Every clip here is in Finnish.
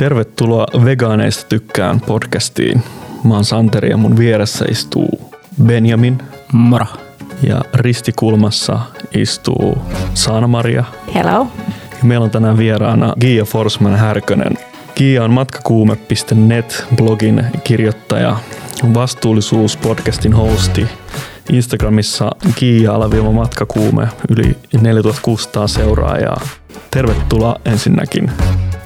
Tervetuloa Vegaaneista tykkään podcastiin. Mä oon Santeri ja mun vieressä istuu Benjamin. Moro. Ja ristikulmassa istuu Saana-Maria. Hello. Ja meillä on tänään vieraana Gia Forsman Härkönen. Gia on matkakuume.net blogin kirjoittaja, vastuullisuus podcastin hosti, Instagramissa Gia alavioma matkakuume, yli 4600 seuraajaa. Tervetuloa ensinnäkin.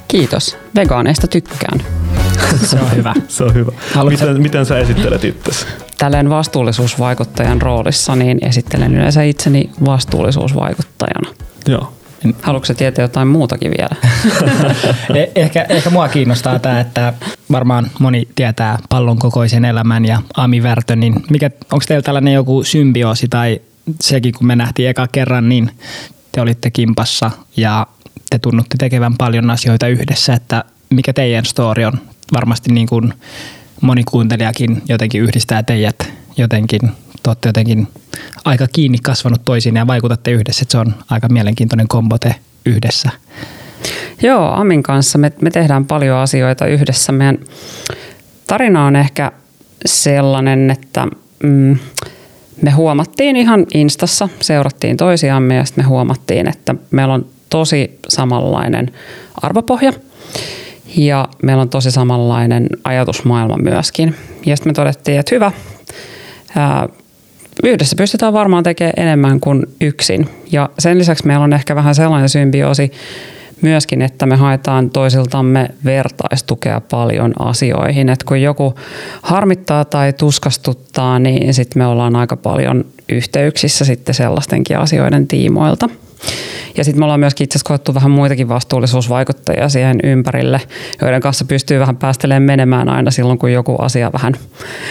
Kiitos. Vegaaneista tykkään. Se on hyvä. Se on hyvä. miten, miten sä esittelet itsesi? Tälleen vastuullisuusvaikuttajan roolissa niin esittelen yleensä itseni vastuullisuusvaikuttajana. Joo. Haluatko sä tietää jotain muutakin vielä? Eh- ehkä, ehkä mua kiinnostaa tämä, että varmaan moni tietää pallon kokoisen elämän ja Ami Värtön, niin mikä, onko teillä tällainen joku symbioosi tai sekin, kun me nähtiin eka kerran, niin te olitte kimpassa ja te tunnutte tekevän paljon asioita yhdessä, että mikä teidän story on? Varmasti niin kuin moni kuuntelijakin jotenkin yhdistää teidät jotenkin, te olette jotenkin aika kiinni kasvanut toisiin ja vaikutatte yhdessä, että se on aika mielenkiintoinen kombo te yhdessä. Joo, Amin kanssa me, me tehdään paljon asioita yhdessä. Meidän tarina on ehkä sellainen, että mm, me huomattiin ihan Instassa, seurattiin toisiamme ja sitten me huomattiin, että meillä on tosi samanlainen arvopohja ja meillä on tosi samanlainen ajatusmaailma myöskin. Ja sitten me todettiin, että hyvä, yhdessä pystytään varmaan tekemään enemmän kuin yksin. Ja sen lisäksi meillä on ehkä vähän sellainen symbioosi myöskin, että me haetaan toisiltamme vertaistukea paljon asioihin. Et kun joku harmittaa tai tuskastuttaa, niin sitten me ollaan aika paljon yhteyksissä sitten sellaistenkin asioiden tiimoilta. Ja sitten me ollaan myöskin itse asiassa koettu vähän muitakin vastuullisuusvaikuttajia siihen ympärille, joiden kanssa pystyy vähän päästelemään menemään aina silloin, kun joku asia vähän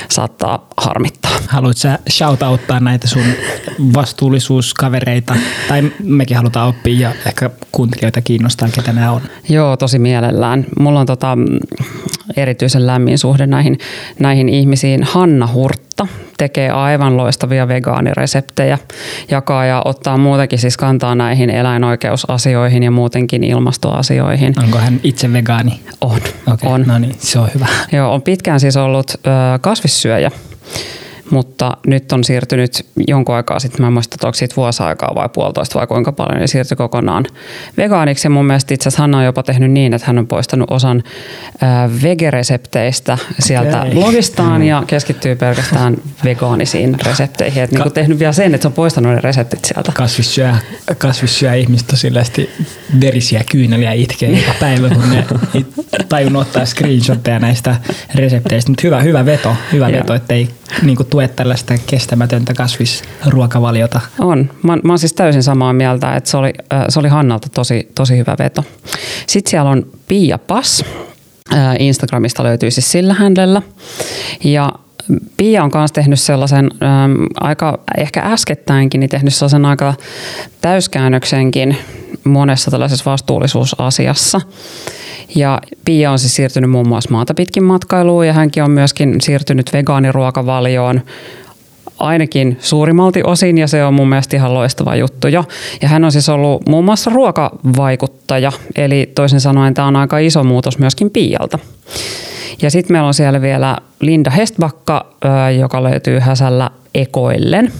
saattaa harmittaa. Haluatko sä shoutouttaa näitä sun vastuullisuuskavereita? Tai mekin halutaan oppia ja ehkä kuuntelijoita kiinnostaa, ketä nämä on. Joo, tosi mielellään. Mulla on tota, erityisen lämmin suhde näihin, näihin ihmisiin. Hanna Hurtta tekee aivan loistavia vegaanireseptejä, jakaa ja ottaa muutenkin siis kantaa näihin eläinoikeusasioihin ja muutenkin ilmastoasioihin. Onko hän itse vegaani? On. Okay, on. No niin, se on hyvä. Joo, on pitkään siis ollut ö, kasvissyöjä mutta nyt on siirtynyt jonkun aikaa sitten, mä en muista, että onko siitä vuosi aikaa vai puolitoista vai kuinka paljon, niin siirtyi kokonaan vegaaniksi. Ja mun mielestä itse asiassa Hanna on jopa tehnyt niin, että hän on poistanut osan äh, vegeresepteistä sieltä okay. blogistaan ja keskittyy pelkästään vegaanisiin resepteihin. Että Ka- niin tehnyt vielä sen, että se on poistanut ne reseptit sieltä. Kasvissyö, kasvissyö ihmistä sillästi verisiä kyyneliä itkee joka päivä, kun ne tajun ottaa screenshotteja näistä resepteistä. Mutta hyvä, hyvä veto, hyvä veto, ettei niin kuin tue tällaista kestämätöntä kasvisruokavaliota. On. Mä, mä oon siis täysin samaa mieltä, että se oli, se oli Hannalta tosi, tosi hyvä veto. Sitten siellä on Pia Pass. Instagramista löytyy siis sillä händellä. Ja Pia on myös tehnyt sellaisen äm, aika ehkä äskettäinkin, niin tehnyt sellaisen aika täyskäännöksenkin monessa tällaisessa vastuullisuusasiassa. Ja Pia on siis siirtynyt muun muassa maata pitkin matkailuun ja hänkin on myöskin siirtynyt vegaaniruokavalioon ainakin suurimmalti osin ja se on mun mielestä ihan loistava juttu jo. Ja hän on siis ollut muun muassa ruokavaikuttaja, eli toisin sanoen tämä on aika iso muutos myöskin Pialta. Ja sitten meillä on siellä vielä Linda Hestbakka, joka löytyy Häsällä Ekoillen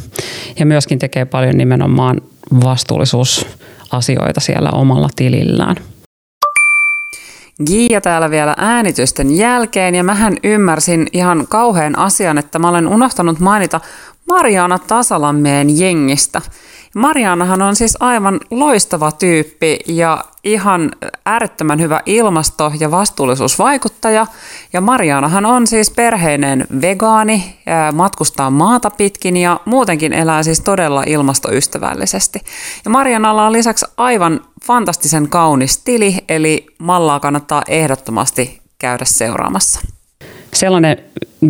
ja myöskin tekee paljon nimenomaan vastuullisuusasioita siellä omalla tilillään. Gia täällä vielä äänitysten jälkeen ja mähän ymmärsin ihan kauhean asian, että mä olen unohtanut mainita Mariana Tasalammeen jengistä. Marianahan on siis aivan loistava tyyppi ja ihan äärettömän hyvä ilmasto- ja vastuullisuusvaikuttaja. Ja Marianahan on siis perheinen vegaani, matkustaa maata pitkin ja muutenkin elää siis todella ilmastoystävällisesti. Ja Marianalla on lisäksi aivan fantastisen kaunis tili, eli Mallaa kannattaa ehdottomasti käydä seuraamassa sellainen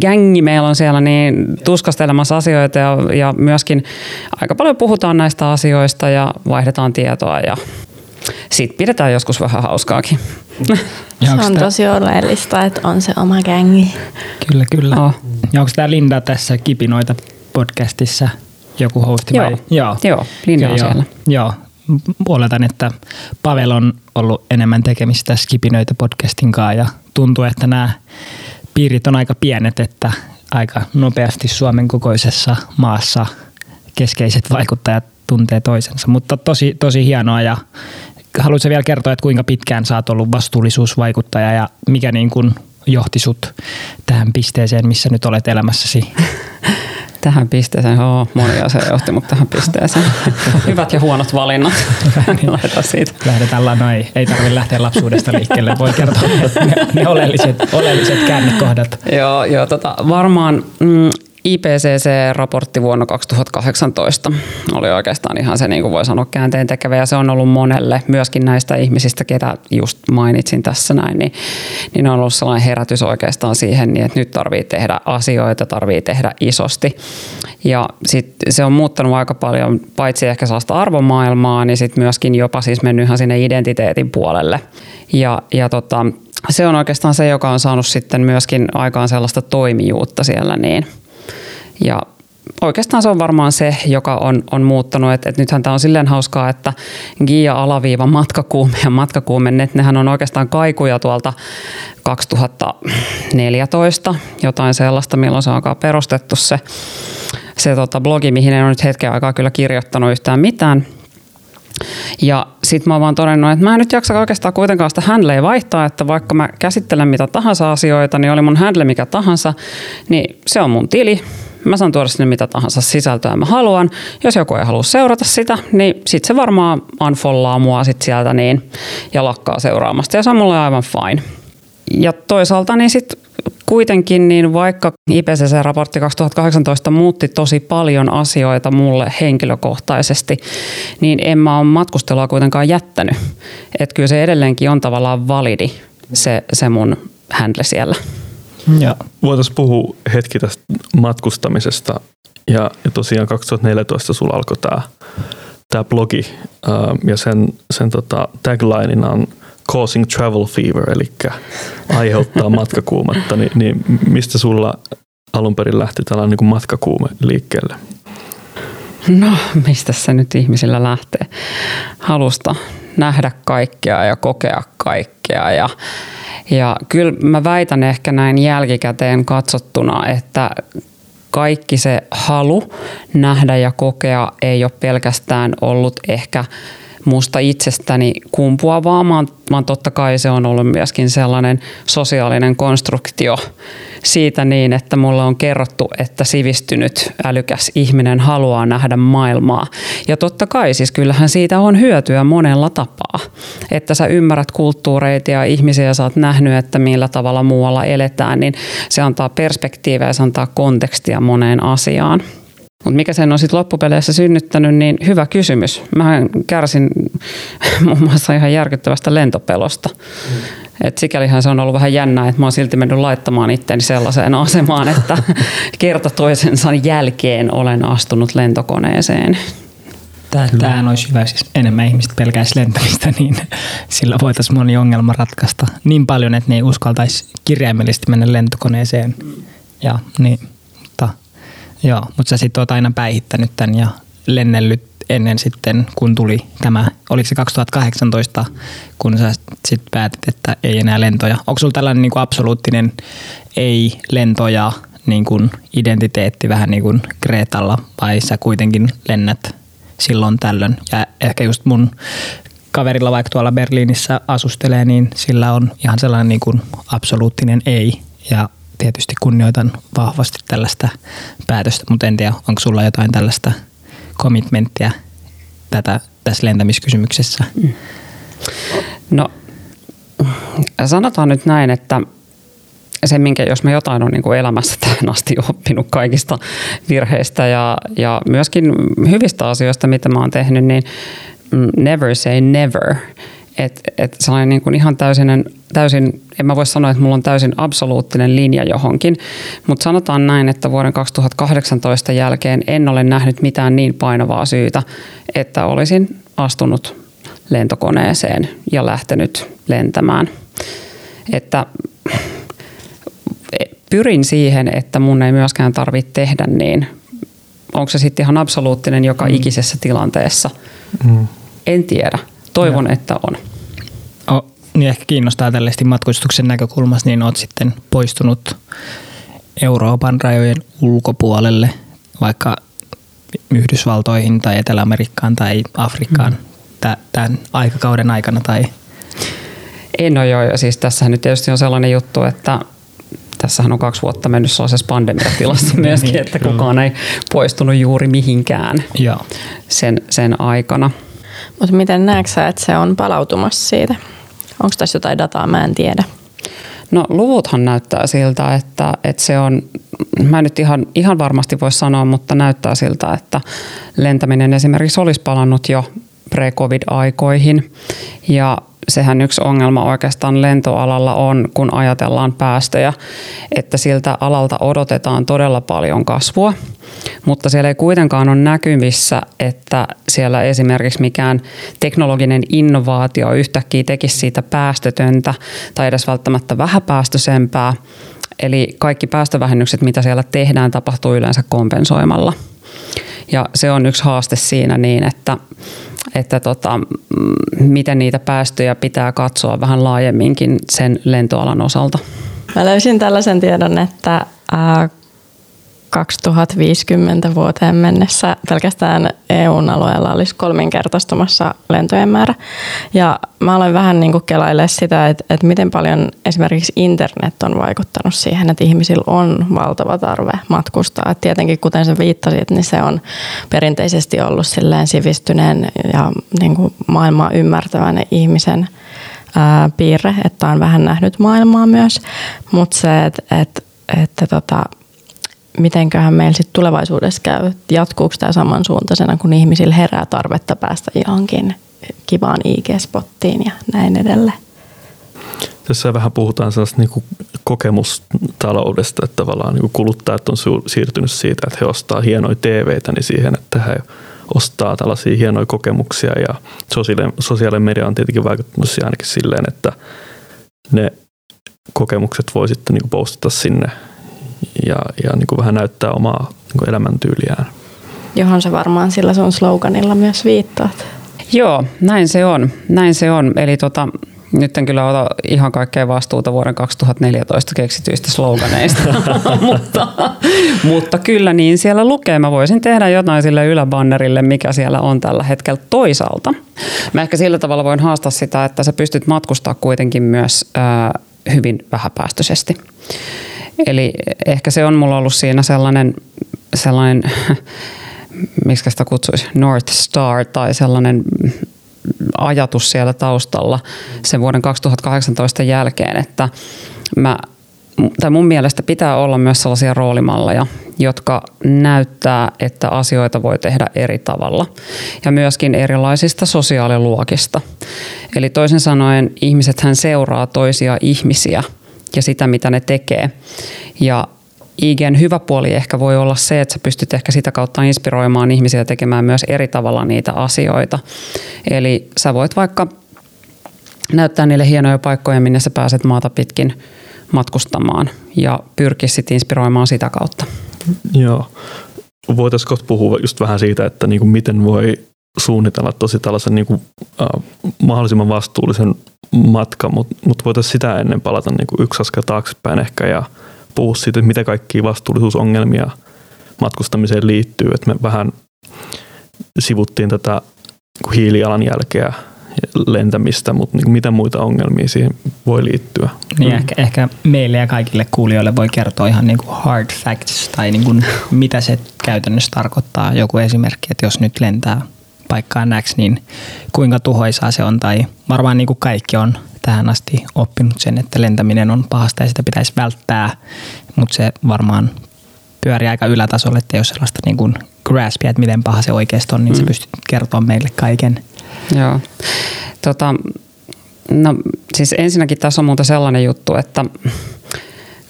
gängi meillä on siellä niin tuskastelemassa asioita ja, ja myöskin aika paljon puhutaan näistä asioista ja vaihdetaan tietoa ja sitten pidetään joskus vähän hauskaakin. se on tosi oleellista, että on se oma gängi. Kyllä, kyllä. Oh. Ja onko tämä Linda tässä Kipinoita podcastissa joku hosti vai? Joo, joo Linda on joo, siellä. Joo, oletan, että Pavel on ollut enemmän tekemistä Skipinöitä podcastin kanssa ja tuntuu, että nämä piirit on aika pienet, että aika nopeasti Suomen kokoisessa maassa keskeiset vaikuttajat tuntee toisensa, mutta tosi, tosi hienoa ja haluaisin vielä kertoa, että kuinka pitkään sä oot ollut vastuullisuusvaikuttaja ja mikä niin kuin johti sut tähän pisteeseen, missä nyt olet elämässäsi? Tähän pisteeseen, joo, moni asia johti mut tähän pisteeseen. Hyvät ja huonot valinnat. Lähdetään siitä. Lähdetään, no ei, ei tarvitse lähteä lapsuudesta liikkeelle. Voi kertoa ne, ne oleelliset, oleelliset käännekohdat. Joo, joo tota, varmaan mm, IPCC-raportti vuonna 2018 oli oikeastaan ihan se, niin kuin voi sanoa, käänteen tekevä ja se on ollut monelle, myöskin näistä ihmisistä, ketä just mainitsin tässä näin, niin, niin on ollut sellainen herätys oikeastaan siihen, niin että nyt tarvii tehdä asioita, tarvii tehdä isosti. Ja sit se on muuttanut aika paljon, paitsi ehkä sellaista arvomaailmaa, niin sitten myöskin jopa siis mennyt ihan sinne identiteetin puolelle. Ja, ja tota, se on oikeastaan se, joka on saanut sitten myöskin aikaan sellaista toimijuutta siellä niin – ja oikeastaan se on varmaan se, joka on, on muuttanut. että et nythän tämä on silleen hauskaa, että Gia alaviiva matkakuume ja matkakuume, että nehän on oikeastaan kaikuja tuolta 2014, jotain sellaista, milloin se on alkaa perustettu se, se tota blogi, mihin en ole nyt hetken aikaa kyllä kirjoittanut yhtään mitään. Ja sitten mä oon vaan todennut, että mä en nyt jaksa oikeastaan kuitenkaan sitä handleja vaihtaa, että vaikka mä käsittelen mitä tahansa asioita, niin oli mun handle mikä tahansa, niin se on mun tili Mä saan tuoda sinne mitä tahansa sisältöä mä haluan. Jos joku ei halua seurata sitä, niin sit se varmaan unfollaa mua sit sieltä niin, ja lakkaa seuraamasta. Ja se on mulle aivan fine. Ja toisaalta niin sit kuitenkin, niin vaikka IPCC-raportti 2018 muutti tosi paljon asioita mulle henkilökohtaisesti, niin en mä ole matkustelua kuitenkaan jättänyt. Että kyllä se edelleenkin on tavallaan validi se, se mun handle siellä. Ja. Voitaisiin puhua hetki tästä matkustamisesta. Ja, ja tosiaan 2014 sulla alkoi tämä tää blogi ää, ja sen, sen tota, taglineina on causing travel fever, eli aiheuttaa matkakuumetta. Ni, niin mistä sulla alun perin lähti tällainen niin matkakuume liikkeelle? No, mistä se nyt ihmisillä lähtee? Halusta nähdä kaikkea ja kokea kaikkea ja ja kyllä mä väitän ehkä näin jälkikäteen katsottuna, että kaikki se halu nähdä ja kokea ei ole pelkästään ollut ehkä musta itsestäni kumpuavaa, vaan, vaan totta kai se on ollut myöskin sellainen sosiaalinen konstruktio siitä niin, että mulle on kerrottu, että sivistynyt, älykäs ihminen haluaa nähdä maailmaa. Ja totta kai siis kyllähän siitä on hyötyä monella tapaa, että sä ymmärrät kulttuureita ja ihmisiä sä oot nähnyt, että millä tavalla muualla eletään, niin se antaa perspektiivejä se antaa kontekstia moneen asiaan. Mutta mikä sen on sitten loppupeleissä synnyttänyt, niin hyvä kysymys. Mä kärsin muun muassa ihan järkyttävästä lentopelosta. Mm. Et sikälihän se on ollut vähän jännää, että mä oon silti mennyt laittamaan itteni sellaiseen asemaan, että kerta toisensa jälkeen olen astunut lentokoneeseen. Tämähän olisi hyvä, siis enemmän ihmistä pelkäisi lentämistä, niin sillä voitaisiin moni ongelma ratkaista niin paljon, että ne ei uskaltaisi kirjaimellisesti mennä lentokoneeseen. Ja niin, Joo, mutta sä sitten oot aina päihittänyt tämän ja lennellyt ennen sitten, kun tuli tämä, oliko se 2018, kun sä sitten päätit, että ei enää lentoja. Onko sulla tällainen niin kuin absoluuttinen ei-lentoja niin kuin identiteetti vähän niin kuin Gretalla, vai sä kuitenkin lennät silloin tällöin? Ja ehkä just mun kaverilla vaikka tuolla Berliinissä asustelee, niin sillä on ihan sellainen niin kuin absoluuttinen ei. Ja tietysti kunnioitan vahvasti tällaista päätöstä, mutta en tiedä, onko sulla jotain tällaista commitmenttia tätä, tässä lentämiskysymyksessä? No sanotaan nyt näin, että se, minkä, jos mä jotain on niin kuin elämässä tähän asti oppinut kaikista virheistä ja, ja myöskin hyvistä asioista, mitä mä oon tehnyt, niin mm, never say never. Että et sellainen niin kuin ihan täysin, täysin, en mä voi sanoa, että mulla on täysin absoluuttinen linja johonkin, mutta sanotaan näin, että vuoden 2018 jälkeen en ole nähnyt mitään niin painavaa syytä, että olisin astunut lentokoneeseen ja lähtenyt lentämään. Että pyrin siihen, että mun ei myöskään tarvitse tehdä niin. Onko se sitten ihan absoluuttinen joka mm. ikisessä tilanteessa? Mm. En tiedä. Toivon, ja. että on. Niin ehkä kiinnostaa tällaisesti matkustuksen näkökulmasta, niin olet sitten poistunut Euroopan rajojen ulkopuolelle, vaikka Yhdysvaltoihin tai Etelä-Amerikkaan tai Afrikkaan mm. tämän aikakauden aikana? Tai? En ole joo. Siis tässähän nyt tietysti on sellainen juttu, että tässähän on kaksi vuotta mennyt sellaisessa pandemiatilassa myöskin, niin, että kukaan ei poistunut juuri mihinkään Joo. Sen, sen aikana. Mutta miten näetkö että se on palautumassa siitä? Onko tässä jotain dataa, mä en tiedä. No luvuthan näyttää siltä, että, että se on, mä nyt ihan, ihan varmasti voi sanoa, mutta näyttää siltä, että lentäminen esimerkiksi olisi palannut jo pre-covid-aikoihin. Ja sehän yksi ongelma oikeastaan lentoalalla on, kun ajatellaan päästöjä, että siltä alalta odotetaan todella paljon kasvua, mutta siellä ei kuitenkaan ole näkyvissä, että siellä esimerkiksi mikään teknologinen innovaatio yhtäkkiä tekisi siitä päästötöntä tai edes välttämättä vähäpäästöisempää. Eli kaikki päästövähennykset, mitä siellä tehdään, tapahtuu yleensä kompensoimalla. Ja se on yksi haaste siinä niin, että että tota, miten niitä päästöjä pitää katsoa vähän laajemminkin sen lentoalan osalta. Mä löysin tällaisen tiedon, että 2050 vuoteen mennessä pelkästään EUn alueella olisi kolminkertaistumassa lentojen määrä. Ja mä aloin vähän niin kuin kelaille sitä, että, että miten paljon esimerkiksi internet on vaikuttanut siihen, että ihmisillä on valtava tarve matkustaa. Et tietenkin kuten sä viittasit, niin se on perinteisesti ollut silleen sivistyneen ja niin kuin maailmaa ymmärtävän ihmisen ää, piirre, että on vähän nähnyt maailmaa myös. Mutta se, että, että, että tota, mitenköhän meillä sitten tulevaisuudessa käy? Jatkuuko tämä samansuuntaisena, kun ihmisillä herää tarvetta päästä johonkin kivaan IG-spottiin ja näin edelleen? Tässä vähän puhutaan sellaista niin kokemustaloudesta, että tavallaan niin kuluttajat on siirtynyt siitä, että he ostaa hienoja TVtä, niin siihen, että he ostaa tällaisia hienoja kokemuksia ja sosiaalinen, sosiaalinen media on tietenkin vaikuttanut siihen ainakin silleen, että ne kokemukset voi sitten niin postata sinne ja, ja niin kuin vähän näyttää omaa niin kuin elämäntyyliään. Johon se varmaan sillä sun sloganilla myös viittaat. Joo, näin se on. Näin se on. Eli tota, nyt en kyllä ota ihan kaikkea vastuuta vuoden 2014 keksityistä sloganeista, mutta, mutta kyllä niin siellä lukee. Mä voisin tehdä jotain sille yläbannerille, mikä siellä on tällä hetkellä toisaalta. Mä ehkä sillä tavalla voin haastaa sitä, että sä pystyt matkustaa kuitenkin myös äh, hyvin vähäpäästöisesti. Eli ehkä se on mulla ollut siinä sellainen, sellainen miksi sitä kutsuisi, North Star tai sellainen ajatus siellä taustalla sen vuoden 2018 jälkeen, että mä, tai mun mielestä pitää olla myös sellaisia roolimalleja, jotka näyttää, että asioita voi tehdä eri tavalla ja myöskin erilaisista sosiaaliluokista. Eli toisin sanoen ihmiset hän seuraa toisia ihmisiä – ja sitä, mitä ne tekee. Ja IGn hyvä puoli ehkä voi olla se, että sä pystyt ehkä sitä kautta inspiroimaan ihmisiä tekemään myös eri tavalla niitä asioita. Eli sä voit vaikka näyttää niille hienoja paikkoja, minne sä pääset maata pitkin matkustamaan ja pyrkiä sitten inspiroimaan sitä kautta. Joo. Voitaisiko puhua just vähän siitä, että niin kuin miten voi suunnitella tosi tällaisen niin kuin, äh, mahdollisimman vastuullisen matkan, mutta mut voitaisiin sitä ennen palata niin kuin yksi askel taaksepäin ehkä ja puhua siitä, että mitä kaikkia vastuullisuusongelmia matkustamiseen liittyy. Että me vähän sivuttiin tätä niin hiilijalanjälkeä lentämistä, mutta niin mitä muita ongelmia siihen voi liittyä? Niin mm. ehkä, ehkä meille ja kaikille kuulijoille voi kertoa ihan niin kuin hard facts tai niin kuin mitä se käytännössä tarkoittaa. Joku esimerkki, että jos nyt lentää paikkaan X, niin kuinka tuhoisaa se on. Tai varmaan niin kuin kaikki on tähän asti oppinut sen, että lentäminen on pahasta ja sitä pitäisi välttää, mutta se varmaan pyörii aika ylätasolle, että jos sellaista niin kuin graspia, että miten paha se oikeasti on, niin mm. se pystyt kertoa meille kaiken. Joo. Tota, no siis ensinnäkin tässä on muuta sellainen juttu, että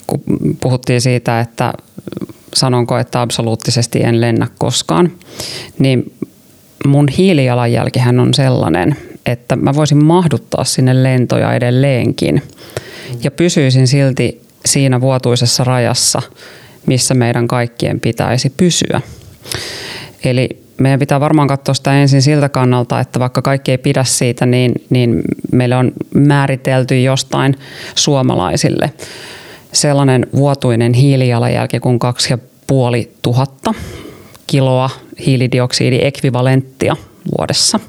kun puhuttiin siitä, että sanonko, että absoluuttisesti en lennä koskaan, niin mun hiilijalanjälkihän on sellainen, että mä voisin mahduttaa sinne lentoja edelleenkin ja pysyisin silti siinä vuotuisessa rajassa, missä meidän kaikkien pitäisi pysyä. Eli meidän pitää varmaan katsoa sitä ensin siltä kannalta, että vaikka kaikki ei pidä siitä, niin, niin meille on määritelty jostain suomalaisille sellainen vuotuinen hiilijalanjälki kuin 2500 kiloa hiilidioksidiekvivalenttia vuodessa.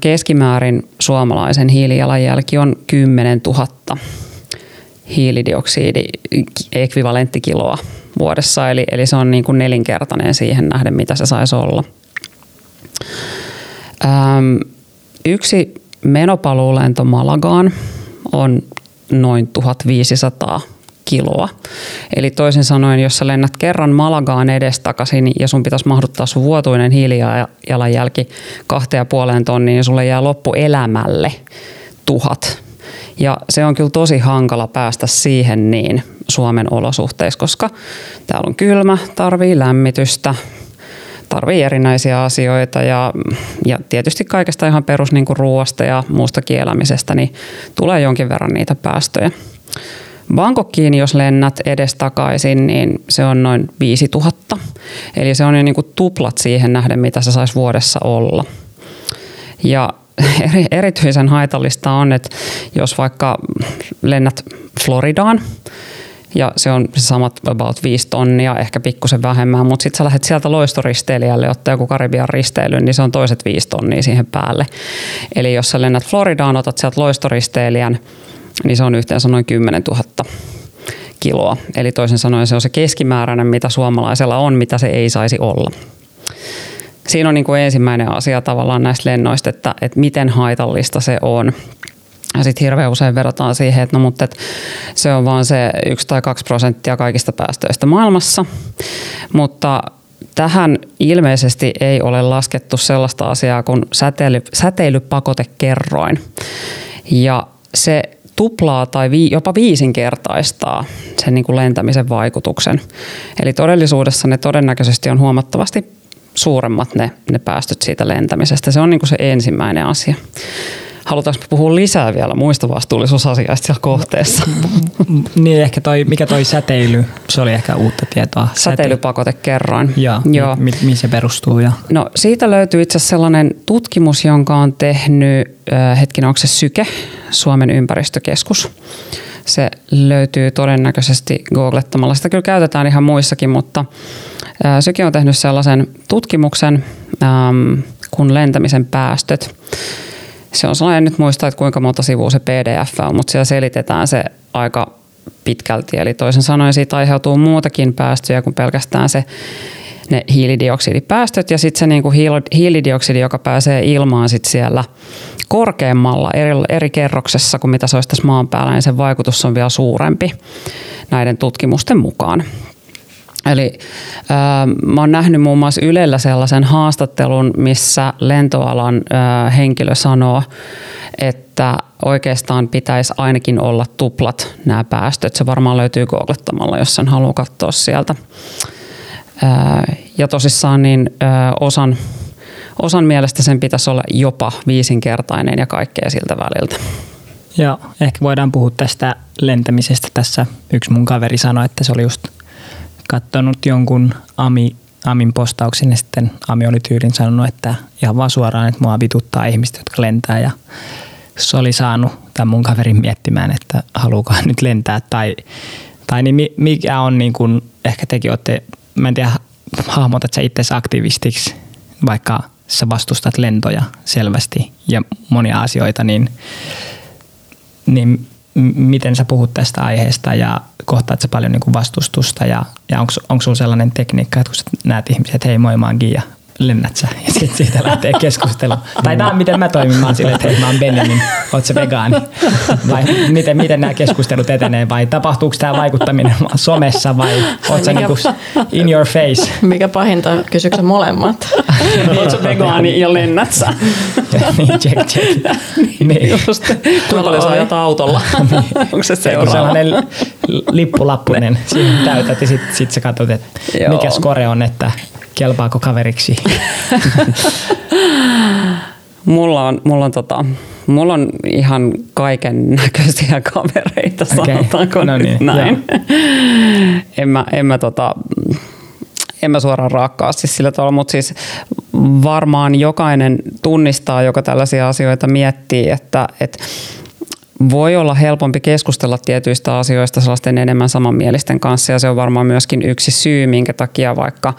Keskimäärin suomalaisen hiilijalanjälki on 10 000 hiilidioksidiekvivalenttikiloa vuodessa, eli, eli se on niin kuin nelinkertainen siihen nähden, mitä se saisi olla. Öm, yksi menopaluulento Malagaan on noin 1500 kiloa. Eli toisin sanoen, jos sä lennät kerran Malagaan edestakaisin ja sun pitäisi mahduttaa sun vuotuinen hiilijalanjälki kahteen ja puoleen tonniin, niin sulle jää loppuelämälle tuhat. Ja se on kyllä tosi hankala päästä siihen niin Suomen olosuhteissa, koska täällä on kylmä, tarvii lämmitystä, tarvii erinäisiä asioita ja, ja tietysti kaikesta ihan perus niin ruoasta ja muusta kielämisestä, niin tulee jonkin verran niitä päästöjä. Bangkokkiin, jos lennät edestakaisin, niin se on noin 5000. Eli se on jo niin kuin tuplat siihen nähden, mitä se saisi vuodessa olla. Ja erityisen haitallista on, että jos vaikka lennät Floridaan, ja se on samat about 5 tonnia, ehkä pikkusen vähemmän, mutta sitten sä lähdet sieltä loistoristeilijälle ottaa joku Karibian risteily, niin se on toiset 5 tonnia siihen päälle. Eli jos sä lennät Floridaan, otat sieltä loistoristeilijän, niin se on yhteensä noin 10 000 kiloa. Eli toisin sanoen se on se keskimääräinen, mitä suomalaisella on, mitä se ei saisi olla. Siinä on niin kuin ensimmäinen asia tavallaan näistä lennoista, että, että miten haitallista se on. Ja sitten hirveän usein verrataan siihen, että no mutta et se on vaan se yksi tai kaksi prosenttia kaikista päästöistä maailmassa. Mutta tähän ilmeisesti ei ole laskettu sellaista asiaa kuin säteily, säteilypakotekerroin. Ja se tuplaa tai vi, jopa viisinkertaistaa sen niin kuin lentämisen vaikutuksen. Eli todellisuudessa ne todennäköisesti on huomattavasti suuremmat ne, ne päästöt siitä lentämisestä. Se on niin kuin se ensimmäinen asia. Halutaanko puhua lisää vielä muista vastuullisuusasioista siellä kohteessa? niin ehkä toi, mikä toi säteily, se oli ehkä uutta tietoa. Säteilypakotekerroin. Joo, Joo. Mi- mihin se perustuu? Ja... No siitä löytyy itse asiassa sellainen tutkimus, jonka on tehnyt, äh, hetkinen onko se Syke, Suomen ympäristökeskus. Se löytyy todennäköisesti googlettamalla. Sitä kyllä käytetään ihan muissakin, mutta äh, Syke on tehnyt sellaisen tutkimuksen ähm, kuin lentämisen päästöt se on sellainen, nyt muista, että kuinka monta sivua se PDF on, mutta siellä selitetään se aika pitkälti. Eli toisin sanoen siitä aiheutuu muutakin päästöjä kuin pelkästään se ne hiilidioksidipäästöt ja sitten se niinku hiilidioksidi, joka pääsee ilmaan sit siellä korkeammalla eri, eri kerroksessa kuin mitä se olisi tässä maan päällä, niin sen vaikutus on vielä suurempi näiden tutkimusten mukaan. Eli äh, mä oon nähnyt muun muassa Ylellä sellaisen haastattelun, missä lentoalan äh, henkilö sanoo, että oikeastaan pitäisi ainakin olla tuplat nämä päästöt. Se varmaan löytyy googlettamalla, jos sen haluaa katsoa sieltä. Äh, ja tosissaan niin äh, osan, osan mielestä sen pitäisi olla jopa viisinkertainen ja kaikkea siltä väliltä. Joo, ehkä voidaan puhua tästä lentämisestä tässä. Yksi mun kaveri sanoi, että se oli just – katsonut jonkun Ami, Amin postauksen ja sitten Ami oli tyylin sanonut, että ihan vaan suoraan, että mua vituttaa ihmiset, jotka lentää. Ja se oli saanut tämän mun kaverin miettimään, että haluuko nyt lentää. Tai, tai niin mikä on niin kuin, ehkä tekin olette, mä en tiedä, hahmotat sä itse aktivistiksi, vaikka sä vastustat lentoja selvästi ja monia asioita, niin, niin miten sä puhut tästä aiheesta ja kohtaat sä paljon niin kuin vastustusta ja, ja onko sulla sellainen tekniikka, että kun sä näet ihmiset, hei moi mä oon Gia, lennät sä? Ja sitten siitä lähtee keskustelu. tai tämä on miten mä toimin, mä oon silleen, että hei mä oon Benjamin, niin oot se vegaani? Vai miten, miten nämä keskustelut etenee? Vai tapahtuuko tämä vaikuttaminen somessa vai oot sä niinku in your face? Mikä pahinta, kysyykö sä molemmat? oot sä vegaani ja lennät sä? niin, check, check. niin. Just. Kuinka paljon sä ajat autolla? niin. Onko se seuraava? sellainen lippulappunen, siihen täytät ja sitten sit sä katsot, että mikä skore on, että kelpaako kaveriksi? mulla on, mulla on tota, mulla on ihan kaiken näköisiä kavereita, okay. sanotaanko no niin, näin. en mä, en mä tota, en mä suoraan raakkaasti sillä tavalla, mutta siis varmaan jokainen tunnistaa, joka tällaisia asioita miettii, että, että voi olla helpompi keskustella tietyistä asioista sellaisten enemmän samanmielisten kanssa ja se on varmaan myöskin yksi syy, minkä takia vaikka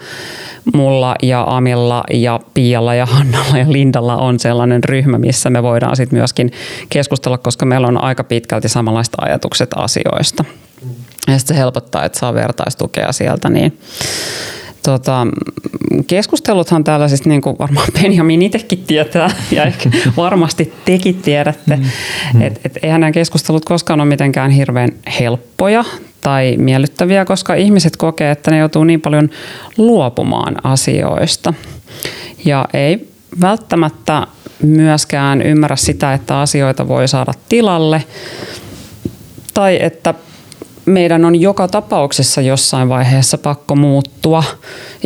mulla ja Amilla ja Pialla ja Hannalla ja Lindalla on sellainen ryhmä, missä me voidaan sitten myöskin keskustella, koska meillä on aika pitkälti samanlaista ajatukset asioista. Ja sitten se helpottaa, että saa vertaistukea sieltä, niin Tota, keskusteluthan tällaisista, niin kuin varmaan Benjamin itsekin tietää, ja ehkä varmasti tekin tiedätte, mm. että et eihän nämä keskustelut koskaan ole mitenkään hirveän helppoja tai miellyttäviä, koska ihmiset kokee, että ne joutuu niin paljon luopumaan asioista. Ja ei välttämättä myöskään ymmärrä sitä, että asioita voi saada tilalle, tai että meidän on joka tapauksessa jossain vaiheessa pakko muuttua.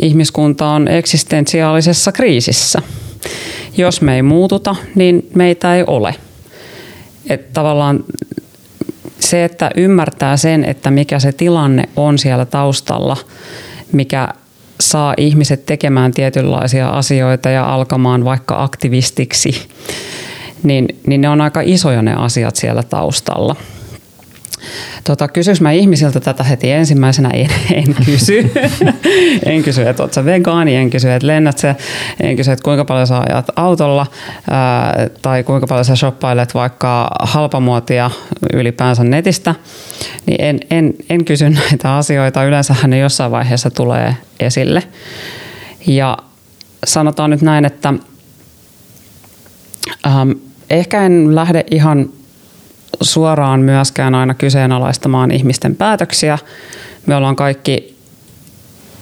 Ihmiskunta on eksistentiaalisessa kriisissä. Jos me ei muututa, niin meitä ei ole. Et tavallaan se, että ymmärtää sen, että mikä se tilanne on siellä taustalla, mikä saa ihmiset tekemään tietynlaisia asioita ja alkamaan vaikka aktivistiksi, niin, niin ne on aika isoja ne asiat siellä taustalla – Tota, kysyks mä ihmisiltä tätä heti ensimmäisenä? En, en kysy. en kysy, että oot sä vegaani, en kysy, että lennät sä, en kysy, että kuinka paljon sä ajat autolla ää, tai kuinka paljon sä shoppailet vaikka halpamuotia ylipäänsä netistä. Niin en, en, en kysy näitä asioita. Yleensähän ne jossain vaiheessa tulee esille. Ja sanotaan nyt näin, että ähm, ehkä en lähde ihan suoraan myöskään aina kyseenalaistamaan ihmisten päätöksiä. Me ollaan kaikki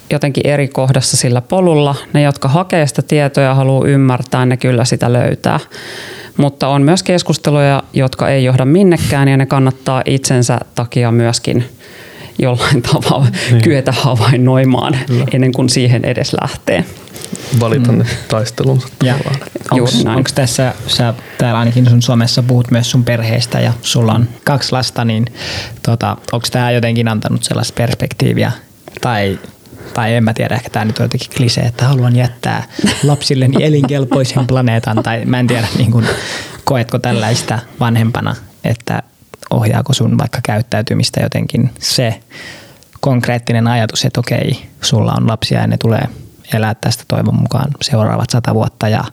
jotenkin eri kohdassa sillä polulla. Ne, jotka hakee sitä tietoa ja haluaa ymmärtää, ne kyllä sitä löytää. Mutta on myös keskusteluja, jotka ei johda minnekään ja ne kannattaa itsensä takia myöskin jollain tavalla niin. kyetä havainnoimaan Kyllä. ennen kuin siihen edes lähtee. Valita mm. ne taistelunsa Onko tässä, sä täällä ainakin sun Suomessa puhut myös sun perheestä ja sulla on kaksi lasta, niin tota, onko tämä jotenkin antanut sellaista perspektiiviä tai tai en mä tiedä, ehkä tämä nyt on jotenkin klise, että haluan jättää lapsilleni elinkelpoisen planeetan, tai mä en tiedä, niin kun, koetko tällaista vanhempana, että ohjaako sun vaikka käyttäytymistä jotenkin se konkreettinen ajatus, että okei, sulla on lapsia ja ne tulee elää tästä toivon mukaan seuraavat sata vuotta ja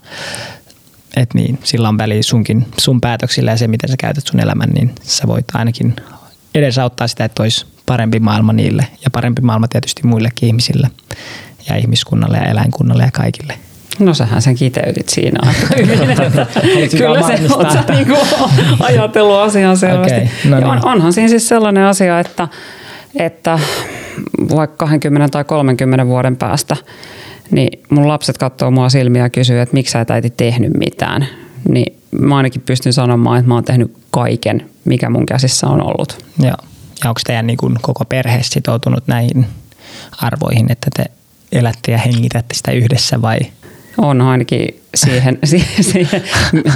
et niin, sillä on väliä sunkin, sun päätöksillä ja se, miten sä käytät sun elämän, niin sä voit ainakin edesauttaa sitä, että olisi parempi maailma niille ja parempi maailma tietysti muillekin ihmisille ja ihmiskunnalle ja eläinkunnalle ja kaikille. No sähän sen kiteytit siinä Kyllä se on sä niinku ajatellut asian selvästi. Okay, no niin. on, onhan siinä siis sellainen asia, että, että vaikka 20 tai 30 vuoden päästä, niin mun lapset katsoo mua silmiä ja kysyy, että miksi sä et äiti tehnyt mitään. Niin mä ainakin pystyn sanomaan, että mä oon tehnyt kaiken, mikä mun käsissä on ollut. Joo. Ja onko teidän niin kuin koko perhe sitoutunut näihin arvoihin, että te elätte ja hengitätte sitä yhdessä vai – on ainakin siihen, siihen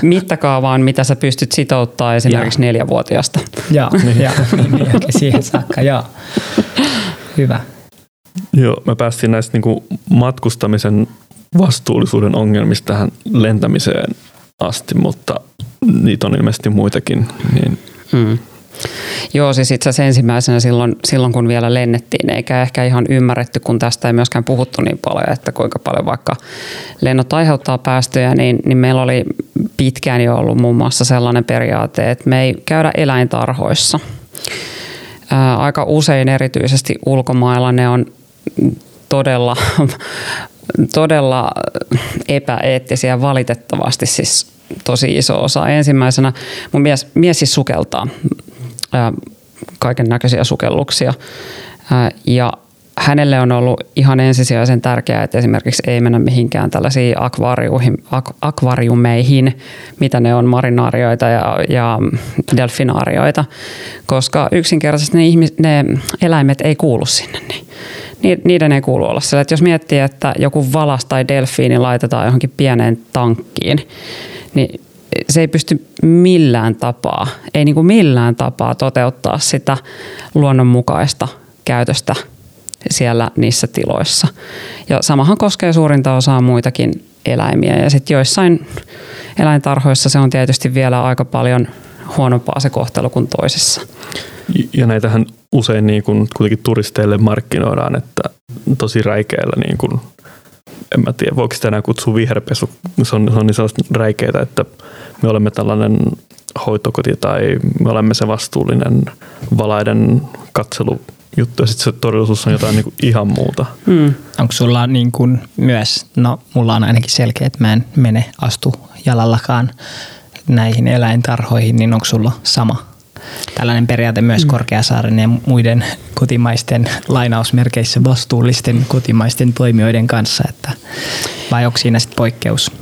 mittakaavaan, mitä sä pystyt sitouttaa esimerkiksi ja. neljävuotiaasta. Joo, niin. ja, niin, siihen saakka, joo. Hyvä. Joo, me päästiin näistä niin matkustamisen vastuullisuuden ongelmista tähän lentämiseen asti, mutta niitä on ilmeisesti muitakin. Niin hmm. Joo, siis itse asiassa ensimmäisenä silloin, silloin, kun vielä lennettiin, eikä ehkä ihan ymmärretty, kun tästä ei myöskään puhuttu niin paljon, että kuinka paljon vaikka lennot aiheuttaa päästöjä, niin, niin meillä oli pitkään jo ollut muun muassa sellainen periaate, että me ei käydä eläintarhoissa. Ää, aika usein erityisesti ulkomailla ne on todella, todella epäeettisiä valitettavasti siis tosi iso osa. Ensimmäisenä mun mies, mies siis sukeltaa kaiken näköisiä sukelluksia. Ja hänelle on ollut ihan ensisijaisen tärkeää, että esimerkiksi ei mennä mihinkään tällaisiin ak- akvariumeihin, mitä ne on, marinaarioita ja, ja delfinaarioita, koska yksinkertaisesti ne, ihmis, ne eläimet ei kuulu sinne. Niin niiden ei kuulu olla sillä. Että jos miettii, että joku valas tai delfiini laitetaan johonkin pieneen tankkiin, niin se ei pysty millään tapaa, ei niin kuin millään tapaa toteuttaa sitä luonnonmukaista käytöstä siellä niissä tiloissa. Ja samahan koskee suurinta osaa muitakin eläimiä ja sitten joissain eläintarhoissa se on tietysti vielä aika paljon huonompaa se kohtelu kuin toisessa. Ja näitähän usein niin kuin kuitenkin turisteille markkinoidaan, että tosi räikeillä niin kuin, en mä tiedä, voiko sitä enää kutsua viherpesu. Se on, se on niin sellaista räikeitä, että me olemme tällainen hoitokoti tai me olemme se vastuullinen valaiden katselu juttu ja sitten se todellisuus on jotain niin kuin ihan muuta. Mm. Onko sulla niin kuin myös, no mulla on ainakin selkeä, että mä en mene astu jalallakaan näihin eläintarhoihin, niin onko sulla sama tällainen periaate myös mm. Korkeasaaren ja muiden kotimaisten lainausmerkeissä vastuullisten kotimaisten toimijoiden kanssa, että vai onko siinä sitten poikkeus?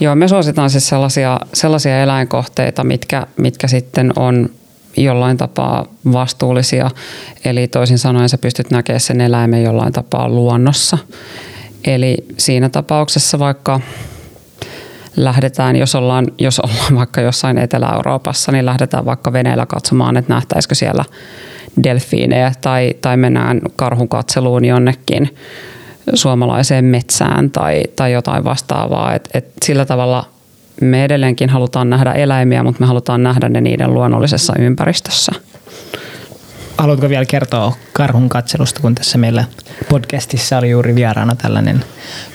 Joo, me suositaan siis sellaisia, sellaisia eläinkohteita, mitkä, mitkä sitten on jollain tapaa vastuullisia. Eli toisin sanoen sä pystyt näkemään sen eläimen jollain tapaa luonnossa. Eli siinä tapauksessa vaikka lähdetään, jos ollaan, jos ollaan vaikka jossain Etelä-Euroopassa, niin lähdetään vaikka veneellä katsomaan, että nähtäisikö siellä delfiinejä tai, tai mennään karhun katseluun jonnekin suomalaiseen metsään tai, tai jotain vastaavaa. Et, et sillä tavalla me edelleenkin halutaan nähdä eläimiä, mutta me halutaan nähdä ne niiden luonnollisessa ympäristössä. Haluatko vielä kertoa karhun katselusta, kun tässä meillä podcastissa oli juuri vieraana tällainen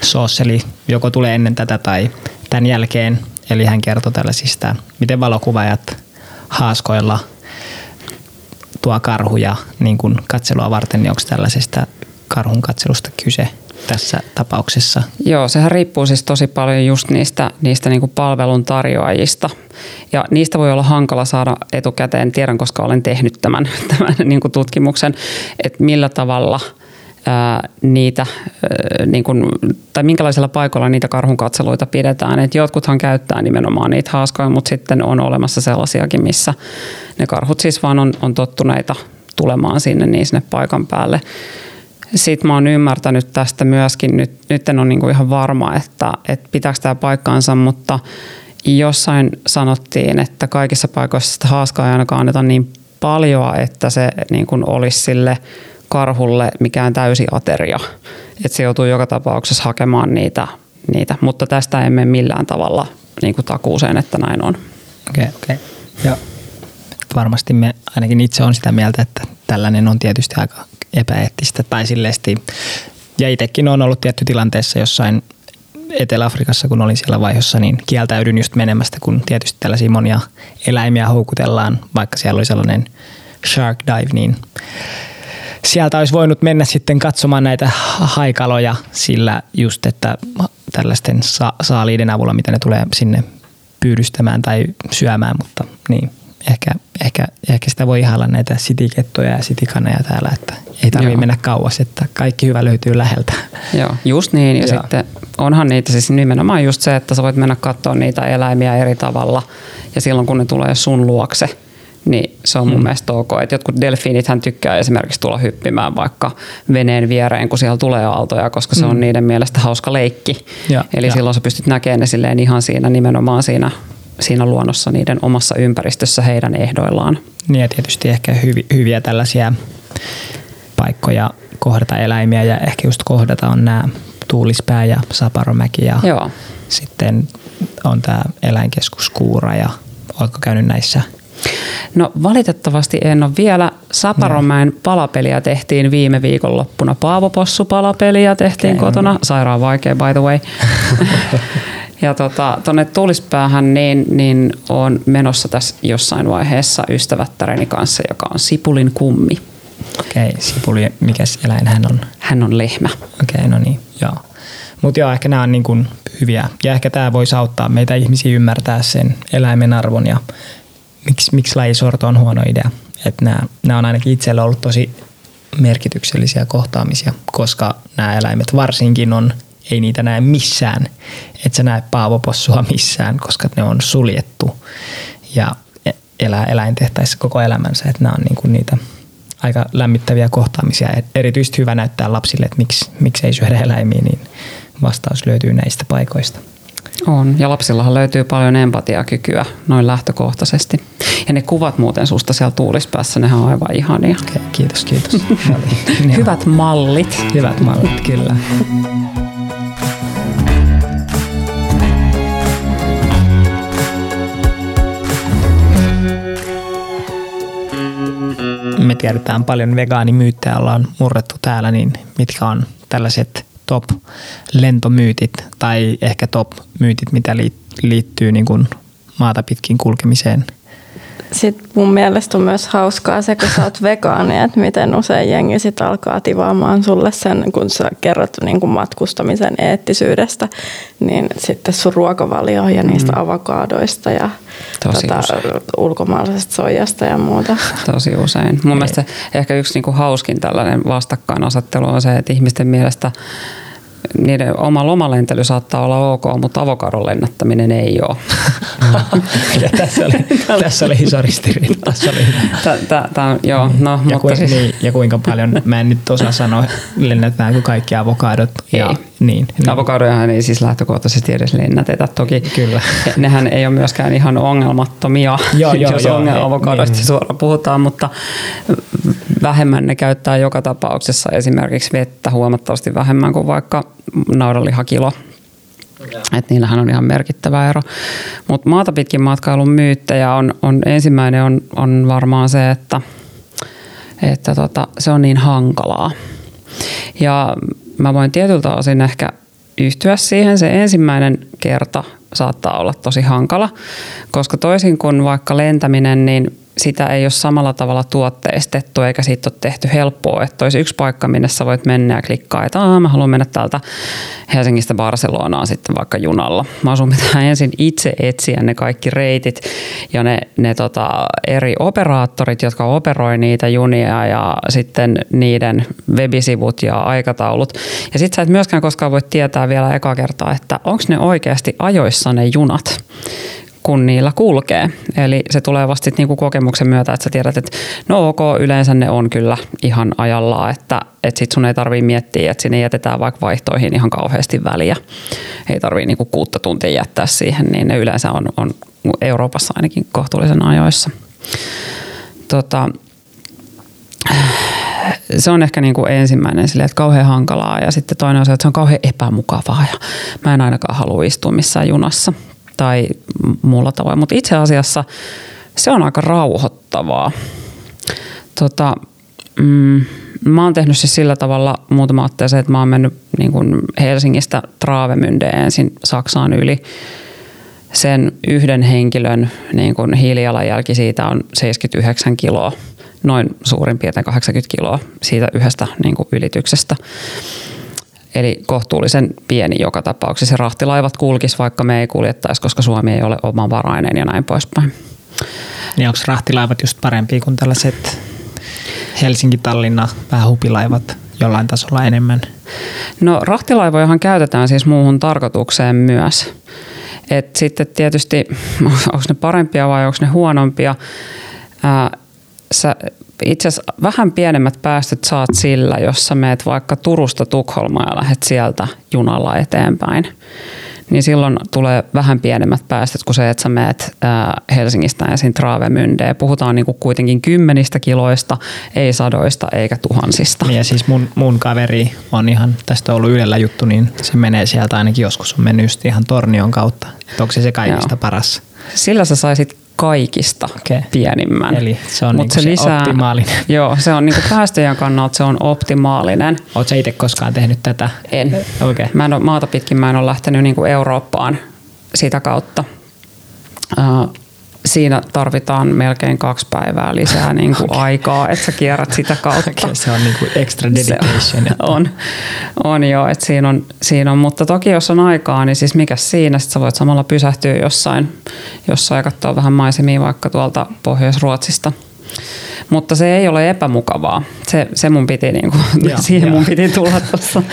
soos, eli joko tulee ennen tätä tai tämän jälkeen. Eli hän kertoi tällaisista, miten valokuvaajat haaskoilla tuo karhuja niin kuin katselua varten, niin onko tällaisesta karhun katselusta kyse tässä tapauksessa? Joo, sehän riippuu siis tosi paljon just niistä, niistä niin kuin palvelun tarjoajista. Ja niistä voi olla hankala saada etukäteen, tiedän koska olen tehnyt tämän, tämän niin kuin tutkimuksen, että millä tavalla – niitä, niin kuin, tai minkälaisilla paikoilla niitä karhunkatseluita pidetään. Et jotkuthan käyttää nimenomaan niitä haaskoja, mutta sitten on olemassa sellaisiakin, missä ne karhut siis vaan on, on tottuneita tulemaan sinne niin sinne paikan päälle. Sitten mä oon ymmärtänyt tästä myöskin, nyt, nyt en ole niin kuin ihan varma, että, että pitääkö tämä paikkaansa, mutta jossain sanottiin, että kaikissa paikoissa sitä haaskaa ei ainakaan anneta niin paljon, että se niin olisi sille – karhulle mikään täysi ateria. Että se joutuu joka tapauksessa hakemaan niitä, niitä. mutta tästä emme millään tavalla niin kuin takuuseen, että näin on. Okei, okay, okei. Okay. Ja varmasti me, ainakin itse on sitä mieltä, että tällainen on tietysti aika epäeettistä tai silleesti. Ja itsekin on ollut tietty tilanteessa jossain Etelä-Afrikassa, kun olin siellä vaiheessa, niin kieltäydyn just menemästä, kun tietysti tällaisia monia eläimiä houkutellaan, vaikka siellä oli sellainen shark dive, niin sieltä olisi voinut mennä sitten katsomaan näitä haikaloja sillä just, että tällaisten sa- saaliiden avulla, mitä ne tulee sinne pyydystämään tai syömään, mutta niin, ehkä, ehkä, ehkä sitä voi ihailla näitä sitikettoja ja sitikaneja täällä, että ei tarvitse mennä kauas, että kaikki hyvä löytyy läheltä. Joo, just niin. Ja Joo. sitten onhan niitä siis nimenomaan just se, että sä voit mennä katsoa niitä eläimiä eri tavalla ja silloin kun ne tulee sun luokse – niin se on mun hmm. mielestä ok. Et jotkut hän tykkää esimerkiksi tulla hyppimään vaikka veneen viereen, kun siellä tulee aaltoja, koska se hmm. on niiden mielestä hauska leikki. Ja, Eli ja. silloin sä pystyt näkemään ne silleen ihan siinä nimenomaan siinä, siinä luonnossa niiden omassa ympäristössä heidän ehdoillaan. Niin ja tietysti ehkä hyvi, hyviä tällaisia paikkoja kohdata eläimiä ja ehkä just kohdata on nämä Tuulispää ja Saparomäki ja Joo. sitten on tämä eläinkeskus Kuura ja oletko käynyt näissä No valitettavasti en ole vielä. Saparomäen no. palapeliä tehtiin viime viikonloppuna. Paavopossu palapeliä tehtiin okay. kotona. Sairaan vaikea by the way. ja tota, tuonne Tuulispäähän niin, niin on menossa tässä jossain vaiheessa ystävättäreni kanssa, joka on Sipulin kummi. Okei, okay, Sipuli, mikä eläin hän on? Hän on lehmä. Okei, okay, no niin, joo. Mutta joo, ehkä nämä on niin kuin hyviä. Ja ehkä tämä voisi auttaa meitä ihmisiä ymmärtää sen eläimen arvon ja miksi, miksi lajisorto on huono idea. Että nämä, nämä on ainakin itselle ollut tosi merkityksellisiä kohtaamisia, koska nämä eläimet varsinkin on, ei niitä näe missään. Et sä näe paavopossua missään, koska ne on suljettu ja elää eläintehtäissä koko elämänsä. Että nämä on niinku niitä aika lämmittäviä kohtaamisia. Et erityisesti hyvä näyttää lapsille, että miksi, miksi ei syödä eläimiä, niin vastaus löytyy näistä paikoista. On, ja lapsillahan löytyy paljon empatiakykyä noin lähtökohtaisesti. Ja ne kuvat muuten susta siellä tuulispäässä, nehän on aivan ihania. Okay, kiitos, kiitos. Hyvät mallit. Hyvät mallit, kyllä. Me tiedetään paljon vegaanimyyttejä, ollaan murrettu täällä, niin mitkä on tällaiset top-lentomyytit tai ehkä top-myytit, mitä liittyy niin kuin maata pitkin kulkemiseen? Sitten mun mielestä on myös hauskaa se, kun sä oot vegaani, että miten usein jengi sit alkaa tivaamaan sulle sen, kun sä kerrot niin kuin matkustamisen eettisyydestä, niin sitten sun ruokavalio ja niistä mm. avokaadoista ja tota, ulkomaalaisesta soijasta ja muuta. Tosi usein. Mun Ei. mielestä ehkä yksi niin kuin hauskin tällainen vastakkainasettelu on se, että ihmisten mielestä niiden oma lomalentely saattaa olla ok, mutta avokadon lennättäminen ei ole. ja tässä, oli, tässä oli iso ristiriita. Joo, no, ja, mutta kuinka, siis... niin, ja kuinka paljon, mä en nyt osaa sanoa, lennätetäänkö kaikki avokadot. Ja, ei. Niin, niin. Avokadojahan ei siis lähtökohtaisesti edes lennätetä. Toki Kyllä. nehän ei ole myöskään ihan ongelmattomia, joo, joo, jos joo, ongel- avokadoista niin. suoraan puhutaan, mutta vähemmän ne käyttää joka tapauksessa esimerkiksi vettä huomattavasti vähemmän kuin vaikka naudanlihakilo. Et niillähän on ihan merkittävä ero. Mutta maata pitkin matkailun myyttejä on, on ensimmäinen on, on varmaan se, että, että tota, se on niin hankalaa. Ja mä voin tietyltä osin ehkä yhtyä siihen. Se ensimmäinen kerta saattaa olla tosi hankala, koska toisin kuin vaikka lentäminen, niin sitä ei ole samalla tavalla tuotteistettu eikä siitä ole tehty helppoa, että olisi yksi paikka, minne sä voit mennä ja klikkaa, että mä haluan mennä täältä Helsingistä Barcelonaan sitten vaikka junalla. Mä sun pitää ensin itse etsiä ne kaikki reitit ja ne, ne tota eri operaattorit, jotka operoi niitä junia ja sitten niiden webisivut ja aikataulut. Ja sitten sä et myöskään koskaan voi tietää vielä eka kertaa, että onko ne oikeasti ajoissa ne junat kun niillä kulkee. Eli se tulee vasta sit niinku kokemuksen myötä, että sä tiedät, että no ok, yleensä ne on kyllä ihan ajallaan, että, että sit sun ei tarvii miettiä, että sinne jätetään vaikka vaihtoihin ihan kauheasti väliä. Ei tarvii niinku kuutta tuntia jättää siihen, niin ne yleensä on, on Euroopassa ainakin kohtuullisen ajoissa. Tota, se on ehkä niin kuin ensimmäinen sille, että kauhean hankalaa ja sitten toinen on se, että se on kauhean epämukavaa ja mä en ainakaan halua istua missään junassa tai muulla tavoin. Mutta itse asiassa se on aika rauhoittavaa. Tota, mm, mä oon tehnyt siis sillä tavalla muutama otteeseen, että mä oon mennyt niin kuin Helsingistä Traavemyndeen ensin Saksaan yli. Sen yhden henkilön niin kuin hiilijalanjälki siitä on 79 kiloa, noin suurin piirtein 80 kiloa siitä yhdestä niin kuin ylityksestä. Eli kohtuullisen pieni joka tapauksessa. Rahtilaivat kulkis, vaikka me ei kuljettaisi, koska Suomi ei ole omavarainen ja näin poispäin. Niin onko rahtilaivat just parempia kuin tällaiset Helsinki-Tallinna päähupilaivat jollain tasolla enemmän? No rahtilaivojahan käytetään siis muuhun tarkoitukseen myös. Et sitten tietysti, onko ne parempia vai onko ne huonompia? Ää, sä itse asiassa vähän pienemmät päästöt saat sillä, jos sä meet vaikka Turusta Tukholmaan ja lähdet sieltä junalla eteenpäin. Niin silloin tulee vähän pienemmät päästöt kuin se, että sä meet Helsingistä ensin Traavemyndeen. Puhutaan niin kuin kuitenkin kymmenistä kiloista, ei sadoista eikä tuhansista. Niin ja siis mun, mun kaveri on ihan, tästä on ollut Ylellä juttu, niin se menee sieltä ainakin joskus on mennyt ihan Tornion kautta. Että onko se se kaikista Joo. paras? Sillä sä saisit kaikista okay. pienimmän. Eli se on niinku se, se lisää, optimaalinen. Joo, se on niinku päästöjen kannalta se on optimaalinen. Oletko itse koskaan tehnyt tätä? En. Okay. Mä en ole, maata pitkin mä en ole lähtenyt niinku Eurooppaan sitä kautta. Uh, siinä tarvitaan melkein kaksi päivää lisää niin kuin okay. aikaa, että sä kierrät sitä kautta. Okay, se on niin kuin extra dedication. Se on, on joo, että siinä on, siinä on, mutta toki jos on aikaa, niin siis mikä siinä, sitten sä voit samalla pysähtyä jossain, jossain katsoa vähän maisemia vaikka tuolta Pohjois-Ruotsista. Mutta se ei ole epämukavaa. Se, se mun piti, niin kuin, ja, siihen ja. mun piti tulla tuossa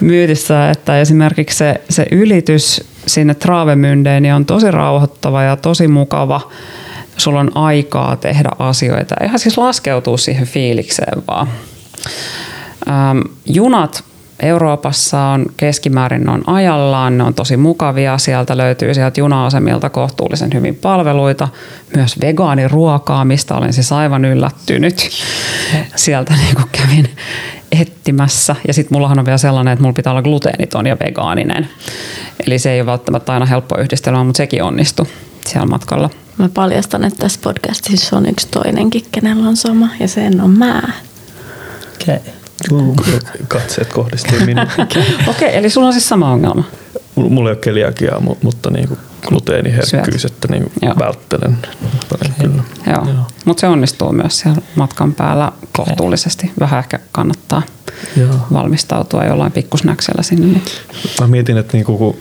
myytissä, että esimerkiksi se, se ylitys sinne Traavemyndeen niin on tosi rauhoittava ja tosi mukava. Sulla on aikaa tehdä asioita. Ihan siis laskeutuu siihen fiilikseen vaan. Ähm, junat Euroopassa on keskimäärin on ajallaan, ne on tosi mukavia, sieltä löytyy sieltä juna-asemilta kohtuullisen hyvin palveluita, myös vegaaniruokaa, mistä olen siis aivan yllättynyt. Sieltä niin kuin kävin etsimässä. Ja sitten mullahan on vielä sellainen, että mulla pitää olla gluteeniton ja vegaaninen. Eli se ei ole välttämättä aina helppo yhdistelmä, mutta sekin onnistui siellä matkalla. Mä paljastan, että tässä podcastissa on yksi toinenkin, kenellä on sama, ja sen on mä. Okay. Katseet kohdistuu minuun. Okei, okay, eli sulla on siis sama ongelma. Mulla ei ole keliakiaa, mutta niin kuin gluteeniherkkyys, että niin välttelen paljon kyllä. Joo. Joo. Mutta se onnistuu myös siellä matkan päällä kohtuullisesti. Vähän ehkä kannattaa Joo. valmistautua jollain pikkusnäksellä sinne. Niin. Mä mietin, että niin kun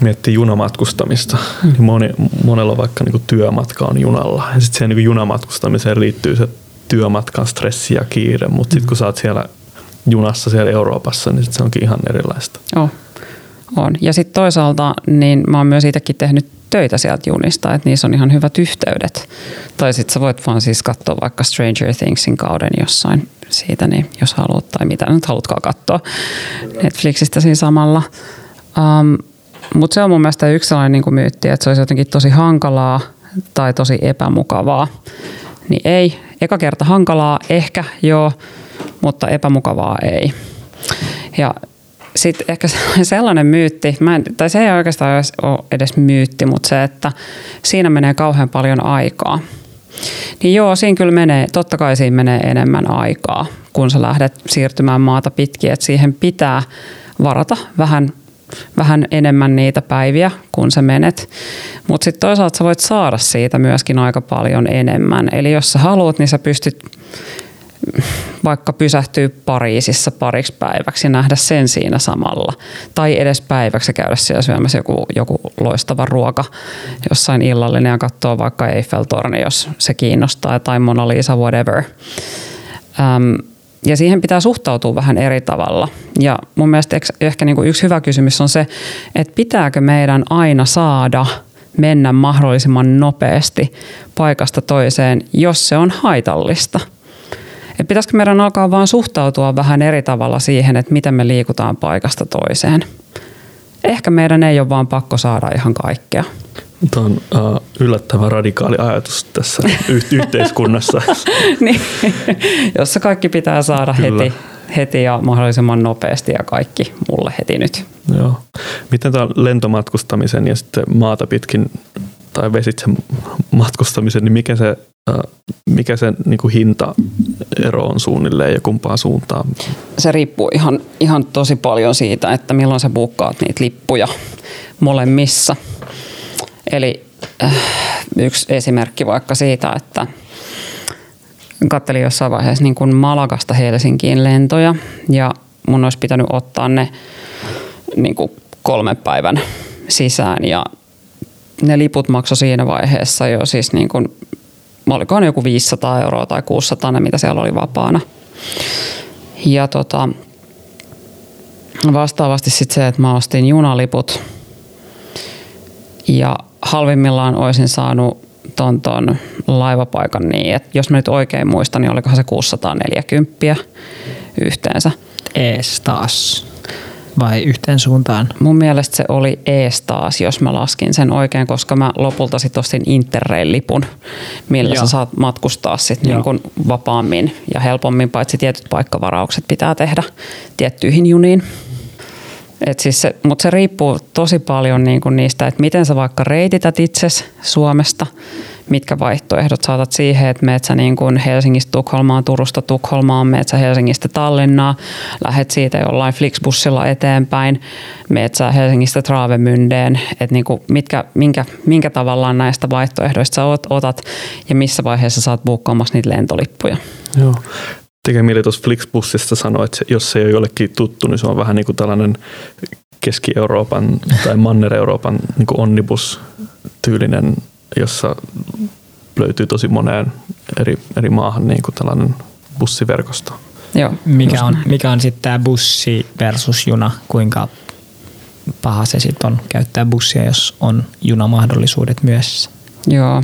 miettii junamatkustamista, hmm. niin moni, monella vaikka niin työmatka on junalla. Ja sitten siihen niin junamatkustamiseen liittyy se työmatkan stressi ja kiire, mutta sitten kun sä oot siellä junassa siellä Euroopassa, niin sit se onkin ihan erilaista. Oh. On. Ja sitten toisaalta niin mä oon myös itsekin tehnyt töitä sieltä junista, että niissä on ihan hyvät yhteydet. Tai sitten sä voit vaan siis katsoa vaikka Stranger Thingsin kauden jossain siitä, niin jos haluat, tai mitä nyt halutkaan katsoa Netflixistä siinä samalla. Um, Mutta se on mun mielestä yksi sellainen niin myytti, että se olisi jotenkin tosi hankalaa tai tosi epämukavaa. Niin ei, eka kerta hankalaa ehkä joo, mutta epämukavaa ei. Ja sitten ehkä sellainen myytti, mä en, tai se ei oikeastaan ole edes myytti, mutta se, että siinä menee kauhean paljon aikaa. Niin joo, siinä kyllä menee, totta kai siinä menee enemmän aikaa, kun sä lähdet siirtymään maata pitkin, että siihen pitää varata vähän, vähän enemmän niitä päiviä, kun sä menet. Mutta sitten toisaalta sä voit saada siitä myöskin aika paljon enemmän. Eli jos sä haluat, niin sä pystyt vaikka pysähtyä Pariisissa pariksi päiväksi ja nähdä sen siinä samalla. Tai edes päiväksi käydä siellä syömässä joku, joku loistava ruoka jossain illallinen ja katsoa vaikka Eiffel-torni, jos se kiinnostaa, tai Mona Lisa, whatever. Ähm, ja siihen pitää suhtautua vähän eri tavalla. Ja mun mielestä ehkä niin kuin yksi hyvä kysymys on se, että pitääkö meidän aina saada mennä mahdollisimman nopeasti paikasta toiseen, jos se on haitallista – et pitäisikö meidän alkaa vaan suhtautua vähän eri tavalla siihen, että miten me liikutaan paikasta toiseen. Ehkä meidän ei ole vaan pakko saada ihan kaikkea. Tämä on uh, yllättävän radikaali ajatus tässä yhteiskunnassa. niin, jossa kaikki pitää saada heti, heti ja mahdollisimman nopeasti ja kaikki mulle heti nyt. Joo. Miten tämä lentomatkustamisen ja sitten maata pitkin tai vesitse matkustamisen, niin mikä se, mikä se niin kuin hintaero on suunnilleen ja kumpaan suuntaan? Se riippuu ihan, ihan tosi paljon siitä, että milloin sä bukkaat niitä lippuja molemmissa. Eli äh, yksi esimerkki vaikka siitä, että kattelin jossain vaiheessa niin kuin Malagasta Helsinkiin lentoja ja mun olisi pitänyt ottaa ne niin kuin kolmen päivän sisään ja ne liput maksoi siinä vaiheessa jo siis niin kuin, olikohan joku 500 euroa tai 600, ne mitä siellä oli vapaana. Ja tota, vastaavasti sitten se, että mä ostin junaliput ja halvimmillaan olisin saanut ton, ton laivapaikan niin, että jos mä nyt oikein muistan, niin olikohan se 640 yhteensä. Ees taas vai yhteen suuntaan? Mun mielestä se oli ees taas, jos mä laskin sen oikein, koska mä lopulta sitten ostin Interrail-lipun, millä Joo. sä saat matkustaa sitten niin kuin vapaammin ja helpommin, paitsi tietyt paikkavaraukset pitää tehdä tiettyihin juniin. Et siis se, mutta se riippuu tosi paljon niin kuin niistä, että miten sä vaikka reitität itses Suomesta – mitkä vaihtoehdot saatat siihen, että meet sä niin kuin Helsingistä Tukholmaan, Turusta Tukholmaan, meet sä Helsingistä Tallinnaa, lähet siitä jollain Flixbussilla eteenpäin, meet sä Helsingistä Travemyndeen, että niin kuin mitkä, minkä, minkä tavallaan näistä vaihtoehdoista sä otat ja missä vaiheessa saat buukkaamassa niitä lentolippuja. Joo. Tekee mieli tuossa Flixbussista sanoa, että jos se ei ole jollekin tuttu, niin se on vähän niin kuin tällainen Keski-Euroopan tai Manner-Euroopan niin onnibus-tyylinen jossa löytyy tosi moneen eri, eri maahan niin kuin tällainen bussiverkosto. Joo. Mikä on, mikä on sitten tämä bussi versus juna, kuinka paha se sitten on käyttää bussia, jos on junamahdollisuudet myös? Joo.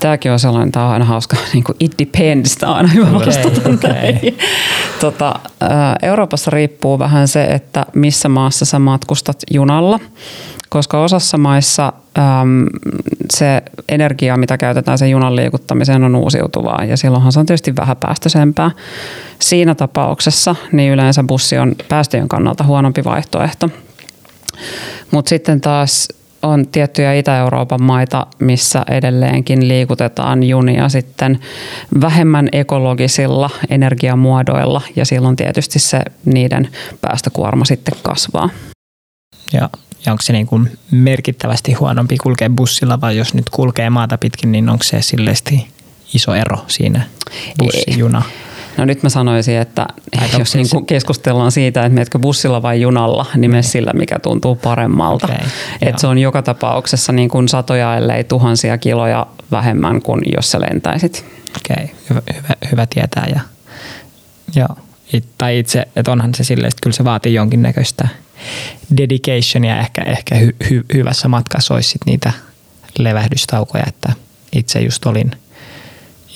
Tämäkin on sellainen, tämä on aina hauska, niin kuin it depends, tämä on aina hyvä vastata okei. näin. Tota, Euroopassa riippuu vähän se, että missä maassa sä matkustat junalla, koska osassa maissa äm, se energia, mitä käytetään sen junan liikuttamiseen, on uusiutuvaa ja silloinhan se on tietysti vähäpäästöisempää. Siinä tapauksessa niin yleensä bussi on päästöjen kannalta huonompi vaihtoehto. Mutta sitten taas on tiettyjä Itä-Euroopan maita, missä edelleenkin liikutetaan junia sitten vähemmän ekologisilla energiamuodoilla ja silloin tietysti se niiden päästökuorma sitten kasvaa. Ja, ja onko se niin kuin merkittävästi huonompi kulkea bussilla vai jos nyt kulkee maata pitkin, niin onko se silleesti iso ero siinä bussijuna? No nyt mä sanoisin, että Aika jos niin keskustellaan siitä, että menetkö bussilla vai junalla, niin mene sillä, mikä tuntuu paremmalta. Okei, Et se on joka tapauksessa niin kuin satoja, ellei tuhansia kiloja vähemmän kuin jos sä lentäisit. Okei, hyvä, hyvä, hyvä tietää. Ja, joo. It, tai itse, että onhan se silleen, että kyllä se vaatii jonkinnäköistä dedicationia. Ehkä, ehkä hy, hy, hyvässä matkassa olisi sit niitä levähdystaukoja, että itse just olin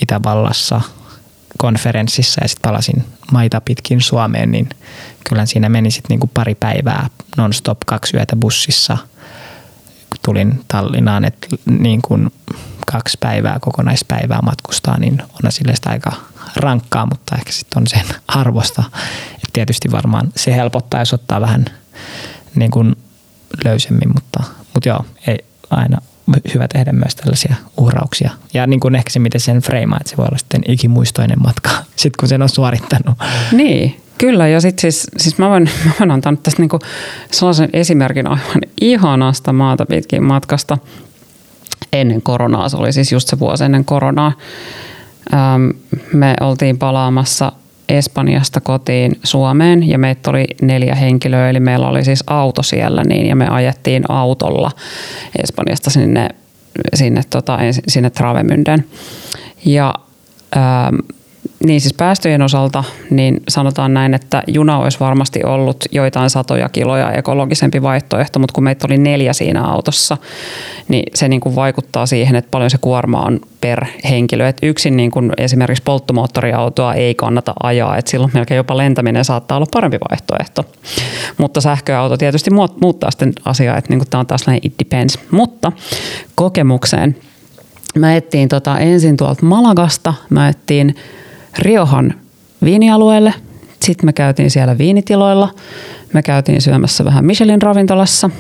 Itävallassa konferenssissa ja sitten palasin maita pitkin Suomeen, niin kyllä siinä meni sitten niinku pari päivää non-stop kaksi yötä bussissa – tulin Tallinnaan, että niin kuin kaksi päivää, kokonaispäivää matkustaa, niin on sille aika rankkaa, mutta ehkä sitten on sen arvosta. Et tietysti varmaan se helpottaa, jos ottaa vähän niin kuin löysemmin, mutta, mutta joo, ei aina hyvä tehdä myös tällaisia uhrauksia. Ja niin kuin ehkä se, miten sen freimaa, että se voi olla sitten ikimuistoinen matka, sitten kun sen on suorittanut. Niin, kyllä. Ja sitten siis, siis mä, voin, mä voin antaa nyt tästä niinku sellaisen esimerkin aivan ihanasta maata pitkin matkasta ennen koronaa. Se oli siis just se vuosi ennen koronaa. Me oltiin palaamassa Espanjasta kotiin Suomeen ja meitä oli neljä henkilöä, eli meillä oli siis auto siellä niin, ja me ajettiin autolla Espanjasta sinne, sinne, tota, sinne Travemünden. Ja ähm, niin siis päästöjen osalta niin sanotaan näin, että juna olisi varmasti ollut joitain satoja kiloja ekologisempi vaihtoehto, mutta kun meitä oli neljä siinä autossa, niin se niin kuin vaikuttaa siihen, että paljon se kuorma on per henkilö. Et yksin niin kuin esimerkiksi polttomoottoriautoa ei kannata ajaa, että silloin melkein jopa lentäminen saattaa olla parempi vaihtoehto. Mutta sähköauto tietysti muut- muuttaa sitten asiaa, että niin tämä on taas näin it depends. Mutta kokemukseen Mä ettiin tota ensin tuolta Malagasta, mä ettiin Riohan viinialueelle, sitten me käytiin siellä viinitiloilla, me käytiin syömässä vähän Michelin ravintolassa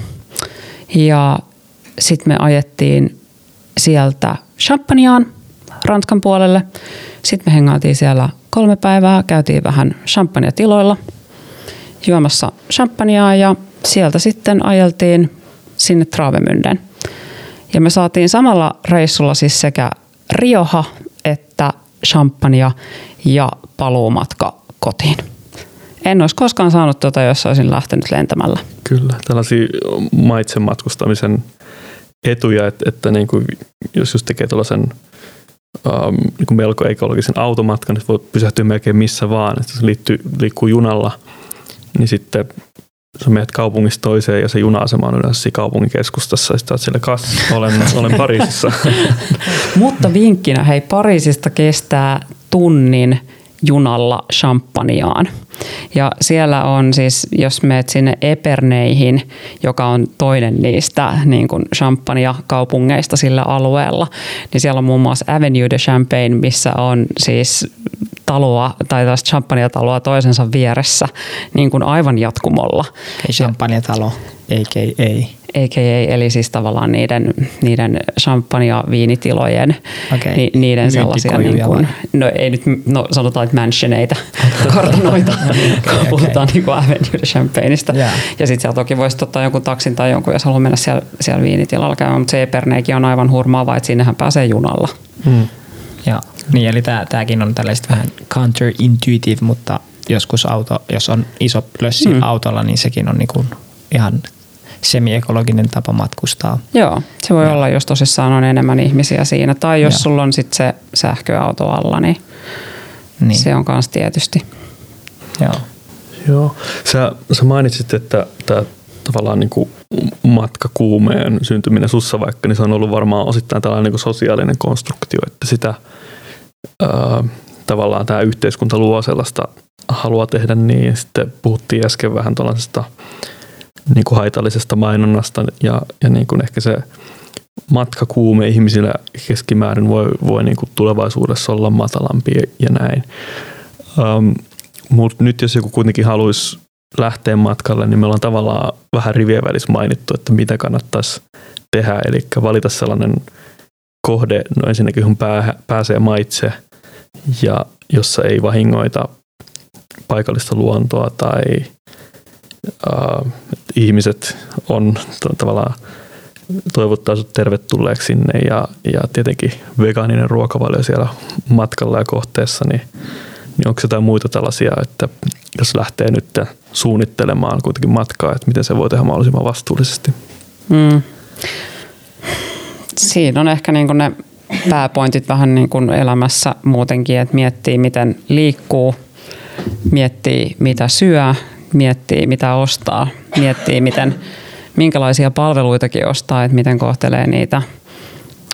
ja sitten me ajettiin sieltä Champagneaan Ranskan puolelle. Sitten me hengaatiin siellä kolme päivää, käytiin vähän champagne-tiloilla juomassa champagnea ja sieltä sitten ajeltiin sinne Travemünden. Ja me saatiin samalla reissulla siis sekä Rioha että champagnea ja paluumatka kotiin. En olisi koskaan saanut tuota, jos olisin lähtenyt lentämällä. Kyllä, tällaisia maitsen matkustamisen etuja, että, että niin kuin, jos just tekee tuollaisen ähm, niin melko ekologisen automatkan, että voi pysähtyä melkein missä vaan, että jos liittyy, liikkuu junalla, niin sitten sä menet kaupungista toiseen ja se juna-asema on yleensä kaupungin keskustassa ja sitten siellä kas, olen, olen Pariisissa. Mutta vinkkinä, hei Pariisista kestää tunnin junalla Champagneaan. Ja siellä on siis, jos menet sinne Eperneihin, joka on toinen niistä niin kuin Champagne-kaupungeista sillä alueella, niin siellä on muun muassa Avenue de Champagne, missä on siis taloa tai tällaista champagne-taloa toisensa vieressä niin kuin aivan jatkumolla. Ei champagne-talo, a.k.a. a.k.a. eli siis tavallaan niiden, niiden champagne- ja viinitilojen, Okei. ni, niiden sellaisia, niin kuin, no ei nyt, no sanotaan, että mansioneita, kartanoita, kun puhutaan niin kuin Avenue Champagneista. Jaa. Ja sitten siellä toki voisi ottaa jonkun taksin tai jonkun, jos haluaa mennä siellä, siellä viinitilalla käymään, mutta se Eperneekin on aivan hurmaava, että sinnehän pääsee junalla. Mm. Joo, niin eli tää, tääkin on tällaista vähän counterintuitive, mutta joskus auto, jos on iso lössi Mm. autolla, niin sekin on niinku ihan semi-ekologinen tapa matkustaa. Joo, se voi olla, jos tosissaan on enemmän ihmisiä siinä. Tai jos Joo. sulla on sitten se sähköauto alla, niin, Niin. niin. se on myös tietysti. Joo. Joo. Sä, sä mainitsit, että tämä tavallaan niin kuin matkakuumeen syntyminen sussa vaikka, niin se on ollut varmaan osittain tällainen niin kuin sosiaalinen konstruktio, että sitä ää, tavallaan tämä yhteiskunta luo sellaista haluaa tehdä niin. Sitten puhuttiin äsken vähän tuollaisesta niin kuin haitallisesta mainonnasta ja, ja niin kuin ehkä se matkakuume ihmisillä keskimäärin voi, voi niin kuin tulevaisuudessa olla matalampi ja näin. Um, Mutta nyt jos joku kuitenkin haluaisi lähteä matkalle, niin meillä on tavallaan vähän rivien välissä mainittu, että mitä kannattaisi tehdä. Eli valita sellainen kohde, no ensinnäkin johon pää, pääsee maitse ja jossa ei vahingoita paikallista luontoa tai äh, ihmiset on tavallaan toivottaa sinut tervetulleeksi sinne ja, ja tietenkin vegaaninen ruokavalio siellä matkalla ja kohteessa, niin, niin onko jotain muita tällaisia, että jos lähtee nyt suunnittelemaan kuitenkin matkaa, että miten se voi tehdä mahdollisimman vastuullisesti? Mm. Siinä on ehkä niin ne pääpointit vähän niin kuin elämässä muutenkin, että miettii miten liikkuu, miettii mitä syö, miettii mitä ostaa, miettii miten, minkälaisia palveluitakin ostaa, että miten kohtelee niitä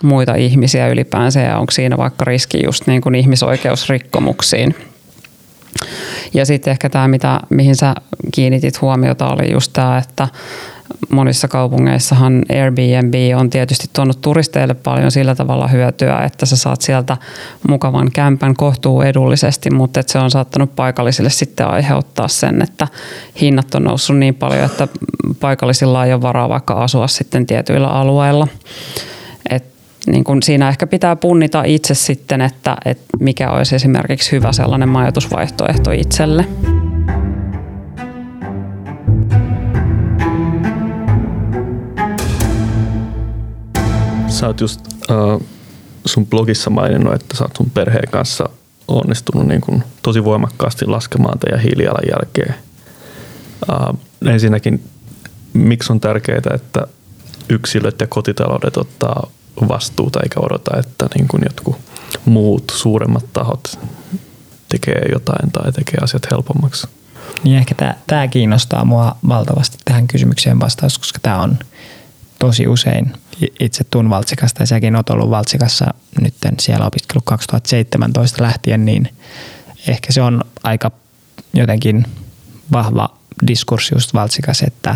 muita ihmisiä ylipäänsä ja onko siinä vaikka riski just niin kuin ihmisoikeusrikkomuksiin. Ja sitten ehkä tämä, mitä, mihin sä kiinnitit huomiota, oli just tämä, että monissa kaupungeissahan Airbnb on tietysti tuonut turisteille paljon sillä tavalla hyötyä, että sä saat sieltä mukavan kämpän kohtuu edullisesti, mutta että se on saattanut paikallisille sitten aiheuttaa sen, että hinnat on noussut niin paljon, että paikallisilla ei ole varaa vaikka asua sitten tietyillä alueilla. Et niin kun siinä ehkä pitää punnita itse sitten, että, että mikä olisi esimerkiksi hyvä sellainen majoitusvaihtoehto itselle. Sä oot just uh, sun blogissa maininnut, että sä oot sun perheen kanssa onnistunut niin kun tosi voimakkaasti laskemaan teidän hiilijalanjälkeä. Uh, ensinnäkin, miksi on tärkeää, että yksilöt ja kotitaloudet ottaa vastuuta eikä odota, että niin kun jotkut muut suuremmat tahot tekee jotain tai tekee asiat helpommaksi. Niin ehkä tämä kiinnostaa mua valtavasti tähän kysymykseen vastaus, koska tämä on tosi usein itse tuun Valtsikasta ja säkin oot ollut Valtsikassa nyt siellä opiskellut 2017 lähtien, niin ehkä se on aika jotenkin vahva diskurssi just Valtsikas, että,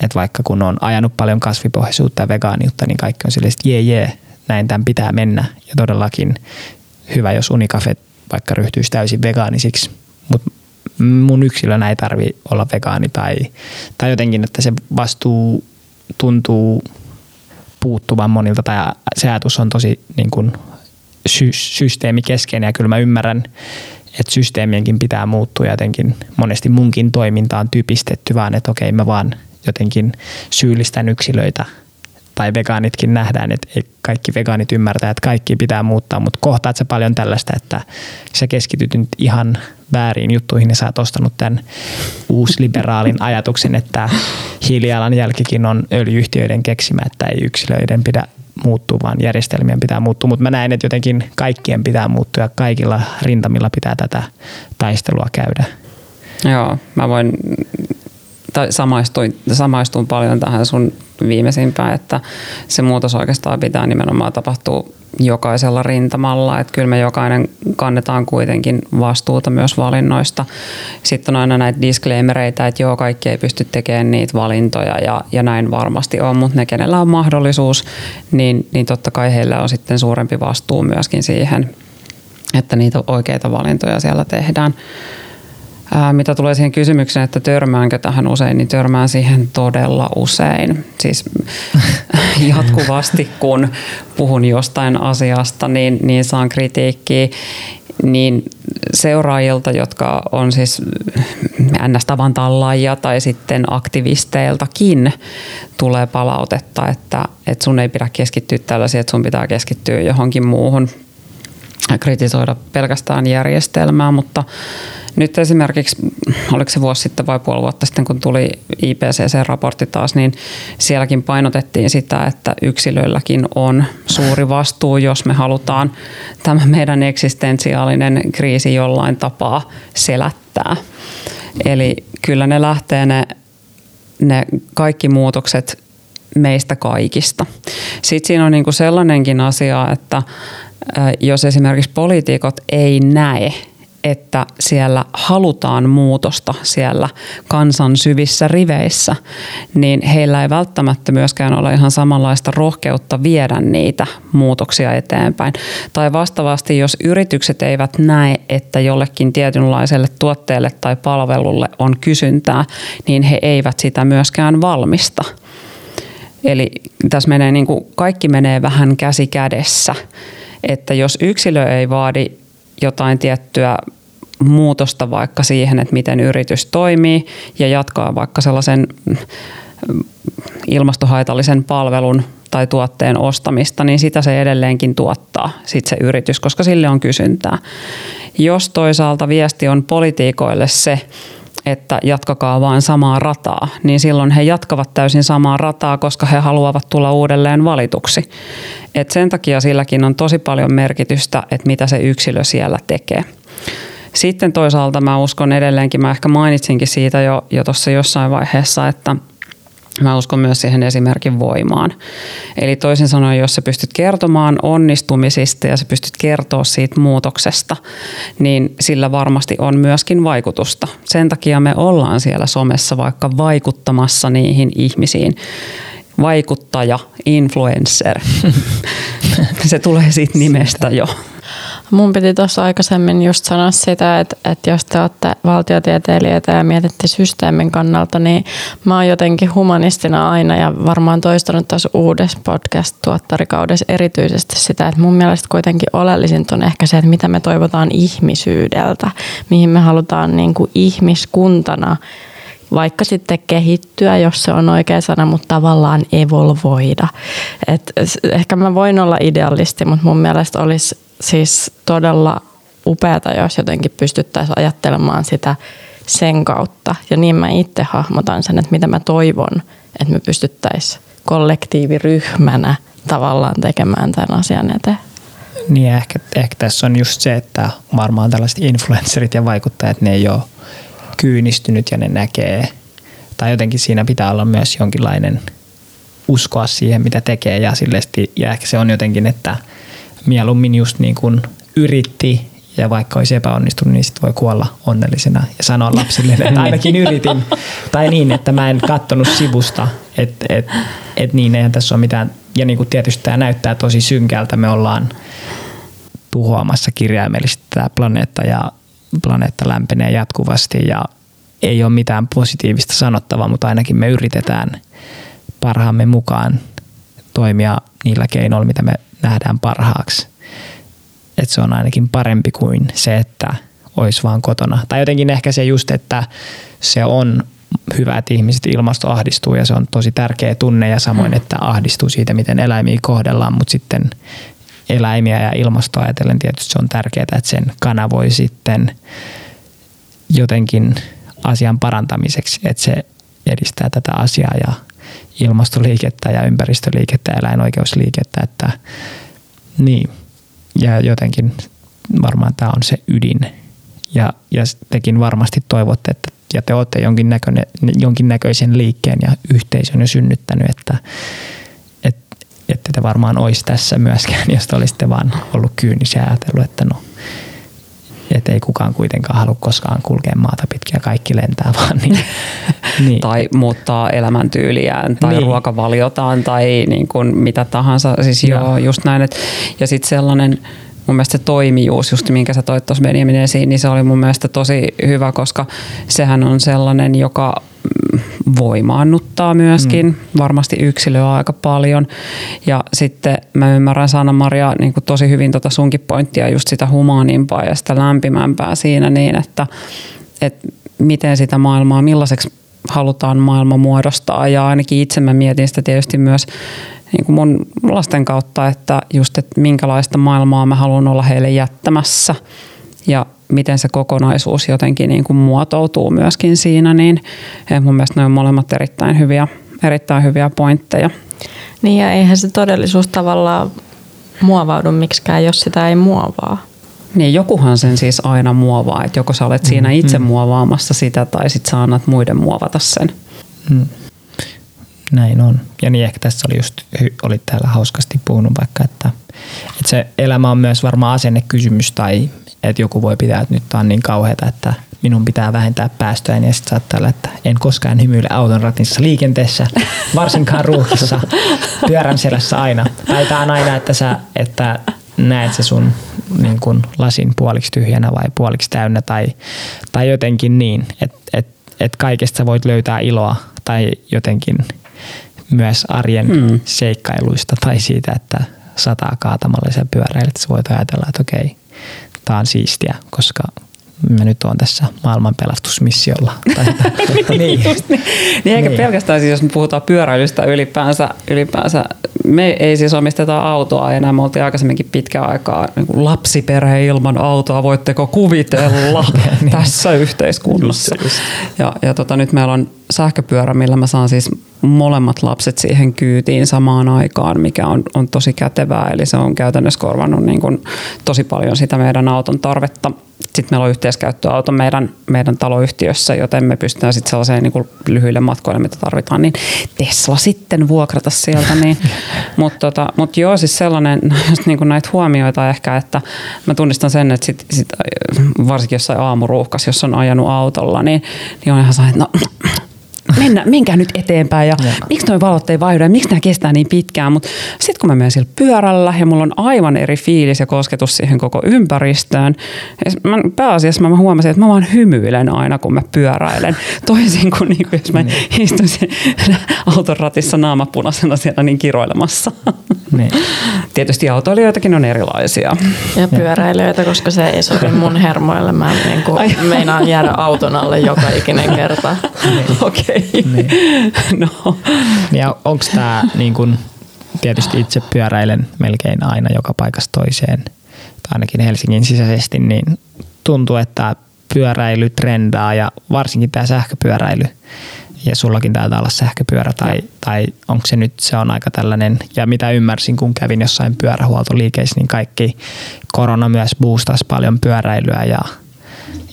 että vaikka kun on ajanut paljon kasvipohjaisuutta ja vegaaniutta, niin kaikki on silleen, että jee jee, näin tämän pitää mennä. Ja todellakin hyvä, jos Unikafe vaikka ryhtyisi täysin vegaanisiksi, mutta mun yksilönä ei tarvi olla vegaani tai, tai jotenkin, että se vastuu tuntuu puuttuvan monilta tai se ajatus on tosi niin kuin sy- systeemikeskeinen ja kyllä mä ymmärrän, että systeemienkin pitää muuttua jotenkin monesti munkin toiminta on typistetty vaan, että okei mä vaan jotenkin syyllistän yksilöitä tai vegaanitkin nähdään, että ei kaikki vegaanit ymmärtää, että kaikki pitää muuttaa, mutta kohtaat sä paljon tällaista, että sä keskityt nyt ihan väärin juttuihin ja sä oot ostanut tämän uusliberaalin ajatuksen, että hiilijalanjälkikin on öljyyhtiöiden keksimä, että ei yksilöiden pidä muuttua, vaan järjestelmien pitää muuttua. Mutta mä näen, että jotenkin kaikkien pitää muuttua ja kaikilla rintamilla pitää tätä taistelua käydä. Joo, mä voin tai samaistuin, samaistuin paljon tähän sun viimeisimpään, että se muutos oikeastaan pitää nimenomaan tapahtua jokaisella rintamalla, että kyllä me jokainen kannetaan kuitenkin vastuuta myös valinnoista. Sitten on aina näitä disclaimereita, että joo, kaikki ei pysty tekemään niitä valintoja ja, ja näin varmasti on, mutta ne, kenellä on mahdollisuus, niin, niin totta kai heillä on sitten suurempi vastuu myöskin siihen, että niitä oikeita valintoja siellä tehdään. Mitä tulee siihen kysymykseen, että törmäänkö tähän usein, niin törmään siihen todella usein. Siis jatkuvasti, kun puhun jostain asiasta, niin, niin saan kritiikkiä niin seuraajilta, jotka on siis ns-tavan tallaajia tai sitten aktivisteiltakin tulee palautetta, että, että sun ei pidä keskittyä tällaisiin, että sun pitää keskittyä johonkin muuhun, kritisoida pelkästään järjestelmää, mutta nyt esimerkiksi, oliko se vuosi sitten vai puoli vuotta sitten, kun tuli IPCC-raportti taas, niin sielläkin painotettiin sitä, että yksilöilläkin on suuri vastuu, jos me halutaan tämä meidän eksistentiaalinen kriisi jollain tapaa selättää. Eli kyllä ne lähtee ne ne kaikki muutokset meistä kaikista. Sitten siinä on niin kuin sellainenkin asia, että jos esimerkiksi poliitikot ei näe että siellä halutaan muutosta siellä kansan syvissä riveissä, niin heillä ei välttämättä myöskään ole ihan samanlaista rohkeutta viedä niitä muutoksia eteenpäin. Tai vastaavasti, jos yritykset eivät näe, että jollekin tietynlaiselle tuotteelle tai palvelulle on kysyntää, niin he eivät sitä myöskään valmista. Eli tässä menee niin kuin, kaikki menee vähän käsi kädessä. Että jos yksilö ei vaadi jotain tiettyä muutosta vaikka siihen, että miten yritys toimii ja jatkaa vaikka sellaisen mm, ilmastohaitallisen palvelun tai tuotteen ostamista, niin sitä se edelleenkin tuottaa sit se yritys, koska sille on kysyntää. Jos toisaalta viesti on politiikoille se, että jatkakaa vain samaa rataa, niin silloin he jatkavat täysin samaa rataa, koska he haluavat tulla uudelleen valituksi. Et sen takia silläkin on tosi paljon merkitystä, että mitä se yksilö siellä tekee. Sitten toisaalta mä uskon edelleenkin, mä ehkä mainitsinkin siitä jo, jo tuossa jossain vaiheessa, että Mä uskon myös siihen esimerkin voimaan. Eli toisin sanoen, jos sä pystyt kertomaan onnistumisista ja sä pystyt kertoa siitä muutoksesta, niin sillä varmasti on myöskin vaikutusta. Sen takia me ollaan siellä somessa vaikka vaikuttamassa niihin ihmisiin. Vaikuttaja, influencer. Se tulee siitä nimestä jo. Mun piti tuossa aikaisemmin just sanoa sitä, että, että jos te olette valtiotieteilijöitä ja mietitte systeemin kannalta, niin mä oon jotenkin humanistina aina ja varmaan toistanut tuossa uudessa podcast-tuottarikaudessa erityisesti sitä, että mun mielestä kuitenkin oleellisin on ehkä se, että mitä me toivotaan ihmisyydeltä, mihin me halutaan niin kuin ihmiskuntana vaikka sitten kehittyä, jos se on oikea sana, mutta tavallaan evolvoida. Et ehkä mä voin olla idealisti, mutta mun mielestä olisi siis todella upeata, jos jotenkin pystyttäisiin ajattelemaan sitä sen kautta. Ja niin mä itse hahmotan sen, että mitä mä toivon, että me pystyttäisiin kollektiiviryhmänä tavallaan tekemään tämän asian eteen. Niin ehkä, ehkä tässä on just se, että varmaan tällaiset influencerit ja vaikuttajat, ne ei ole kyynistynyt ja ne näkee, tai jotenkin siinä pitää olla myös jonkinlainen uskoa siihen, mitä tekee ja, sillesti, ja ehkä se on jotenkin, että – mieluummin just niin kuin yritti ja vaikka olisi epäonnistunut, niin sitten voi kuolla onnellisena ja sanoa lapsille, että ainakin yritin. tai niin, että mä en kattonut sivusta, että et, et niin, eihän tässä ole mitään. Ja niin kuin tietysti tämä näyttää tosi synkältä, me ollaan tuhoamassa kirjaimellisesti tämä planeetta ja planeetta lämpenee jatkuvasti ja ei ole mitään positiivista sanottavaa, mutta ainakin me yritetään parhaamme mukaan toimia niillä keinoilla, mitä me nähdään parhaaksi. Että se on ainakin parempi kuin se, että olisi vaan kotona. Tai jotenkin ehkä se just, että se on hyvä, että ihmiset ilmasto ahdistuu ja se on tosi tärkeä tunne ja samoin, mm. että ahdistuu siitä, miten eläimiä kohdellaan, mutta sitten eläimiä ja ilmastoa ajatellen tietysti se on tärkeää, että sen kanavoi sitten jotenkin asian parantamiseksi, että se edistää tätä asiaa ja ilmastoliikettä ja ympäristöliikettä ja eläinoikeusliikettä, että niin. Ja jotenkin varmaan tämä on se ydin. Ja, ja tekin varmasti toivotte, että ja te olette jonkinnäköinen, jonkinnäköisen liikkeen ja yhteisön jo synnyttänyt, että et, ette te varmaan olisi tässä myöskään, jos te olisitte vaan ollut kyynisiä ja ajatellut, että no että ei kukaan kuitenkaan halua koskaan kulkea maata pitkin ja kaikki lentää vaan. Niin, niin. tai muuttaa elämäntyyliään tai niin. ruokavaliotaan tai niin kuin mitä tahansa. Siis joo, joo just näin. Et, ja sitten sellainen mun mielestä se toimijuus, just minkä sä toit tuossa Benjamin esiin, niin se oli mun mielestä tosi hyvä, koska sehän on sellainen, joka voimaannuttaa myöskin mm. varmasti yksilöä aika paljon. Ja sitten mä ymmärrän Sanna-Maria niin kuin tosi hyvin tota sunkin pointtia, just sitä humaanimpaa ja sitä lämpimämpää siinä niin, että, että miten sitä maailmaa, millaiseksi halutaan maailma muodostaa. Ja ainakin itse mä mietin sitä tietysti myös niin kuin mun lasten kautta, että just, että minkälaista maailmaa mä haluan olla heille jättämässä. Ja miten se kokonaisuus jotenkin niin kuin muotoutuu myöskin siinä, niin mun mielestä ne on molemmat erittäin hyviä, erittäin hyviä pointteja. Niin ja eihän se todellisuus tavallaan muovaudu miksikään, jos sitä ei muovaa. Niin, jokuhan sen siis aina muovaa, että joko sä olet siinä mm, itse mm. muovaamassa sitä tai sitten sä annat muiden muovata sen. Mm. näin on. Ja niin ehkä tässä oli just, olit täällä hauskasti puhunut vaikka, että, että se elämä on myös varmaan asennekysymys tai että joku voi pitää, että nyt tämä on niin kauheata, että minun pitää vähentää päästöjä, niin sitten saattaa olla, että en koskaan hymyile auton ratissa liikenteessä, varsinkaan ruuhkissa, pyörän selässä aina. Tai tämä on aina, että sä että näet se sun niin kun lasin puoliksi tyhjänä vai puoliksi täynnä tai, tai jotenkin niin, että et, et kaikesta sä voit löytää iloa tai jotenkin myös arjen mm. seikkailuista tai siitä, että sataa kaatamalla sen pyöräilet, sä voit ajatella, että okei, tämä on siistiä, koska mä nyt oon tässä maailman pelastusmissiolla. niin, niin. niin. niin eikä niin. pelkästään siis, jos me puhutaan pyöräilystä ylipäänsä, ylipäänsä, me ei siis omisteta autoa enää, me oltiin aikaisemminkin pitkä aikaa niin kuin lapsiperhe ilman autoa, voitteko kuvitella niin. tässä yhteiskunnassa. Just, just. Ja, ja tota, nyt meillä on sähköpyörä, millä mä saan siis molemmat lapset siihen kyytiin samaan aikaan, mikä on, on tosi kätevää. Eli se on käytännössä korvannut niin kuin tosi paljon sitä meidän auton tarvetta. Sitten meillä on yhteiskäyttöauto meidän, meidän taloyhtiössä, joten me pystytään sitten sellaiseen niin lyhyille matkoille, mitä tarvitaan, niin Tesla sitten vuokrata sieltä. Niin. Mutta tota, mut joo, siis sellainen, just niin kuin näitä huomioita ehkä, että mä tunnistan sen, että sit, sit, varsinkin jossain aamuruuhkas, jos on ajanut autolla, niin, niin on ihan sellainen, että no mennä, menkää nyt eteenpäin ja, ja. miksi noin valot ei vaihdu ja miksi nämä kestää niin pitkään. Mutta sitten kun mä menen sillä pyörällä ja mulla on aivan eri fiilis ja kosketus siihen koko ympäristöön. Ja mä, pääasiassa mä huomasin, että mä vaan hymyilen aina kun mä pyöräilen. Toisin kuin, niin kuin jos mä niin. istuisin auton ratissa naamapunaisena siellä niin kiroilemassa. Niin. Tietysti autoilijoitakin on erilaisia. Ja pyöräilijöitä, koska se ei sovi mun hermoille. Mä niin kuin meinaan jäädä auton alle joka ikinen kerta. Okei. Niin. no. Ja onko tämä niin kun, tietysti itse pyöräilen melkein aina joka paikasta toiseen, tai ainakin Helsingin sisäisesti, niin tuntuu, että pyöräily trendaa ja varsinkin tämä sähköpyöräily ja sullakin taitaa olla sähköpyörä tai, tai onko se nyt, se on aika tällainen, ja mitä ymmärsin, kun kävin jossain pyörähuoltoliikeissä, niin kaikki korona myös boostasi paljon pyöräilyä ja,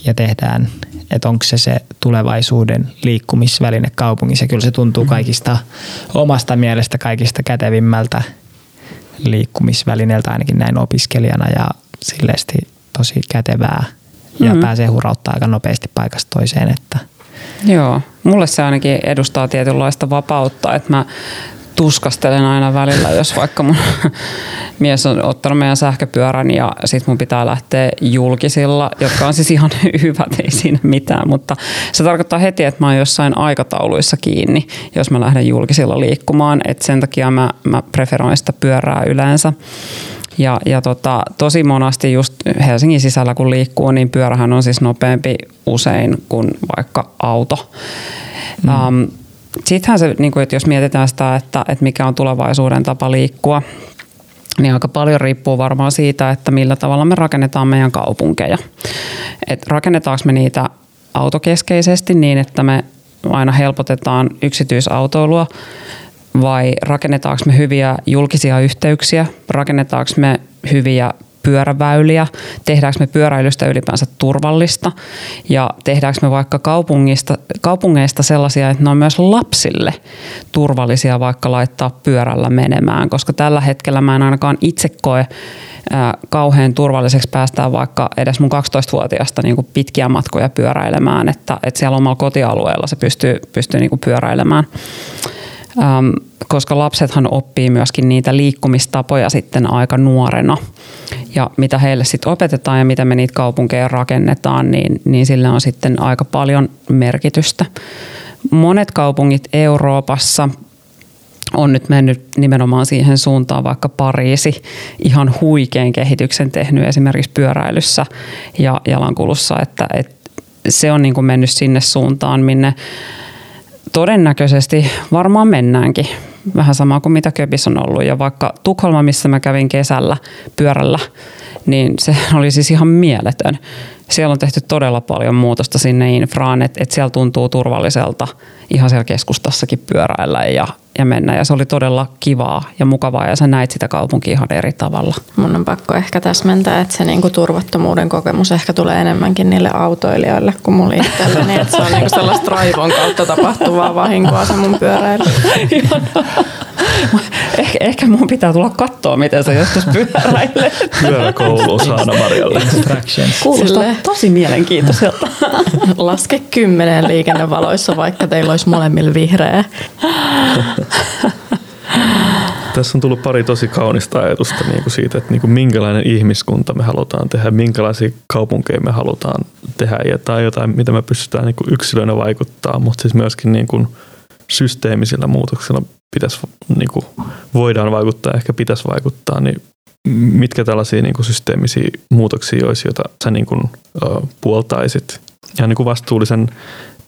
ja tehdään että onko se se tulevaisuuden liikkumisväline kaupungissa. Kyllä se tuntuu mm-hmm. kaikista omasta mielestä kaikista kätevimmältä liikkumisvälineeltä ainakin näin opiskelijana ja silleesti tosi kätevää ja mm-hmm. pääsee hurauttaa aika nopeasti paikasta toiseen. Että Joo, mulle se ainakin edustaa tietynlaista vapautta, että mä tuskastelen aina välillä, jos vaikka mun mies on ottanut meidän sähköpyörän ja sit mun pitää lähteä julkisilla, jotka on siis ihan hyvät, ei siinä mitään, mutta se tarkoittaa heti, että mä oon jossain aikatauluissa kiinni, jos mä lähden julkisilla liikkumaan, että sen takia mä, mä preferoin sitä pyörää yleensä. Ja, ja tota, tosi monasti just Helsingin sisällä kun liikkuu, niin pyörähän on siis nopeampi usein kuin vaikka auto. Mm. Um, Sittenhän se, niin kuin, että jos mietitään sitä, että, että mikä on tulevaisuuden tapa liikkua, niin aika paljon riippuu varmaan siitä, että millä tavalla me rakennetaan meidän kaupunkeja. Et rakennetaanko me niitä autokeskeisesti niin, että me aina helpotetaan yksityisautoilua vai rakennetaanko me hyviä julkisia yhteyksiä, rakennetaanko me hyviä pyöräväyliä, tehdäänkö me pyöräilystä ylipäänsä turvallista? Ja tehdäänkö me vaikka kaupungista, kaupungeista sellaisia, että ne on myös lapsille turvallisia vaikka laittaa pyörällä menemään, koska tällä hetkellä mä en ainakaan itse koe kauhean turvalliseksi päästään vaikka edes mun 12-vuotiaasta niin kuin pitkiä matkoja pyöräilemään, että, että siellä omalla kotialueella se pystyy, pystyy niin kuin pyöräilemään. Ähm, koska lapsethan oppii myöskin niitä liikkumistapoja sitten aika nuorena. Ja mitä heille sitten opetetaan ja mitä me niitä kaupunkeja rakennetaan, niin, niin sillä on sitten aika paljon merkitystä. Monet kaupungit Euroopassa on nyt mennyt nimenomaan siihen suuntaan, vaikka Pariisi ihan huikean kehityksen tehnyt esimerkiksi pyöräilyssä ja jalankulussa, että, että se on niin kuin mennyt sinne suuntaan, minne todennäköisesti varmaan mennäänkin. Vähän sama kuin mitä Köpis on ollut. Ja vaikka Tukholma, missä mä kävin kesällä pyörällä, niin se oli siis ihan mieletön. Siellä on tehty todella paljon muutosta sinne infraan, että, että siellä tuntuu turvalliselta ihan siellä keskustassakin pyöräillä ja, ja mennä. Ja se oli todella kivaa ja mukavaa ja sä näit sitä kaupunkia ihan eri tavalla. Mun on pakko ehkä täsmentää, että se niinku turvattomuuden kokemus ehkä tulee enemmänkin niille autoilijoille kuin mulle itselle. Niin, että se on niinku sellaista raivon kautta tapahtuvaa vahinkoa se mun pyöräily. ehkä, ehkä mun pitää tulla katsoa, miten se joskus pyöräilee. Pyöräkoulu Saana Marjalle. Kuulostaa Sille... tosi mielenkiintoiselta. Laske kymmeneen liikennevaloissa, vaikka teillä olisi molemmilla vihreä. Tässä on tullut pari tosi kaunista ajatusta niin kuin siitä, että niin kuin minkälainen ihmiskunta me halutaan tehdä, minkälaisia kaupunkeja me halutaan tehdä. Ja tai jotain, mitä me pystytään niin kuin yksilönä vaikuttaa, mutta siis myöskin niin kuin systeemisillä muutoksilla pitäisi, niin kuin voidaan vaikuttaa, ehkä pitäisi vaikuttaa, niin mitkä tällaisia niin kuin systeemisiä muutoksia olisi, joita sä niin kuin, uh, puoltaisit? Ja niin kuin vastuullisen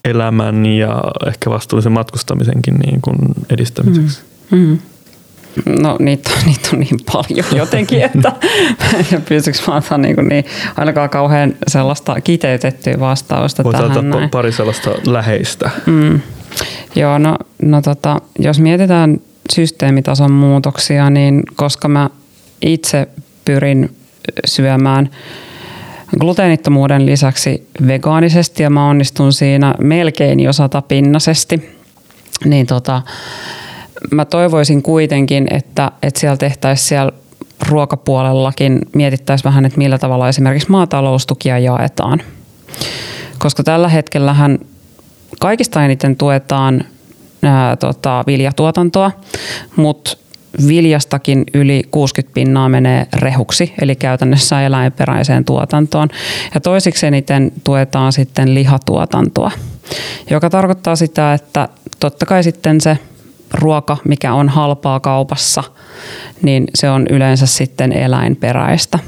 elämän ja ehkä vastuullisen matkustamisenkin niin kuin edistämiseksi? Mm. Mm. No niitä, niitä on niin paljon jotenkin, että pystyykö mä antaa niin, niin ainakaan kauhean sellaista kiteytettyä vastausta Voit tähän. Voit pari sellaista läheistä. Mm. Joo, no, no tota, jos mietitään systeemitason muutoksia, niin koska mä itse pyrin syömään gluteenittomuuden lisäksi vegaanisesti ja mä onnistun siinä melkein jo satapinnasesti, niin tota, mä toivoisin kuitenkin, että, että siellä tehtäisiin siellä ruokapuolellakin mietittäisiin vähän, että millä tavalla esimerkiksi maataloustukia jaetaan. Koska tällä hetkellähän kaikista eniten tuetaan ää, tota, viljatuotantoa, mutta viljastakin yli 60 pinnaa menee rehuksi, eli käytännössä eläinperäiseen tuotantoon. Ja toisiksi eniten tuetaan sitten lihatuotantoa, joka tarkoittaa sitä, että totta kai sitten se ruoka, mikä on halpaa kaupassa, niin se on yleensä sitten eläinperäistä.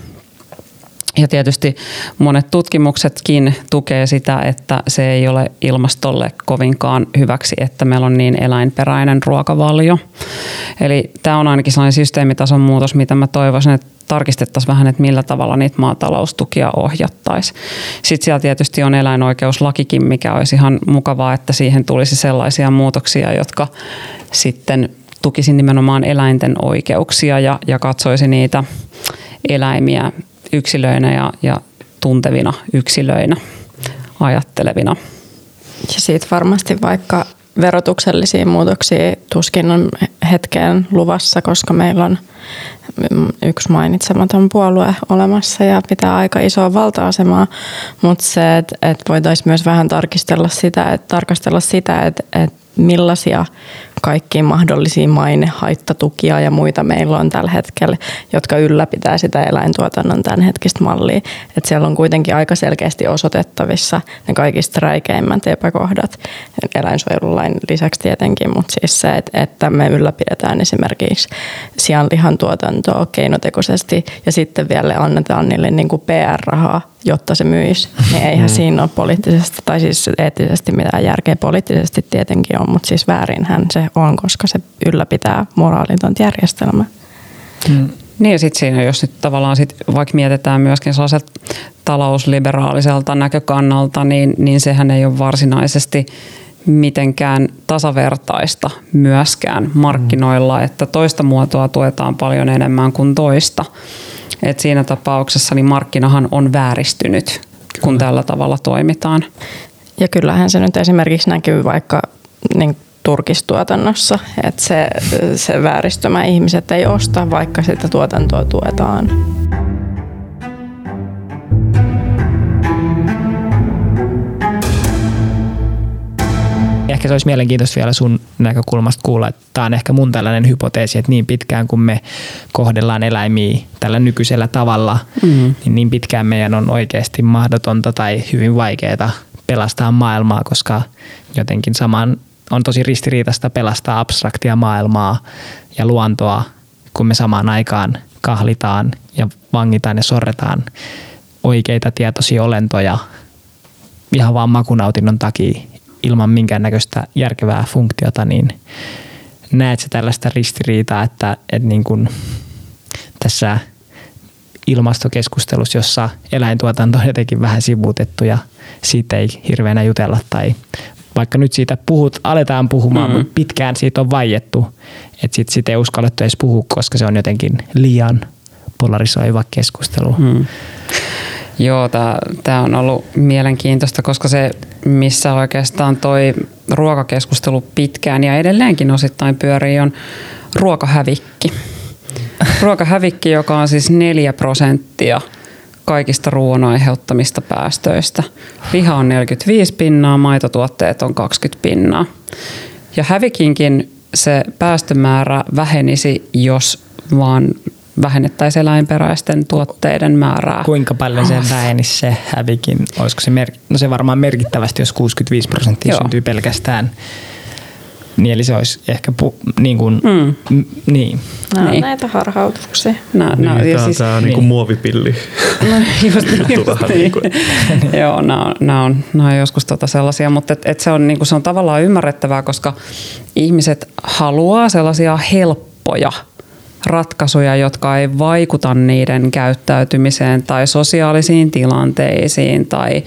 Ja tietysti monet tutkimuksetkin tukee sitä, että se ei ole ilmastolle kovinkaan hyväksi, että meillä on niin eläinperäinen ruokavalio. Eli tämä on ainakin sellainen systeemitason muutos, mitä mä toivoisin, että tarkistettaisiin vähän, että millä tavalla niitä maataloustukia ohjattaisiin. Sitten siellä tietysti on eläinoikeuslakikin, mikä olisi ihan mukavaa, että siihen tulisi sellaisia muutoksia, jotka sitten tukisi nimenomaan eläinten oikeuksia ja, ja katsoisi niitä eläimiä yksilöinä ja, ja tuntevina yksilöinä, ajattelevina. Ja siitä varmasti vaikka verotuksellisia muutoksia tuskin on hetkeen luvassa, koska meillä on yksi mainitsematon puolue olemassa ja pitää aika isoa valta-asemaa, mutta se, että, että voitaisiin myös vähän tarkistella sitä, että, tarkastella sitä, että, että millaisia kaikkiin mahdollisia mainehaittatukia ja muita meillä on tällä hetkellä, jotka ylläpitää sitä eläintuotannon tämän hetkistä mallia. Et siellä on kuitenkin aika selkeästi osoitettavissa ne kaikista räikeimmät epäkohdat eläinsuojelulain lisäksi tietenkin, mutta siis se, että me ylläpidetään esimerkiksi sianlihan tuotantoa keinotekoisesti ja sitten vielä annetaan niille niin kuin PR-rahaa jotta se myisi. Niin eihän mm. siinä ole poliittisesti tai siis eettisesti mitään järkeä. Poliittisesti tietenkin on, mutta siis väärinhän se on, koska se ylläpitää moraalitonta järjestelmää. Mm. Niin ja sitten siinä, jos nyt tavallaan sit, vaikka mietitään myöskin sellaiselta talousliberaaliselta näkökannalta, niin, niin sehän ei ole varsinaisesti mitenkään tasavertaista myöskään markkinoilla, että toista muotoa tuetaan paljon enemmän kuin toista. Et siinä tapauksessa niin markkinahan on vääristynyt, kun tällä tavalla toimitaan. Ja kyllähän se nyt esimerkiksi näkyy vaikka niin turkistuotannossa, että se, se vääristymä ihmiset ei osta, vaikka sitä tuotantoa tuetaan. Ehkä se olisi mielenkiintoista vielä sun näkökulmasta kuulla, että tämä on ehkä mun tällainen hypoteesi, että niin pitkään kun me kohdellaan eläimiä tällä nykyisellä tavalla, mm-hmm. niin niin pitkään meidän on oikeasti mahdotonta tai hyvin vaikeaa pelastaa maailmaa, koska jotenkin saman on tosi ristiriitaista pelastaa abstraktia maailmaa ja luontoa, kun me samaan aikaan kahlitaan ja vangitaan ja sorretaan oikeita tietoisia olentoja ihan vaan makunautinnon takia ilman minkäännäköistä järkevää funktiota, niin näet se tällaista ristiriitaa, että, että niin kuin tässä ilmastokeskustelussa, jossa eläintuotanto on jotenkin vähän sivuutettu ja siitä ei hirveänä jutella tai vaikka nyt siitä puhut, aletaan puhumaan, mm. mutta pitkään siitä on vaiettu, että sitten sit ei uskallettu edes puhua, koska se on jotenkin liian polarisoiva keskustelu. Mm. Joo, tämä on ollut mielenkiintoista, koska se, missä oikeastaan toi ruokakeskustelu pitkään ja edelleenkin osittain pyörii, on ruokahävikki. Ruokahävikki, joka on siis 4 prosenttia kaikista ruoan aiheuttamista päästöistä. Liha on 45 pinnaa, maitotuotteet on 20 pinnaa. Ja hävikinkin se päästömäärä vähenisi, jos vaan vähennettäisiin eläinperäisten tuotteiden määrää. Kuinka paljon se vähenisi se hävikin? Olisiko se, mer- no se varmaan merkittävästi, jos 65 prosenttia Joo. syntyy pelkästään niin eli se olisi ehkä pu, niin kuin, mm. m, niin. Nämä niin. näitä harhautuksia. Nää, niin, nää, tämä on siis, tämä niin. niin muovipilli. No, just, just niin. niin kuin. Joo, nämä, nämä, on, nämä on joskus tota sellaisia, mutta et, et se, on, niin kuin, se on tavallaan ymmärrettävää, koska ihmiset haluaa sellaisia helppoja ratkaisuja, jotka ei vaikuta niiden käyttäytymiseen tai sosiaalisiin tilanteisiin tai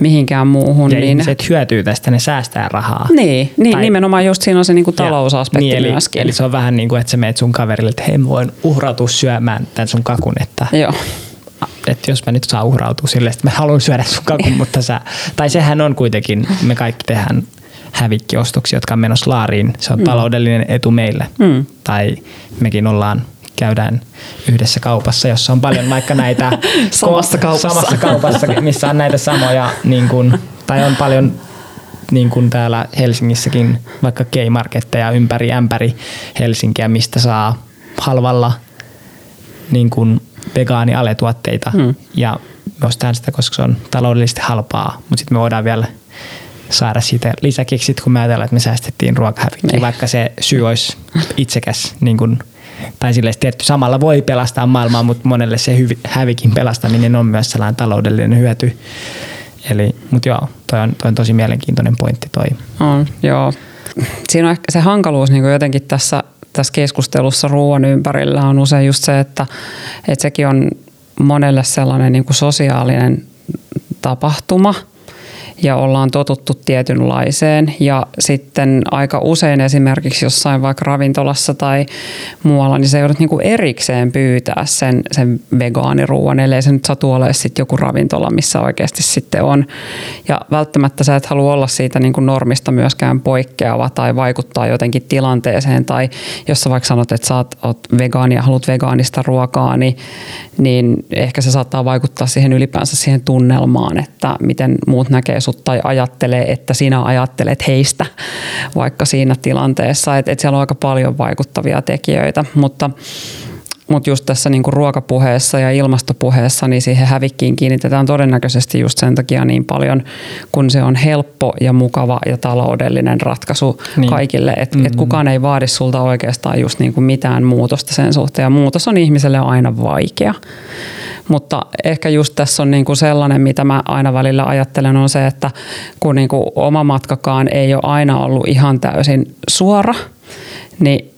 mihinkään muuhun. Ja niin ihmiset hyötyy tästä, ne säästää rahaa. Niin, niin tai, nimenomaan just siinä on se niinku talousaspekti niin, eli, myöskin. Eli se on vähän niin kuin, että sä meet sun kaverille, että hei voin uhrautua syömään tämän sun kakun, että Joo että jos mä nyt saan uhrautua sille, että mä haluan syödä sun kakun, mutta sä, tai sehän on kuitenkin, me kaikki tehdään hävikkiostoksia, jotka on menossa laariin. Se on mm. taloudellinen etu meille. Mm. Tai mekin ollaan käydään yhdessä kaupassa, jossa on paljon vaikka näitä samassa, kaupassa. samassa kaupassa, missä on näitä samoja, niin kuin, tai on paljon niin kuin täällä Helsingissäkin vaikka K-marketteja ympäri ämpäri Helsinkiä, mistä saa halvalla niin kuin vegaani-aletuotteita. Hmm. Ja me ostetaan sitä, koska se on taloudellisesti halpaa, mutta sitten me voidaan vielä saada siitä lisäkiksit, kun me ajatellaan, että me säästettiin ruokahävikkiä, niin. vaikka se syy olisi itsekäs, niin kuin, tai sille tietty samalla voi pelastaa maailmaa, mutta monelle se hyvi, hävikin pelastaminen on myös sellainen taloudellinen hyöty. Eli, mutta joo, toi on, toi on tosi mielenkiintoinen pointti toi. On, joo. Siinä on ehkä se hankaluus niin jotenkin tässä, tässä keskustelussa ruoan ympärillä on usein just se, että, että sekin on monelle sellainen niin kuin sosiaalinen tapahtuma – ja ollaan totuttu tietynlaiseen. Ja sitten aika usein esimerkiksi jossain vaikka ravintolassa tai muualla, niin se joudut niinku erikseen pyytää sen, sen vegaaniruuan, ellei se nyt satu ole sitten joku ravintola, missä oikeasti sitten on. Ja välttämättä sä et halua olla siitä niinku normista myöskään poikkeava tai vaikuttaa jotenkin tilanteeseen. Tai jos sä vaikka sanot, että sä oot, oot vegaani ja haluat vegaanista ruokaa, niin, niin ehkä se saattaa vaikuttaa siihen ylipäänsä siihen tunnelmaan, että miten muut näkee sut tai ajattelee, että sinä ajattelet heistä vaikka siinä tilanteessa. Että et siellä on aika paljon vaikuttavia tekijöitä, mutta mutta just tässä niinku ruokapuheessa ja ilmastopuheessa, niin siihen hävikkiin kiinnitetään todennäköisesti just sen takia niin paljon, kun se on helppo ja mukava ja taloudellinen ratkaisu niin. kaikille. Että mm-hmm. et kukaan ei vaadi sulta oikeastaan just niinku mitään muutosta sen suhteen. Ja muutos on ihmiselle aina vaikea. Mutta ehkä just tässä on niinku sellainen, mitä mä aina välillä ajattelen, on se, että kun niinku oma matkakaan ei ole aina ollut ihan täysin suora, niin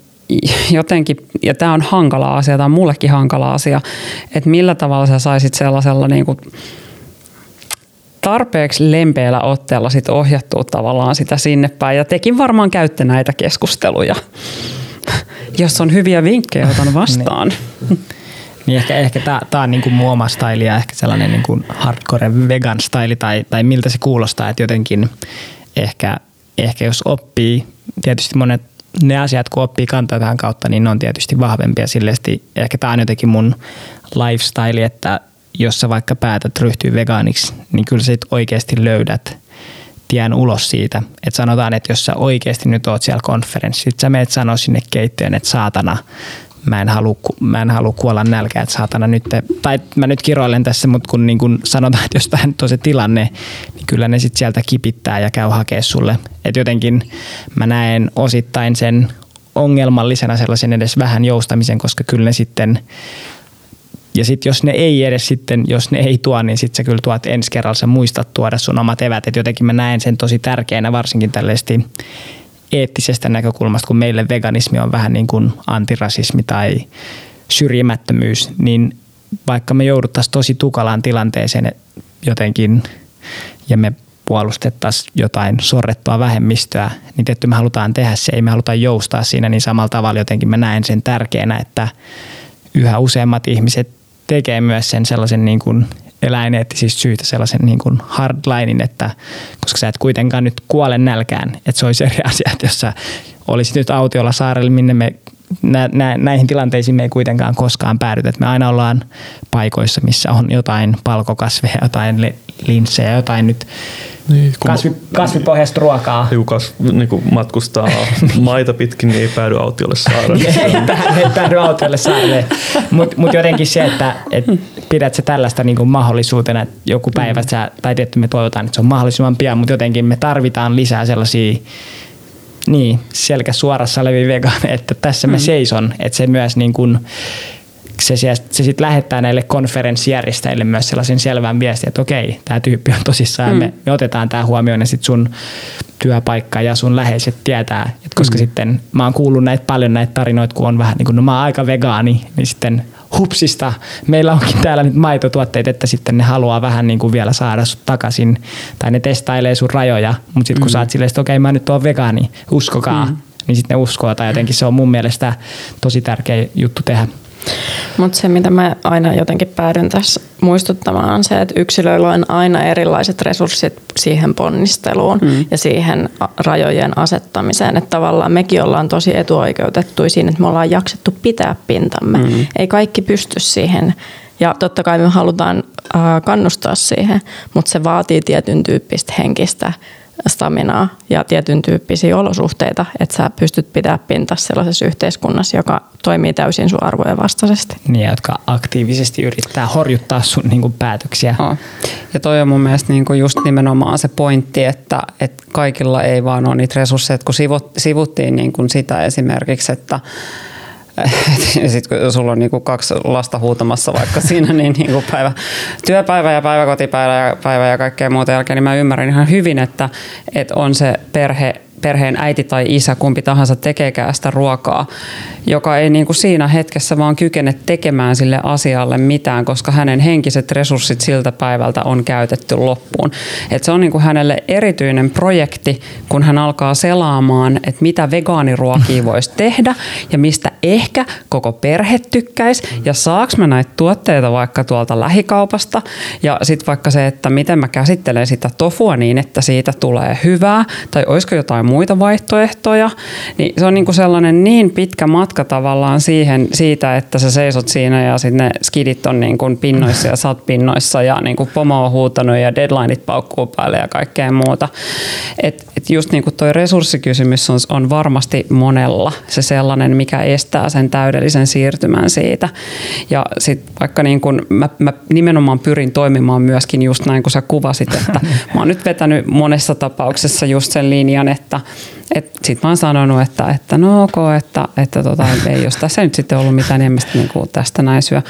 jotenkin, ja tämä on hankala asia, tämä on mullekin hankala asia, että millä tavalla sä saisit sellaisella niin kuin tarpeeksi lempeällä otteella sit ohjattua tavallaan sitä sinne päin. Ja tekin varmaan käytte näitä keskusteluja. Jos on hyviä vinkkejä, otan vastaan. niin. Niin ehkä, ehkä tämä on niinku muoma style ja ehkä sellainen niinku hardcore vegan style tai, tai miltä se kuulostaa, että jotenkin ehkä, ehkä jos oppii, tietysti monet ne asiat, kun oppii kantaa tähän kautta, niin ne on tietysti vahvempia. Silleesti ehkä tämä on jotenkin mun lifestyle, että jos sä vaikka päätät ryhtyä vegaaniksi, niin kyllä sä oikeasti löydät tien ulos siitä. Että sanotaan, että jos sä oikeasti nyt oot siellä konferenssissa, sä meet sanoa sinne keittiöön, että saatana, mä en halua, mä en halua kuolla nälkään, että saatana nyt, tai mä nyt kiroilen tässä, mutta kun niin sanotaan, että jos tämä nyt on se tilanne, niin kyllä ne sitten sieltä kipittää ja käy hakea sulle. Että jotenkin mä näen osittain sen ongelmallisena sellaisen edes vähän joustamisen, koska kyllä ne sitten ja sitten jos ne ei edes sitten, jos ne ei tuo, niin sitten sä kyllä tuot ensi kerralla, sä muistat tuoda sun omat evät. Et jotenkin mä näen sen tosi tärkeänä, varsinkin tällaisesti eettisestä näkökulmasta, kun meille veganismi on vähän niin kuin antirasismi tai syrjimättömyys, niin vaikka me jouduttaisiin tosi tukalaan tilanteeseen jotenkin ja me puolustettaisiin jotain sorrettua vähemmistöä, niin tietty me halutaan tehdä se, ei me haluta joustaa siinä, niin samalla tavalla jotenkin mä näen sen tärkeänä, että yhä useammat ihmiset tekee myös sen sellaisen niin kuin eläineettisistä syistä sellaisen niin kuin hardlinein, että koska sä et kuitenkaan nyt kuole nälkään, että se olisi eri asia, että jos sä olisit nyt autiolla saarella, minne me nä, nä, näihin tilanteisiin me ei kuitenkaan koskaan päädytä. Me aina ollaan paikoissa, missä on jotain palkokasveja, jotain linssejä, jotain nyt niin, kasvi, kasvipohjaista ruokaa. Joku kas, niin kuin matkustaa maita pitkin, niin ei päädy autiolle saarelle. ei, ei päädy autiolle saarelle. Mutta mut jotenkin se, että et pidät se tällaista niin kuin mahdollisuutena, että joku päivä sä, tai tietty me toivotaan, että se on mahdollisimman pian, mutta jotenkin me tarvitaan lisää sellaisia niin, selkä suorassa olevia vegaaneja, että tässä mä mm. seison, että se myös niin kuin, se, se, se sitten lähettää näille konferenssijärjestäjille myös sellaisen selvän viestin, että okei, tämä tyyppi on tosissaan, mm. me, me otetaan tämä huomioon ja sitten sun työpaikka ja sun läheiset tietää, että koska mm. sitten mä oon kuullut näitä paljon näitä tarinoita, kun on vähän niin kuin, no mä oon aika vegaani, niin sitten hupsista, meillä onkin täällä nyt maitotuotteita, että sitten ne haluaa vähän niin kuin vielä saada sut takaisin, tai ne testailee sun rajoja, mutta sitten kun mm. sä oot silleen, että okei okay, mä nyt oon vegaani, uskokaa, mm. niin sitten ne uskoo, tai jotenkin se on mun mielestä tosi tärkeä juttu tehdä. Mutta se, mitä mä aina jotenkin päädyn tässä muistuttamaan, on se, että yksilöillä on aina erilaiset resurssit siihen ponnisteluun mm. ja siihen rajojen asettamiseen. Että tavallaan mekin ollaan tosi etuoikeutettuja siinä, että me ollaan jaksettu pitää pintamme. Mm. Ei kaikki pysty siihen ja totta kai me halutaan kannustaa siihen, mutta se vaatii tietyn tyyppistä henkistä staminaa ja tietyn tyyppisiä olosuhteita, että sä pystyt pitää pinta sellaisessa yhteiskunnassa, joka toimii täysin sun arvojen vastaisesti. Niin, jotka aktiivisesti yrittää horjuttaa sun niin kuin, päätöksiä. Oh. Ja toi on mun mielestä niin kuin just nimenomaan se pointti, että, että kaikilla ei vaan ole niitä resursseja, kun sivuttiin niin kuin sitä esimerkiksi, että sitten kun sulla on niin kuin kaksi lasta huutamassa vaikka siinä, niin, niin kuin päivä, työpäivä ja päiväkotipäivä ja, päivä ja kaikkea muuta jälkeen, niin mä ymmärrän ihan hyvin, että, että on se perhe perheen äiti tai isä, kumpi tahansa tekeekään sitä ruokaa, joka ei niin kuin siinä hetkessä vaan kykene tekemään sille asialle mitään, koska hänen henkiset resurssit siltä päivältä on käytetty loppuun. Et se on niin kuin hänelle erityinen projekti, kun hän alkaa selaamaan, että mitä vegaaniruokia voisi tehdä ja mistä ehkä koko perhe tykkäisi ja saaks mä näitä tuotteita vaikka tuolta lähikaupasta ja sitten vaikka se, että miten mä käsittelen sitä tofua niin, että siitä tulee hyvää tai olisiko jotain muita vaihtoehtoja, niin se on niin kuin sellainen niin pitkä matka tavallaan siihen, siitä, että sä seisot siinä ja sitten ne skidit on niin kuin pinnoissa ja oot pinnoissa ja niin kuin pomo on huutanut ja deadlineit paukkuu päälle ja kaikkea muuta. Et, et just niin kuin toi resurssikysymys on, on varmasti monella se sellainen, mikä estää sen täydellisen siirtymän siitä. Ja sitten vaikka niin kuin mä, mä nimenomaan pyrin toimimaan myöskin just näin kuin sä kuvasit, että mä oon nyt vetänyt monessa tapauksessa just sen linjan, että sitten mä oon sanonut, että, että no ok, että, että tota, ei, jos tässä nyt sitten ollut mitään, niin niin kuin tästä näin syö.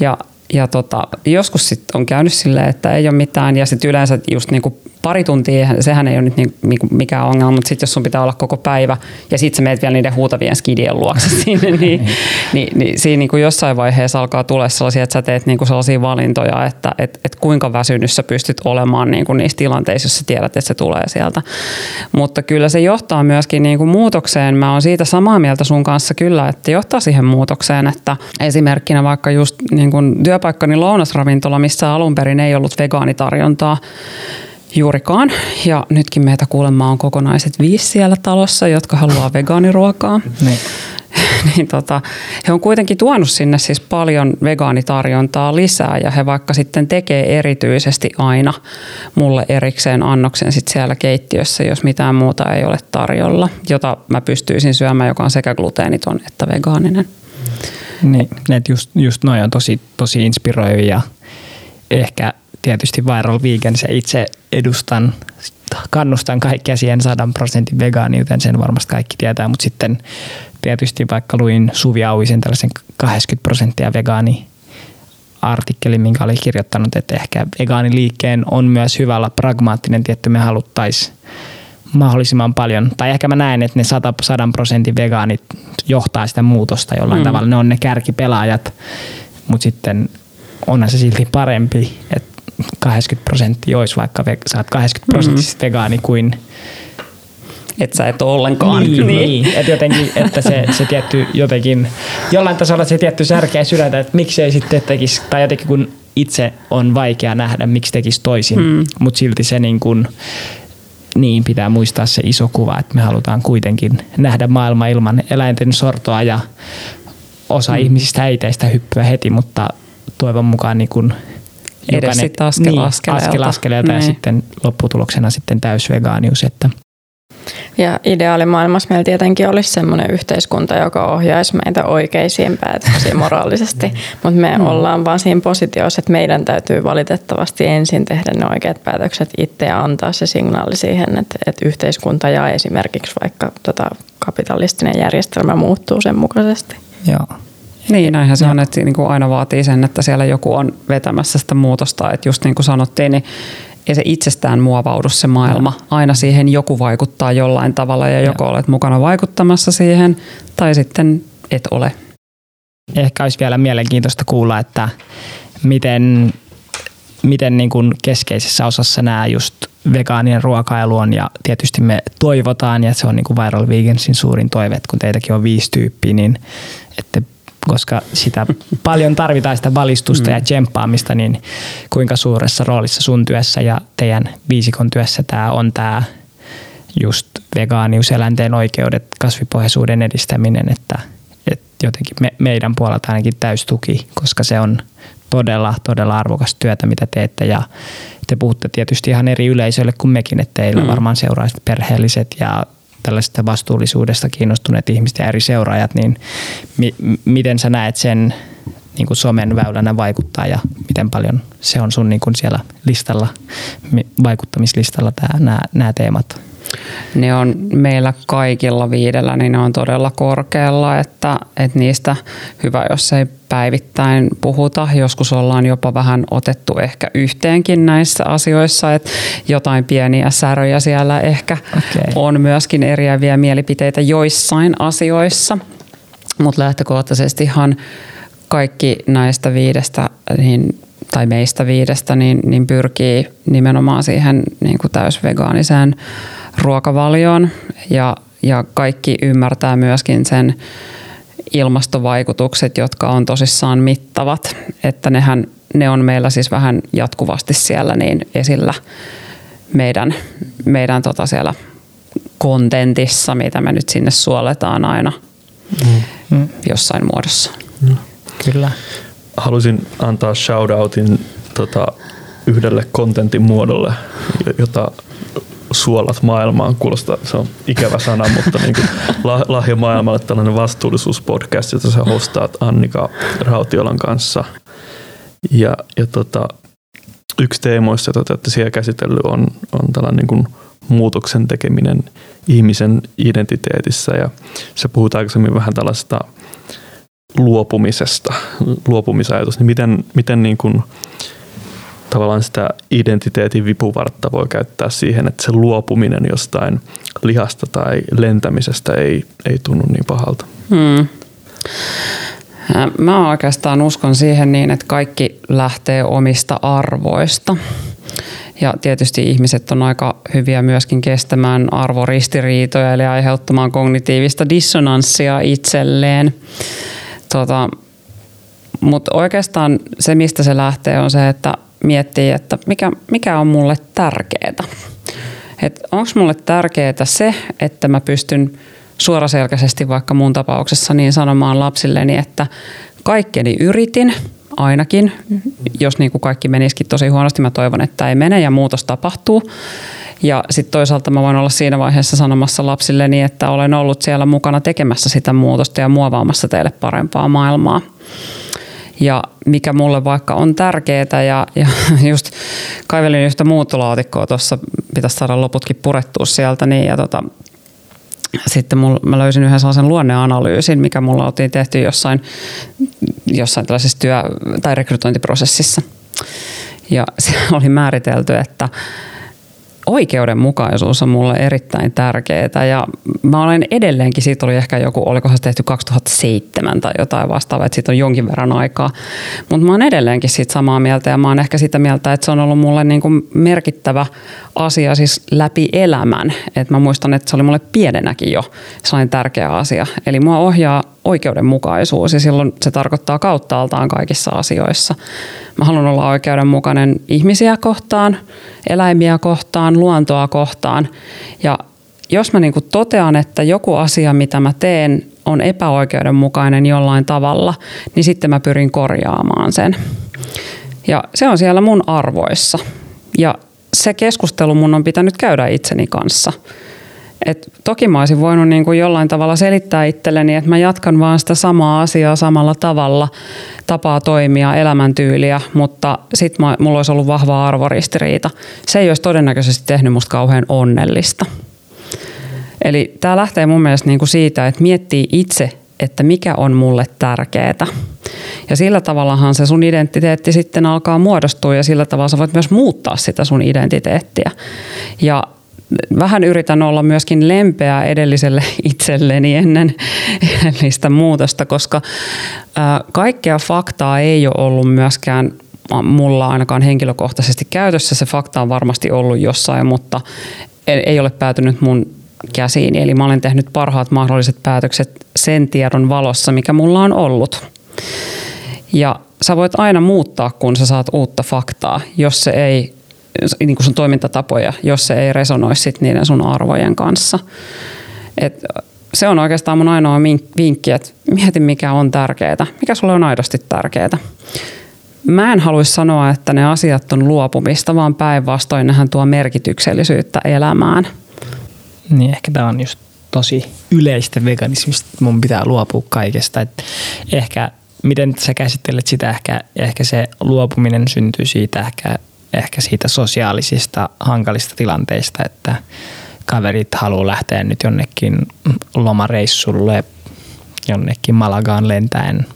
Ja, ja tota, joskus sitten on käynyt silleen, että ei ole mitään ja sitten yleensä just niin kuin pari tuntia, sehän ei ole nyt niin, niin mikään ongelma, mutta sitten jos sun pitää olla koko päivä ja sitten sä meet vielä niiden huutavien skidien luokse sinne, niin, niin, niin, niin siinä niin kuin jossain vaiheessa alkaa tulla sellaisia, että sä teet niin kuin sellaisia valintoja, että et, et kuinka väsynyt sä pystyt olemaan niin kuin niissä tilanteissa, jos sä tiedät, että se tulee sieltä. Mutta kyllä se johtaa myöskin niin kuin muutokseen. Mä oon siitä samaa mieltä sun kanssa kyllä, että johtaa siihen muutokseen, että esimerkkinä vaikka just niin kuin työpaikkani lounasravintola, missä alun perin ei ollut vegaanitarjontaa, juurikaan. Ja nytkin meitä kuulemma on kokonaiset viisi siellä talossa, jotka haluaa vegaaniruokaa. Niin. niin tota, he on kuitenkin tuonut sinne siis paljon vegaanitarjontaa lisää ja he vaikka sitten tekee erityisesti aina mulle erikseen annoksen sit siellä keittiössä, jos mitään muuta ei ole tarjolla, jota mä pystyisin syömään, joka on sekä gluteeniton että vegaaninen. Niin, että just, just noin on tosi, tosi inspiroivia. Ehkä tietysti Viral Vegan, se itse edustan, kannustan kaikkia siihen 100 prosentin vegaaniuteen, sen varmasti kaikki tietää, mutta sitten tietysti vaikka luin Suvi Auisen tällaisen 80 prosenttia vegaani artikkeli, minkä oli kirjoittanut, että ehkä vegaaniliikkeen on myös hyvä olla pragmaattinen, että me haluttaisiin mahdollisimman paljon, tai ehkä mä näen, että ne 100, 100 prosentin vegaanit johtaa sitä muutosta jollain mm. tavalla. Ne on ne kärkipelaajat, mutta sitten onhan se silti parempi, että 80 prosenttia olisi vaikka, sä oot 80 prosenttisesti mm-hmm. vegaani kuin että sä et ole ollenkaan. Niin, niin. niin. että jotenkin, että se, se tietty jotenkin, jollain tasolla se tietty särkeä sydäntä, että miksei sitten tekisi, tai jotenkin kun itse on vaikea nähdä, miksi tekisi toisin, mm. mutta silti se niin kuin, niin pitää muistaa se iso kuva, että me halutaan kuitenkin nähdä maailma ilman eläinten sortoa ja osa mm. ihmisistä ei teistä hyppyä heti, mutta toivon mukaan niin kuin Edes sitten askel niin, askeleelta. Askel askeleelta ja niin. sitten lopputuloksena sitten täysvegaanius. Että ja ideaalimaailmassa meillä tietenkin olisi sellainen yhteiskunta, joka ohjaisi meitä oikeisiin päätöksiin moraalisesti, mutta me mm. ollaan vaan siinä positiossa, että meidän täytyy valitettavasti ensin tehdä ne oikeat päätökset itse ja antaa se signaali siihen, että, että yhteiskunta ja esimerkiksi vaikka tota, kapitalistinen järjestelmä muuttuu sen mukaisesti. Joo. Niin, näinhän se on, että niin kuin aina vaatii sen, että siellä joku on vetämässä sitä muutosta. Että just niin kuin sanottiin, niin ei se itsestään muovaudu se maailma. Aina siihen joku vaikuttaa jollain tavalla ja joko olet mukana vaikuttamassa siihen tai sitten et ole. Ehkä olisi vielä mielenkiintoista kuulla, että miten, miten niin kuin keskeisessä osassa nämä just vegaanien ruokailu on ja tietysti me toivotaan ja se on niin kuin Viral Vegansin suurin toive, että kun teitäkin on viisi tyyppiä, niin että koska sitä paljon tarvitaan sitä valistusta mm. ja tsemppaamista, niin kuinka suuressa roolissa sun työssä ja teidän viisikon työssä tämä on tämä just vegaanius, eläinten oikeudet, kasvipohjaisuuden edistäminen, että, että jotenkin me, meidän puolelta ainakin täystuki, koska se on todella, todella arvokas työtä, mitä teette ja te puhutte tietysti ihan eri yleisöille kuin mekin, että teillä mm. varmaan seuraavat perheelliset ja tällaisesta vastuullisuudesta kiinnostuneet ihmiset ja eri seuraajat, niin mi- miten sä näet sen niin kuin somen väylänä vaikuttaa ja miten paljon se on sun niin kuin siellä listalla, vaikuttamislistalla nämä, teemat? Ne on meillä kaikilla viidellä, niin ne on todella korkealla, että, että niistä hyvä, jos ei päivittäin puhuta. Joskus ollaan jopa vähän otettu ehkä yhteenkin näissä asioissa, että jotain pieniä säröjä siellä ehkä okay. on myöskin eriäviä mielipiteitä joissain asioissa. Mutta lähtökohtaisestihan kaikki näistä viidestä niin tai meistä viidestä niin, niin pyrkii nimenomaan siihen niin kuin täysvegaaniseen ruokavalioon ja, ja kaikki ymmärtää myöskin sen ilmastovaikutukset, jotka on tosissaan mittavat, että nehän, ne on meillä siis vähän jatkuvasti siellä niin esillä meidän, meidän tota siellä kontentissa, mitä me nyt sinne suoletaan aina mm. jossain muodossa. Mm. Kyllä. Haluaisin antaa shoutoutin tota, yhdelle kontentin muodolle, jota suolat maailmaan. Kuulostaa, se on ikävä sana, mutta niin kuin lahja maailmalle tällainen vastuullisuuspodcast, jota sä hostaat Annika Rautiolan kanssa. Ja, ja tota, yksi teemoista, jota te olette siellä käsitellyt, on, on tällainen niin kuin muutoksen tekeminen ihmisen identiteetissä. Ja se puhut aikaisemmin vähän tällaista luopumisesta, luopumisajatus, niin miten, miten niin kuin tavallaan sitä identiteetin vipuvartta voi käyttää siihen, että se luopuminen jostain lihasta tai lentämisestä ei, ei tunnu niin pahalta. Hmm. Mä oikeastaan uskon siihen niin, että kaikki lähtee omista arvoista. Ja tietysti ihmiset on aika hyviä myöskin kestämään arvoristiriitoja, eli aiheuttamaan kognitiivista dissonanssia itselleen. Tota, mutta oikeastaan se, mistä se lähtee, on se, että miettii, että mikä, mikä on mulle tärkeää. Onko mulle tärkeää se, että mä pystyn suoraselkäisesti vaikka mun tapauksessa niin sanomaan lapsilleni, että kaikkeni yritin ainakin. Jos niin kuin kaikki menisikin tosi huonosti, mä toivon, että ei mene ja muutos tapahtuu. Ja sitten toisaalta mä voin olla siinä vaiheessa sanomassa lapsilleni, että olen ollut siellä mukana tekemässä sitä muutosta ja muovaamassa teille parempaa maailmaa ja mikä mulle vaikka on tärkeää ja, ja just kaivelin yhtä muuttolaatikkoa tuossa, pitäisi saada loputkin purettua sieltä niin ja tota, sitten mulla, mä löysin yhden sellaisen luonneanalyysin, mikä mulla oltiin tehty jossain, jossain tällaisessa työ- tai rekrytointiprosessissa. Ja se oli määritelty, että oikeudenmukaisuus on mulle erittäin tärkeää ja mä olen edelleenkin, siitä oli ehkä joku, olikohan se tehty 2007 tai jotain vastaavaa, että siitä on jonkin verran aikaa, mutta mä oon edelleenkin siitä samaa mieltä ja mä oon ehkä sitä mieltä, että se on ollut mulle niin kuin merkittävä asia siis läpi elämän, että mä muistan, että se oli mulle pienenäkin jo sellainen tärkeä asia, eli mua ohjaa oikeudenmukaisuus ja silloin se tarkoittaa kauttaaltaan kaikissa asioissa. Mä haluan olla oikeudenmukainen ihmisiä kohtaan, eläimiä kohtaan, luontoa kohtaan ja jos mä niin totean, että joku asia, mitä mä teen, on epäoikeudenmukainen jollain tavalla, niin sitten mä pyrin korjaamaan sen. Ja se on siellä mun arvoissa. Ja se keskustelu mun on pitänyt käydä itseni kanssa – et toki mä olisin voinut niin kuin jollain tavalla selittää itselleni, että mä jatkan vaan sitä samaa asiaa samalla tavalla, tapaa toimia, elämäntyyliä, mutta sitten mulla olisi ollut vahva arvoristiriita. Se ei olisi todennäköisesti tehnyt musta kauhean onnellista. Eli tämä lähtee mun mielestä niin kuin siitä, että miettii itse, että mikä on mulle tärkeää. Ja sillä tavallahan se sun identiteetti sitten alkaa muodostua ja sillä tavalla sä voit myös muuttaa sitä sun identiteettiä. Ja vähän yritän olla myöskin lempeä edelliselle itselleni ennen edellistä muutosta, koska kaikkea faktaa ei ole ollut myöskään mulla ainakaan henkilökohtaisesti käytössä. Se fakta on varmasti ollut jossain, mutta ei ole päätynyt mun käsiin. Eli mä olen tehnyt parhaat mahdolliset päätökset sen tiedon valossa, mikä mulla on ollut. Ja sä voit aina muuttaa, kun sä saat uutta faktaa, jos se ei niin kuin sun toimintatapoja, jos se ei resonoi sit niiden sun arvojen kanssa. Et se on oikeastaan mun ainoa vinkki, että mieti mikä on tärkeää, mikä sulle on aidosti tärkeää. Mä en haluaisi sanoa, että ne asiat on luopumista, vaan päinvastoin nehän tuo merkityksellisyyttä elämään. Niin ehkä tämä on just tosi yleistä veganismista, että mun pitää luopua kaikesta. Et ehkä miten sä käsittelet sitä, ehkä, ehkä se luopuminen syntyy siitä ehkä ehkä siitä sosiaalisista hankalista tilanteista, että kaverit haluaa lähteä nyt jonnekin lomareissulle jonnekin Malagaan lentäen.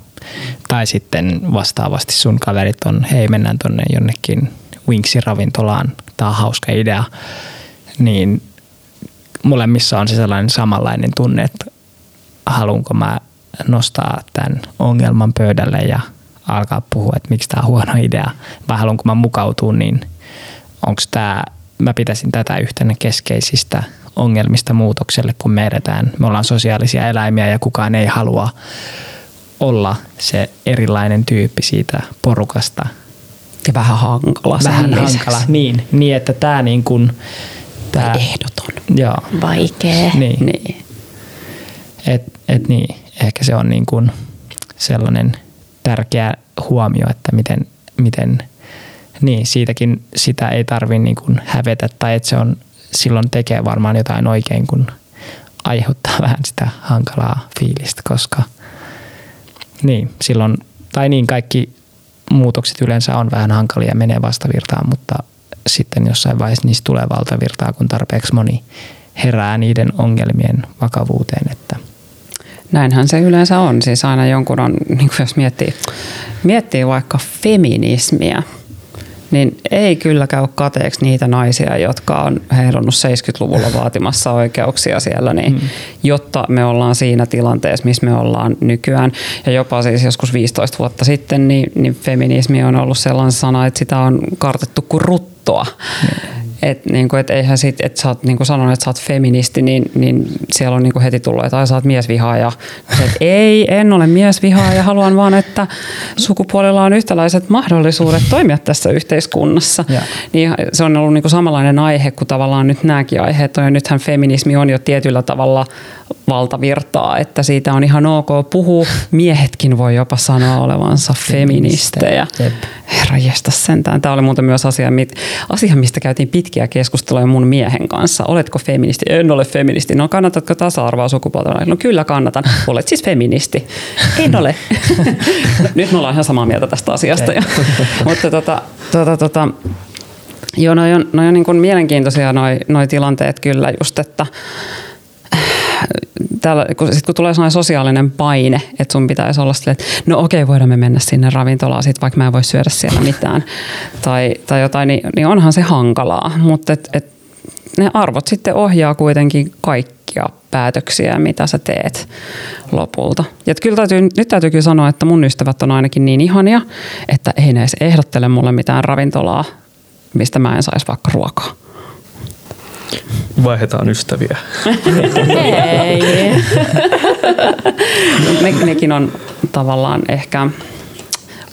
Tai sitten vastaavasti sun kaverit on, hei mennään tonne jonnekin Wingsin-ravintolaan, tämä on hauska idea. Niin molemmissa on se sellainen samanlainen tunne, että haluanko mä nostaa tämän ongelman pöydälle ja alkaa puhua, että miksi tämä on huono idea, vai haluanko mä mukautua, niin onko tämä, mä pitäisin tätä yhtenä keskeisistä ongelmista muutokselle, kun me edetään. Me ollaan sosiaalisia eläimiä ja kukaan ei halua olla se erilainen tyyppi siitä porukasta. Ja vähän hankala. Vähän hankala, niin, niin että tämä niin kuin, tää, ehdoton. Joo. Vaikea. Niin. niin. Et, et niin, ehkä se on niin kuin sellainen tärkeä huomio, että miten, miten niin siitäkin sitä ei tarvi niin kuin hävetä tai että se on silloin tekee varmaan jotain oikein, kun aiheuttaa vähän sitä hankalaa fiilistä, koska niin, silloin, tai niin kaikki muutokset yleensä on vähän hankalia ja menee vastavirtaan, mutta sitten jossain vaiheessa niistä tulee valtavirtaa, kun tarpeeksi moni herää niiden ongelmien vakavuuteen, että – Näinhän se yleensä on. Siis aina jonkun on, niin jos miettii, miettii vaikka feminismiä, niin ei kyllä käy kateeksi niitä naisia, jotka on heilunut 70-luvulla vaatimassa oikeuksia siellä, niin, mm. jotta me ollaan siinä tilanteessa, missä me ollaan nykyään. Ja jopa siis joskus 15 vuotta sitten, niin, niin feminismi on ollut sellainen sana, että sitä on kartettu kuin ruttoa. Mm. Että niinku, et eihän sit, että sä oot niinku sanonut, että sä oot feministi, niin, niin siellä on niinku heti tullut, että ai sä oot miesvihaaja. Et ei, en ole miesvihaaja, haluan vaan, että sukupuolella on yhtäläiset mahdollisuudet toimia tässä yhteiskunnassa. Ja. Niin se on ollut niinku samanlainen aihe kuin tavallaan nyt nämäkin aiheet on. Ja nythän feminismi on jo tietyllä tavalla valtavirtaa, että siitä on ihan ok puhua. Miehetkin voi jopa sanoa olevansa feministejä. Herra sentään. Tämä oli muuten myös asia, asia, mistä käytiin pitkiä keskusteluja mun miehen kanssa. Oletko feministi? En ole feministi. No kannatatko tasa-arvoa sukupuolta? No kyllä kannatan. Olet siis feministi. En ole. Nyt me ollaan ihan samaa mieltä tästä asiasta. Mutta tota, tota, tota, Joo, noi on, noi on niin kuin mielenkiintoisia noi, noi tilanteet kyllä just, että täällä, kun, sit kun tulee sellainen sosiaalinen paine, että sun pitäisi olla silleen, että no okei, voidaan me mennä sinne ravintolaan, sit, vaikka mä en voi syödä siellä mitään tai, tai jotain, niin, niin onhan se hankalaa. Mutta et, et, ne arvot sitten ohjaa kuitenkin kaikkia päätöksiä, mitä sä teet lopulta. Ja kyllä täytyy, nyt täytyy kyllä sanoa, että mun ystävät on ainakin niin ihania, että ei ne edes ehdottele mulle mitään ravintolaa, mistä mä en saisi vaikka ruokaa. Vaihdetaan ystäviä. Ei. ne, nekin on tavallaan ehkä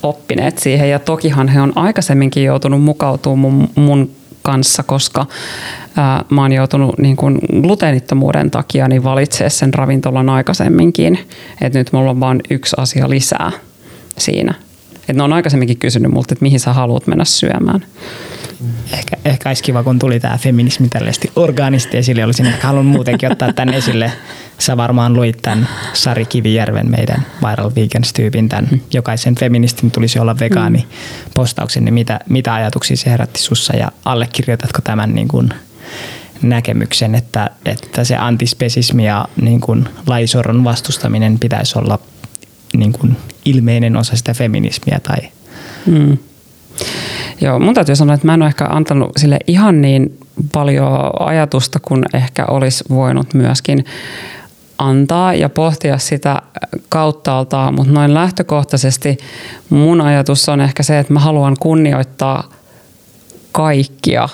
oppineet siihen ja tokihan he on aikaisemminkin joutunut mukautumaan mun, mun kanssa, koska ää, mä oon joutunut niin kun gluteenittomuuden takia niin valitsee sen ravintolan aikaisemminkin. Et nyt mulla on vain yksi asia lisää siinä. Et ne on aikaisemminkin kysynyt multa, että mihin sä haluat mennä syömään. Ehkä, ehkä olisi kiva, kun tuli tämä feminismi tällaisesti orgaanisti esille. Olisin ehkä halunnut muutenkin ottaa tämän esille. Sä varmaan luit tämän Sari Kivijärven meidän Viral Vegans-tyypin, tämän mm. jokaisen feministin tulisi olla vegaani postauksen, niin mitä, mitä ajatuksia se herätti sussa ja allekirjoitatko tämän niin kuin näkemyksen, että, että se antispesismi ja niin kuin laisorron vastustaminen pitäisi olla niin kuin ilmeinen osa sitä feminismiä tai mm. Joo, mun täytyy sanoa, että mä en ole ehkä antanut sille ihan niin paljon ajatusta, kun ehkä olisi voinut myöskin antaa ja pohtia sitä kauttaaltaan, mutta noin lähtökohtaisesti mun ajatus on ehkä se, että mä haluan kunnioittaa kaikkia äh,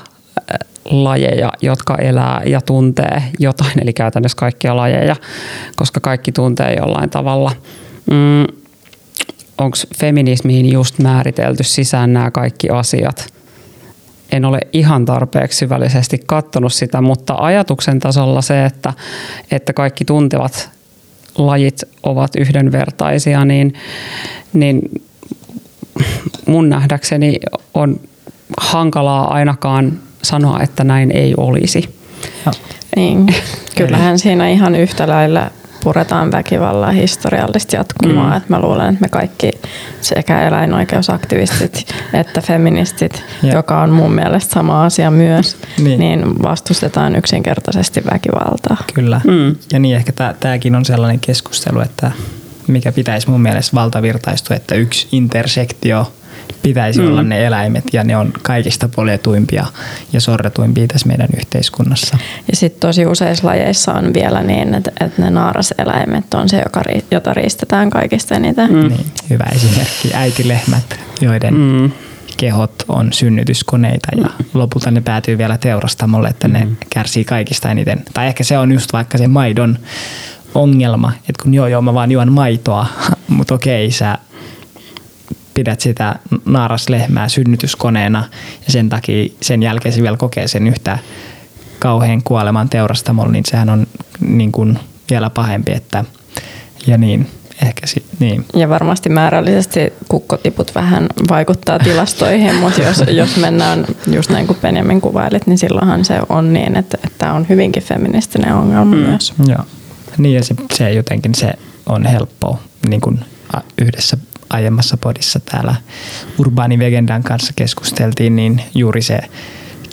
lajeja, jotka elää ja tuntee jotain, eli käytännössä kaikkia lajeja, koska kaikki tuntee jollain tavalla. Mm, onko feminismiin just määritelty sisään nämä kaikki asiat. En ole ihan tarpeeksi syvällisesti katsonut sitä, mutta ajatuksen tasolla se, että, että kaikki tuntevat lajit ovat yhdenvertaisia, niin, niin mun nähdäkseni on hankalaa ainakaan sanoa, että näin ei olisi. Niin, kyllähän siinä ihan yhtä lailla puretaan väkivallaa historiallisesti jatkumaa. Mm. Et mä luulen, että me kaikki sekä eläinoikeusaktivistit että feministit, ja. joka on mun mielestä sama asia myös, niin, niin vastustetaan yksinkertaisesti väkivaltaa. Kyllä. Mm. Ja niin ehkä tämäkin on sellainen keskustelu, että mikä pitäisi mun mielestä valtavirtaistua, että yksi intersektio – pitäisi mm. olla ne eläimet ja ne on kaikista poljetuimpia ja sorretuimpia tässä meidän yhteiskunnassa. Ja sitten tosi useissa lajeissa on vielä niin, että, että ne naaraseläimet on se, joka, jota riistetään kaikista eniten. Mm. Niin, hyvä esimerkki. Äitilehmät, joiden mm. kehot on synnytyskoneita ja mm. lopulta ne päätyy vielä teurastamolle, että mm. ne kärsii kaikista eniten. Tai ehkä se on just vaikka se maidon ongelma, että kun joo joo mä vaan juon maitoa, mutta okei sä pidät sitä naaraslehmää synnytyskoneena ja sen takia sen jälkeen se vielä kokee sen yhtä kauhean kuoleman teurastamolla, niin sehän on niin kuin vielä pahempi. Että, ja niin, ehkä si, niin. Ja varmasti määrällisesti kukkotiput vähän vaikuttaa tilastoihin, mutta jos, jos mennään just näin kuin Benjamin kuvailit, niin silloinhan se on niin, että tämä on hyvinkin feministinen ongelma mm. myös. Joo. Niin ja se, se jotenkin se on helppoa niin kuin yhdessä aiemmassa podissa täällä Urbaani Vegendan kanssa keskusteltiin, niin juuri se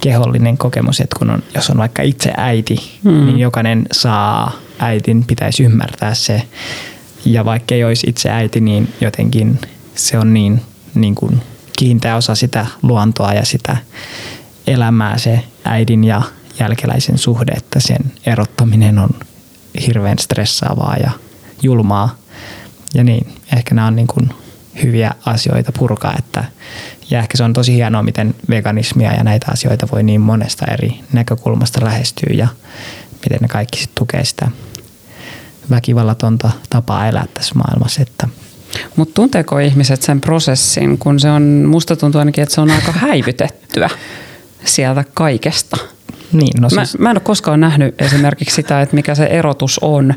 kehollinen kokemus, että kun on, jos on vaikka itse äiti, mm. niin jokainen saa äitin, pitäisi ymmärtää se. Ja vaikka ei olisi itse äiti, niin jotenkin se on niin, niin kuin kiinteä osa sitä luontoa ja sitä elämää se äidin ja jälkeläisen suhde, että sen erottaminen on hirveän stressaavaa ja julmaa. Ja niin, ehkä nämä on niin kuin hyviä asioita purkaa. Että, ja ehkä se on tosi hienoa, miten veganismia ja näitä asioita voi niin monesta eri näkökulmasta lähestyä ja miten ne kaikki sit tukee sitä väkivallatonta tapaa elää tässä maailmassa. Että mutta tunteeko ihmiset sen prosessin, kun se on, musta tuntuu ainakin, että se on aika häivytettyä sieltä kaikesta. Niin, no siis... mä, mä en ole koskaan nähnyt esimerkiksi sitä, että mikä se erotus on,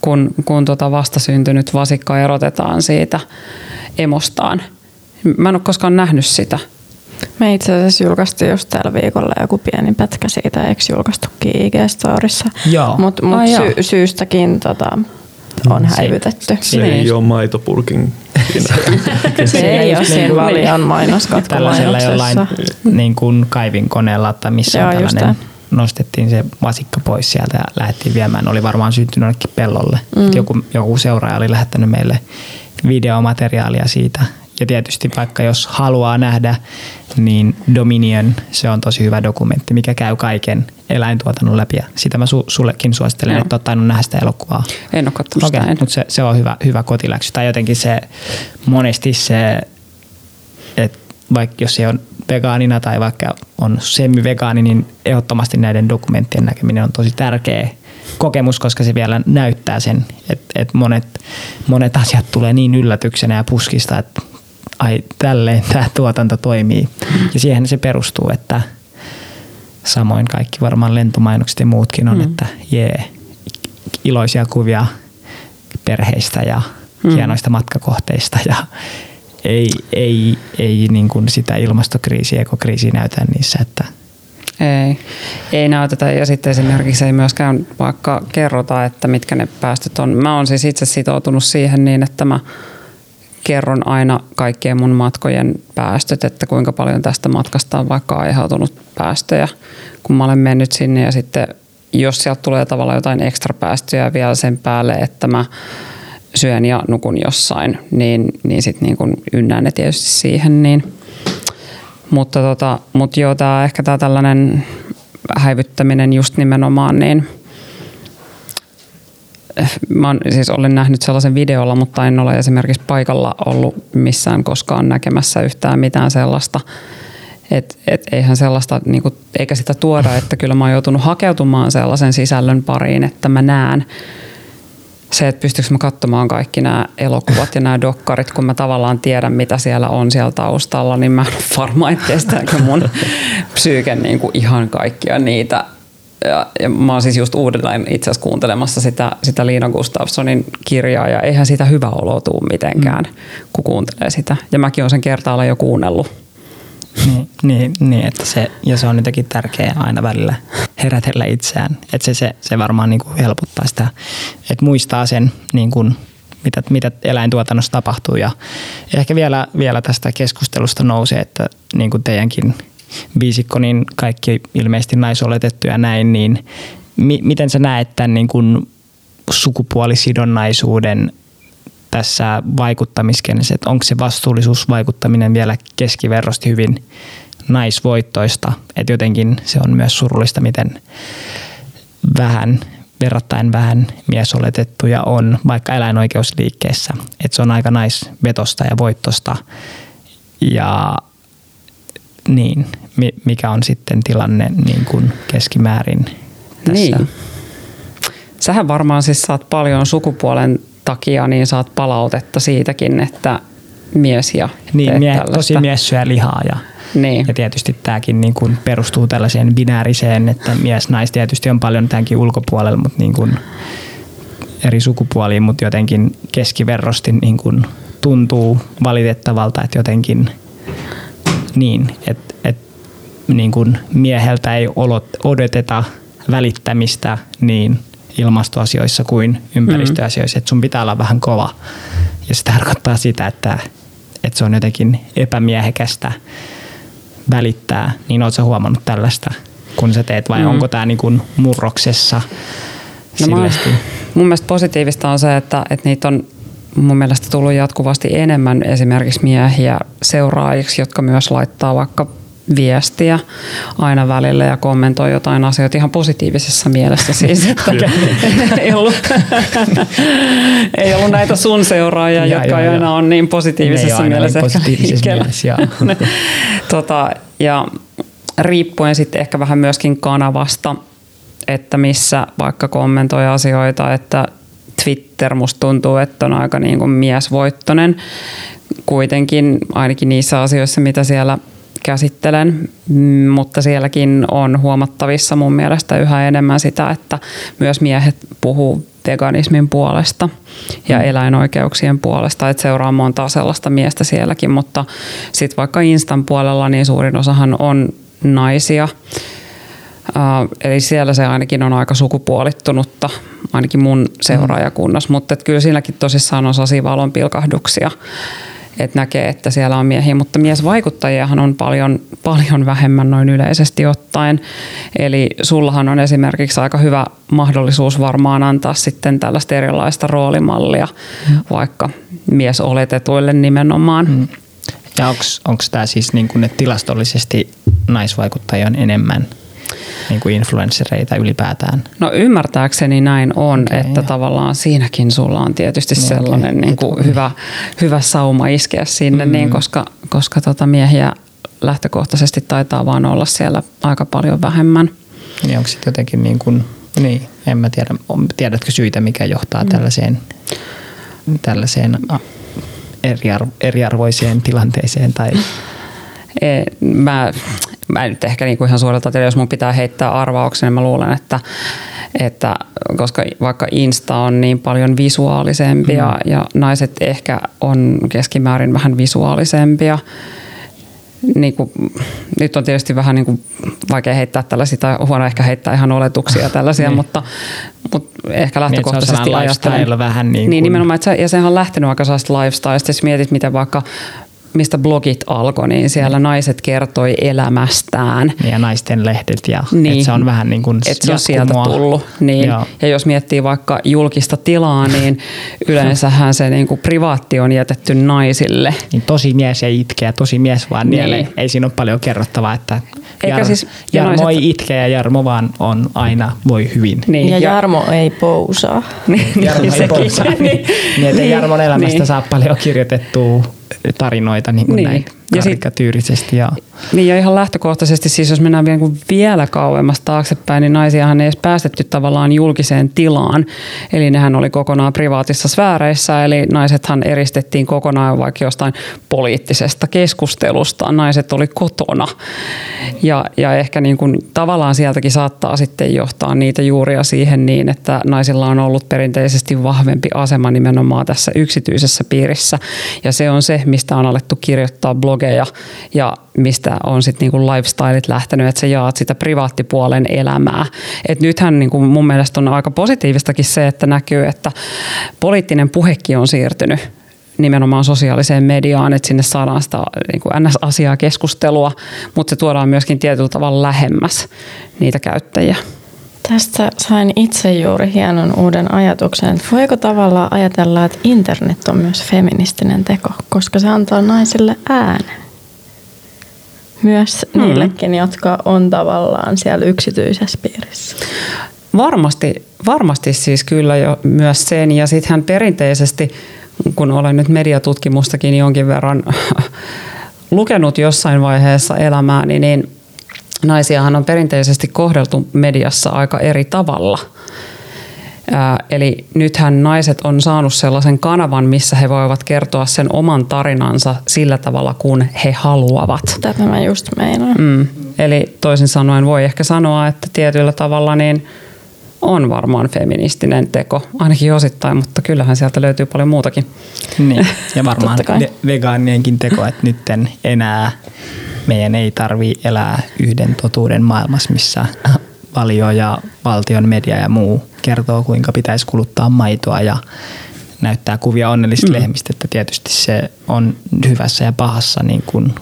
kun, kun tota vastasyntynyt vasikka erotetaan siitä emostaan. Mä en ole koskaan nähnyt sitä. Me itse asiassa julkaistiin just tällä viikolla joku pieni pätkä siitä, eikö julkaistukin IG-storissa? Mutta mut sy- syystäkin tota, on häivytetty. Se, se ei ole maitopurkin se ei ole siinä valion mainoskatko Tällaisella jollain niin kuin kaivinkoneella tai missä Joo, tällainen nostettiin se vasikka pois sieltä ja lähdettiin viemään. Oli varmaan syntynyt jollekin pellolle. Mm. Joku, joku seuraaja oli lähettänyt meille videomateriaalia siitä ja tietysti vaikka jos haluaa nähdä, niin Dominion, se on tosi hyvä dokumentti, mikä käy kaiken eläintuotannon läpi. Ja sitä mä su- sullekin suosittelen, Joo. että oot tainnut nähdä sitä elokuvaa. En ole katsonut okay, mutta se, se, on hyvä, hyvä kotiläksy. Tai jotenkin se, monesti se, että vaikka jos ei ole vegaanina tai vaikka on semi-vegaani, niin ehdottomasti näiden dokumenttien näkeminen on tosi tärkeä kokemus, koska se vielä näyttää sen, että, että monet, monet asiat tulee niin yllätyksenä ja puskista, että ai tälleen tämä tuotanto toimii. Ja siihen se perustuu, että samoin kaikki varmaan lentomainokset ja muutkin on, mm. että jee, iloisia kuvia perheistä ja mm. hienoista matkakohteista ja ei, ei, ei niin kuin sitä ilmastokriisiä, ekokriisiä näytä niissä, että ei, ei näytetä. Ja sitten esimerkiksi ei myöskään vaikka kerrota, että mitkä ne päästöt on. Mä oon siis itse sitoutunut siihen niin, että mä kerron aina kaikkien mun matkojen päästöt, että kuinka paljon tästä matkasta on vaikka aiheutunut päästöjä, kun mä olen mennyt sinne. Ja sitten jos sieltä tulee tavallaan jotain ekstra päästöjä vielä sen päälle, että mä syön ja nukun jossain, niin, niin sitten niin ynnään ne tietysti siihen, niin mutta, tota, mutta joo, tämä ehkä tämä tällainen häivyttäminen just nimenomaan, niin mä on, siis olen nähnyt sellaisen videolla, mutta en ole esimerkiksi paikalla ollut missään koskaan näkemässä yhtään mitään sellaista. Et, et eihän sellaista, niinku, eikä sitä tuoda, että kyllä mä oon joutunut hakeutumaan sellaisen sisällön pariin, että mä näen se, että pystyykö mä katsomaan kaikki nämä elokuvat ja nämä dokkarit, kun mä tavallaan tiedän, mitä siellä on siellä taustalla, niin mä en ole varma, että kestääkö mun psyyke niin kuin ihan kaikkia niitä. Ja, ja mä oon siis just uudelleen itse asiassa kuuntelemassa sitä, sitä Liina Gustafssonin kirjaa ja eihän sitä hyvä olo tuu mitenkään, mm. kun kuuntelee sitä. Ja mäkin olen sen kertaalla jo kuunnellut niin, niin, niin, että se, ja se on jotenkin tärkeää aina välillä herätellä itseään. Että se, se, se varmaan niin kuin helpottaa sitä, että muistaa sen, niin kuin, mitä, mitä eläintuotannossa tapahtuu. Ja ehkä vielä, vielä tästä keskustelusta nousee, että niin kuin teidänkin viisikko, niin kaikki ilmeisesti naisoletettuja näin, niin mi, miten sä näet tämän niin kuin sukupuolisidonnaisuuden tässä vaikuttamiskenessä, että onko se vastuullisuusvaikuttaminen vielä keskiverrosti hyvin naisvoittoista, että jotenkin se on myös surullista, miten vähän, verrattain vähän miesoletettuja on vaikka eläinoikeusliikkeessä, että se on aika naisvetosta ja voittosta ja niin, mikä on sitten tilanne niin kuin keskimäärin tässä. Niin. Sähän varmaan siis saat paljon sukupuolen takia niin saat palautetta siitäkin, että mies ja Niin, mie, tosi mies syö lihaa ja, niin. ja tietysti tämäkin niin kuin perustuu tällaiseen binääriseen, että mies-nais tietysti on paljon tämänkin ulkopuolella, mutta niin kuin eri sukupuoliin, mutta jotenkin keskiverrosti niin kuin tuntuu valitettavalta, että jotenkin niin, että, että niin kuin mieheltä ei odoteta välittämistä, niin ilmastoasioissa kuin ympäristöasioissa, mm. että sun pitää olla vähän kova. Ja se tarkoittaa sitä, että, että se on jotenkin epämiehekästä välittää. Niin oletko huomannut tällaista, kun sä teet, vai mm. onko tämä niin murroksessa no mä, mun mielestä positiivista on se, että, että niitä on mun mielestä tullut jatkuvasti enemmän esimerkiksi miehiä seuraajiksi, jotka myös laittaa vaikka viestiä aina välillä ja kommentoi jotain asioita ihan positiivisessa mielessä siis, että ei, ollut, ei ollut näitä sun seuraajia, ja, jotka ja, aina on niin positiivisessa niin mielessä. Niin positiivisessa mielessä, tota, ja riippuen sitten ehkä vähän myöskin kanavasta, että missä vaikka kommentoi asioita, että Twitter musta tuntuu, että on aika niin kuin miesvoittonen. Kuitenkin ainakin niissä asioissa, mitä siellä käsittelen, mutta sielläkin on huomattavissa mun mielestä yhä enemmän sitä, että myös miehet puhuu veganismin puolesta ja mm. eläinoikeuksien puolesta, että seuraa monta sellaista miestä sielläkin, mutta sitten vaikka Instan puolella niin suurin osahan on naisia, Uh, eli siellä se ainakin on aika sukupuolittunutta, ainakin mun seuraajakunnassa, mm. mutta kyllä siinäkin tosissaan on sellaisia valonpilkahduksia, että näkee, että siellä on miehiä, mutta miesvaikuttajiahan on paljon, paljon vähemmän noin yleisesti ottaen. Eli sullahan on esimerkiksi aika hyvä mahdollisuus varmaan antaa sitten tällaista erilaista roolimallia mm. vaikka miesoletetuille nimenomaan. Mm. Ja onko tämä siis niin kuin, että tilastollisesti naisvaikuttajia on enemmän niin kuin influenssereita ylipäätään? No ymmärtääkseni näin on, okay, että jo. tavallaan siinäkin sulla on tietysti niin, sellainen okay. niin kuin hyvä, hyvä sauma iskeä sinne, mm. niin, koska, koska tota miehiä lähtökohtaisesti taitaa vaan olla siellä aika paljon vähemmän. Niin onko sitten jotenkin niin kuin, niin, en mä tiedä, tiedätkö syitä, mikä johtaa mm. tällaiseen, tällaiseen eriarvo, eriarvoiseen tilanteeseen tai e, Mä, mä en nyt ehkä niinku ihan suorilta tiedä, jos mun pitää heittää arvauksen, niin mä luulen, että, että koska vaikka Insta on niin paljon visuaalisempia mm. ja naiset ehkä on keskimäärin vähän visuaalisempia, niin kuin, nyt on tietysti vähän niin kuin vaikea heittää tällaisia, tai huono ehkä heittää ihan oletuksia tällaisia, niin. mutta, mutta ehkä lähtökohtaisesti niin, ajattelen. vähän niin, kuin... niin nimenomaan, että se, ja sehän on lähtenyt aika sellaista lifestylesta, jos mietit, miten vaikka mistä blogit alkoi, niin siellä naiset kertoi elämästään. Ja naisten lehdet ja niin. että se on vähän niin kuin että se on sieltä tullut. Niin. Ja jos miettii vaikka julkista tilaa, niin yleensähän se niin kuin privaatti on jätetty naisille. Niin tosi mies ei itke ja tosi mies vaan niin. nielee. Ei siinä ole paljon kerrottavaa, että Jar- siis, Jarmo naiset... ei itke ja Jarmo vaan on aina voi hyvin. Niin. Ja Jarmo ei pousaa. Niin, Jarmo ei pousaa. Niin, niin, että Jarmon elämästä niin. saa paljon kirjoitettua tarinoita niin kuin niin. näin karikatyyrisesti. Ja, niin ja ihan lähtökohtaisesti siis jos mennään vielä, vielä kauemmas taaksepäin, niin naisiahan ei edes päästetty tavallaan julkiseen tilaan. Eli nehän oli kokonaan privaatissa sfääreissä, eli naisethan eristettiin kokonaan vaikka jostain poliittisesta keskustelusta. Naiset oli kotona. Ja, ja ehkä niin kuin, tavallaan sieltäkin saattaa sitten johtaa niitä juuria siihen niin, että naisilla on ollut perinteisesti vahvempi asema nimenomaan tässä yksityisessä piirissä. Ja se on se, mistä on alettu kirjoittaa blog blogeja ja mistä on sitten niinku lifestyleit lähtenyt, että sä jaat sitä privaattipuolen elämää. Et nythän niinku mun mielestä on aika positiivistakin se, että näkyy, että poliittinen puhekin on siirtynyt nimenomaan sosiaaliseen mediaan, että sinne saadaan sitä niin kuin NS-asiaa keskustelua, mutta se tuodaan myöskin tietyllä tavalla lähemmäs niitä käyttäjiä. Tästä sain itse juuri hienon uuden ajatuksen, että voiko tavallaan ajatella, että internet on myös feministinen teko, koska se antaa naisille äänen. Myös mm. niillekin, jotka on tavallaan siellä yksityisessä piirissä. Varmasti, varmasti siis kyllä jo myös sen. Ja sittenhän perinteisesti, kun olen nyt mediatutkimustakin jonkin verran lukenut jossain vaiheessa elämääni, niin naisiahan on perinteisesti kohdeltu mediassa aika eri tavalla. Ää, eli nythän naiset on saanut sellaisen kanavan, missä he voivat kertoa sen oman tarinansa sillä tavalla, kun he haluavat. Tätä mä just meinaan. Mm. Eli toisin sanoen voi ehkä sanoa, että tietyllä tavalla niin on varmaan feministinen teko, ainakin osittain, mutta kyllähän sieltä löytyy paljon muutakin. Niin, ja varmaan vegaanienkin teko, että nyt enää meidän ei tarvi elää yhden totuuden maailmassa, missä valio ja valtion media ja muu kertoo, kuinka pitäisi kuluttaa maitoa ja näyttää kuvia onnellisista mm. lehmistä, että tietysti se on hyvässä ja pahassa niin kuin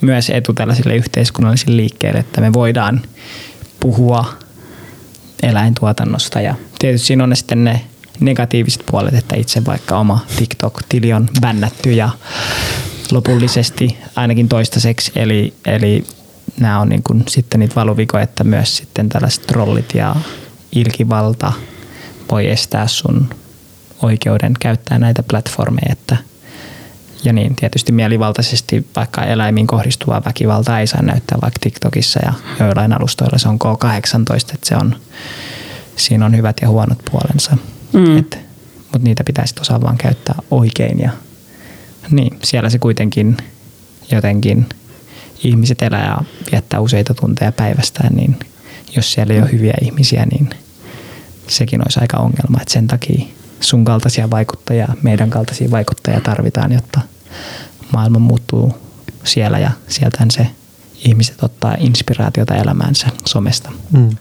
myös etu tällaisille yhteiskunnallisille liikkeille, että me voidaan puhua eläintuotannosta ja tietysti siinä on sitten ne negatiiviset puolet, että itse vaikka oma TikTok-tili on bännätty ja lopullisesti ainakin toistaiseksi. Eli, eli nämä on niin kuin sitten niitä valuvikoja, että myös sitten tällaiset trollit ja ilkivalta voi estää sun oikeuden käyttää näitä platformeja, että ja niin, tietysti mielivaltaisesti vaikka eläimiin kohdistuvaa väkivaltaa ei saa näyttää vaikka TikTokissa ja joillain alustoilla se on K18, että se on, siinä on hyvät ja huonot puolensa. Mm. mutta niitä pitäisi osaa vaan käyttää oikein ja niin, siellä se kuitenkin jotenkin ihmiset elää ja viettää useita tunteja päivästään, niin jos siellä ei ole hyviä ihmisiä, niin sekin olisi aika ongelma. Että sen takia sun kaltaisia vaikuttajia, meidän kaltaisia vaikuttajia tarvitaan, jotta maailma muuttuu siellä ja sieltähän se ihmiset ottaa inspiraatiota elämäänsä somesta. Mm.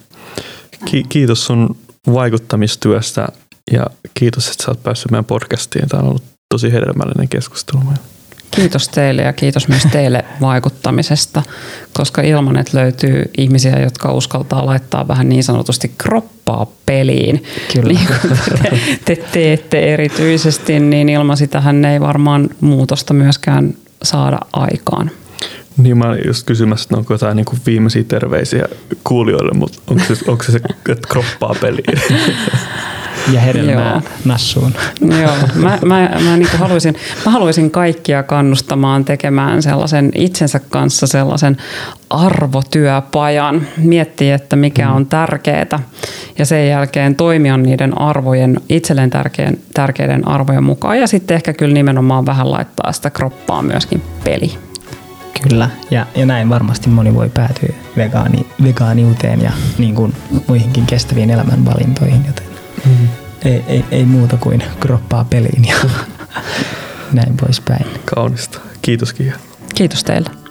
Ki- kiitos sun vaikuttamistyöstä ja kiitos, että sä oot päässyt meidän podcastiin. Tämä on ollut tosi hedelmällinen keskustelu. Kiitos teille ja kiitos myös teille vaikuttamisesta, koska ilman, että löytyy ihmisiä, jotka uskaltaa laittaa vähän niin sanotusti kroppaa peliin, Kyllä. niin kuin te, te teette erityisesti, niin ilman sitähän ei varmaan muutosta myöskään saada aikaan. Niin mä olin just kysymässä, että onko jotain niin kuin viimeisiä terveisiä kuulijoille, mutta onko se, onko se, se että kroppaa peliin? Ja hedelmää Joo. nassuun. Joo, mä, mä, mä, niin haluaisin, mä haluaisin kaikkia kannustamaan tekemään sellaisen itsensä kanssa sellaisen arvotyöpajan, miettiä, että mikä on tärkeää ja sen jälkeen toimia niiden arvojen, itselleen tärkeän, tärkeiden arvojen mukaan ja sitten ehkä kyllä nimenomaan vähän laittaa sitä kroppaa myöskin peli. Kyllä, ja, ja näin varmasti moni voi päätyä vegaani, vegaaniuteen ja niin kuin muihinkin kestäviin elämänvalintoihin, joten mm. ei, ei, ei muuta kuin kroppaa peliin ja näin poispäin. Kaunista. Kiitos Kiia. Kiitos teille.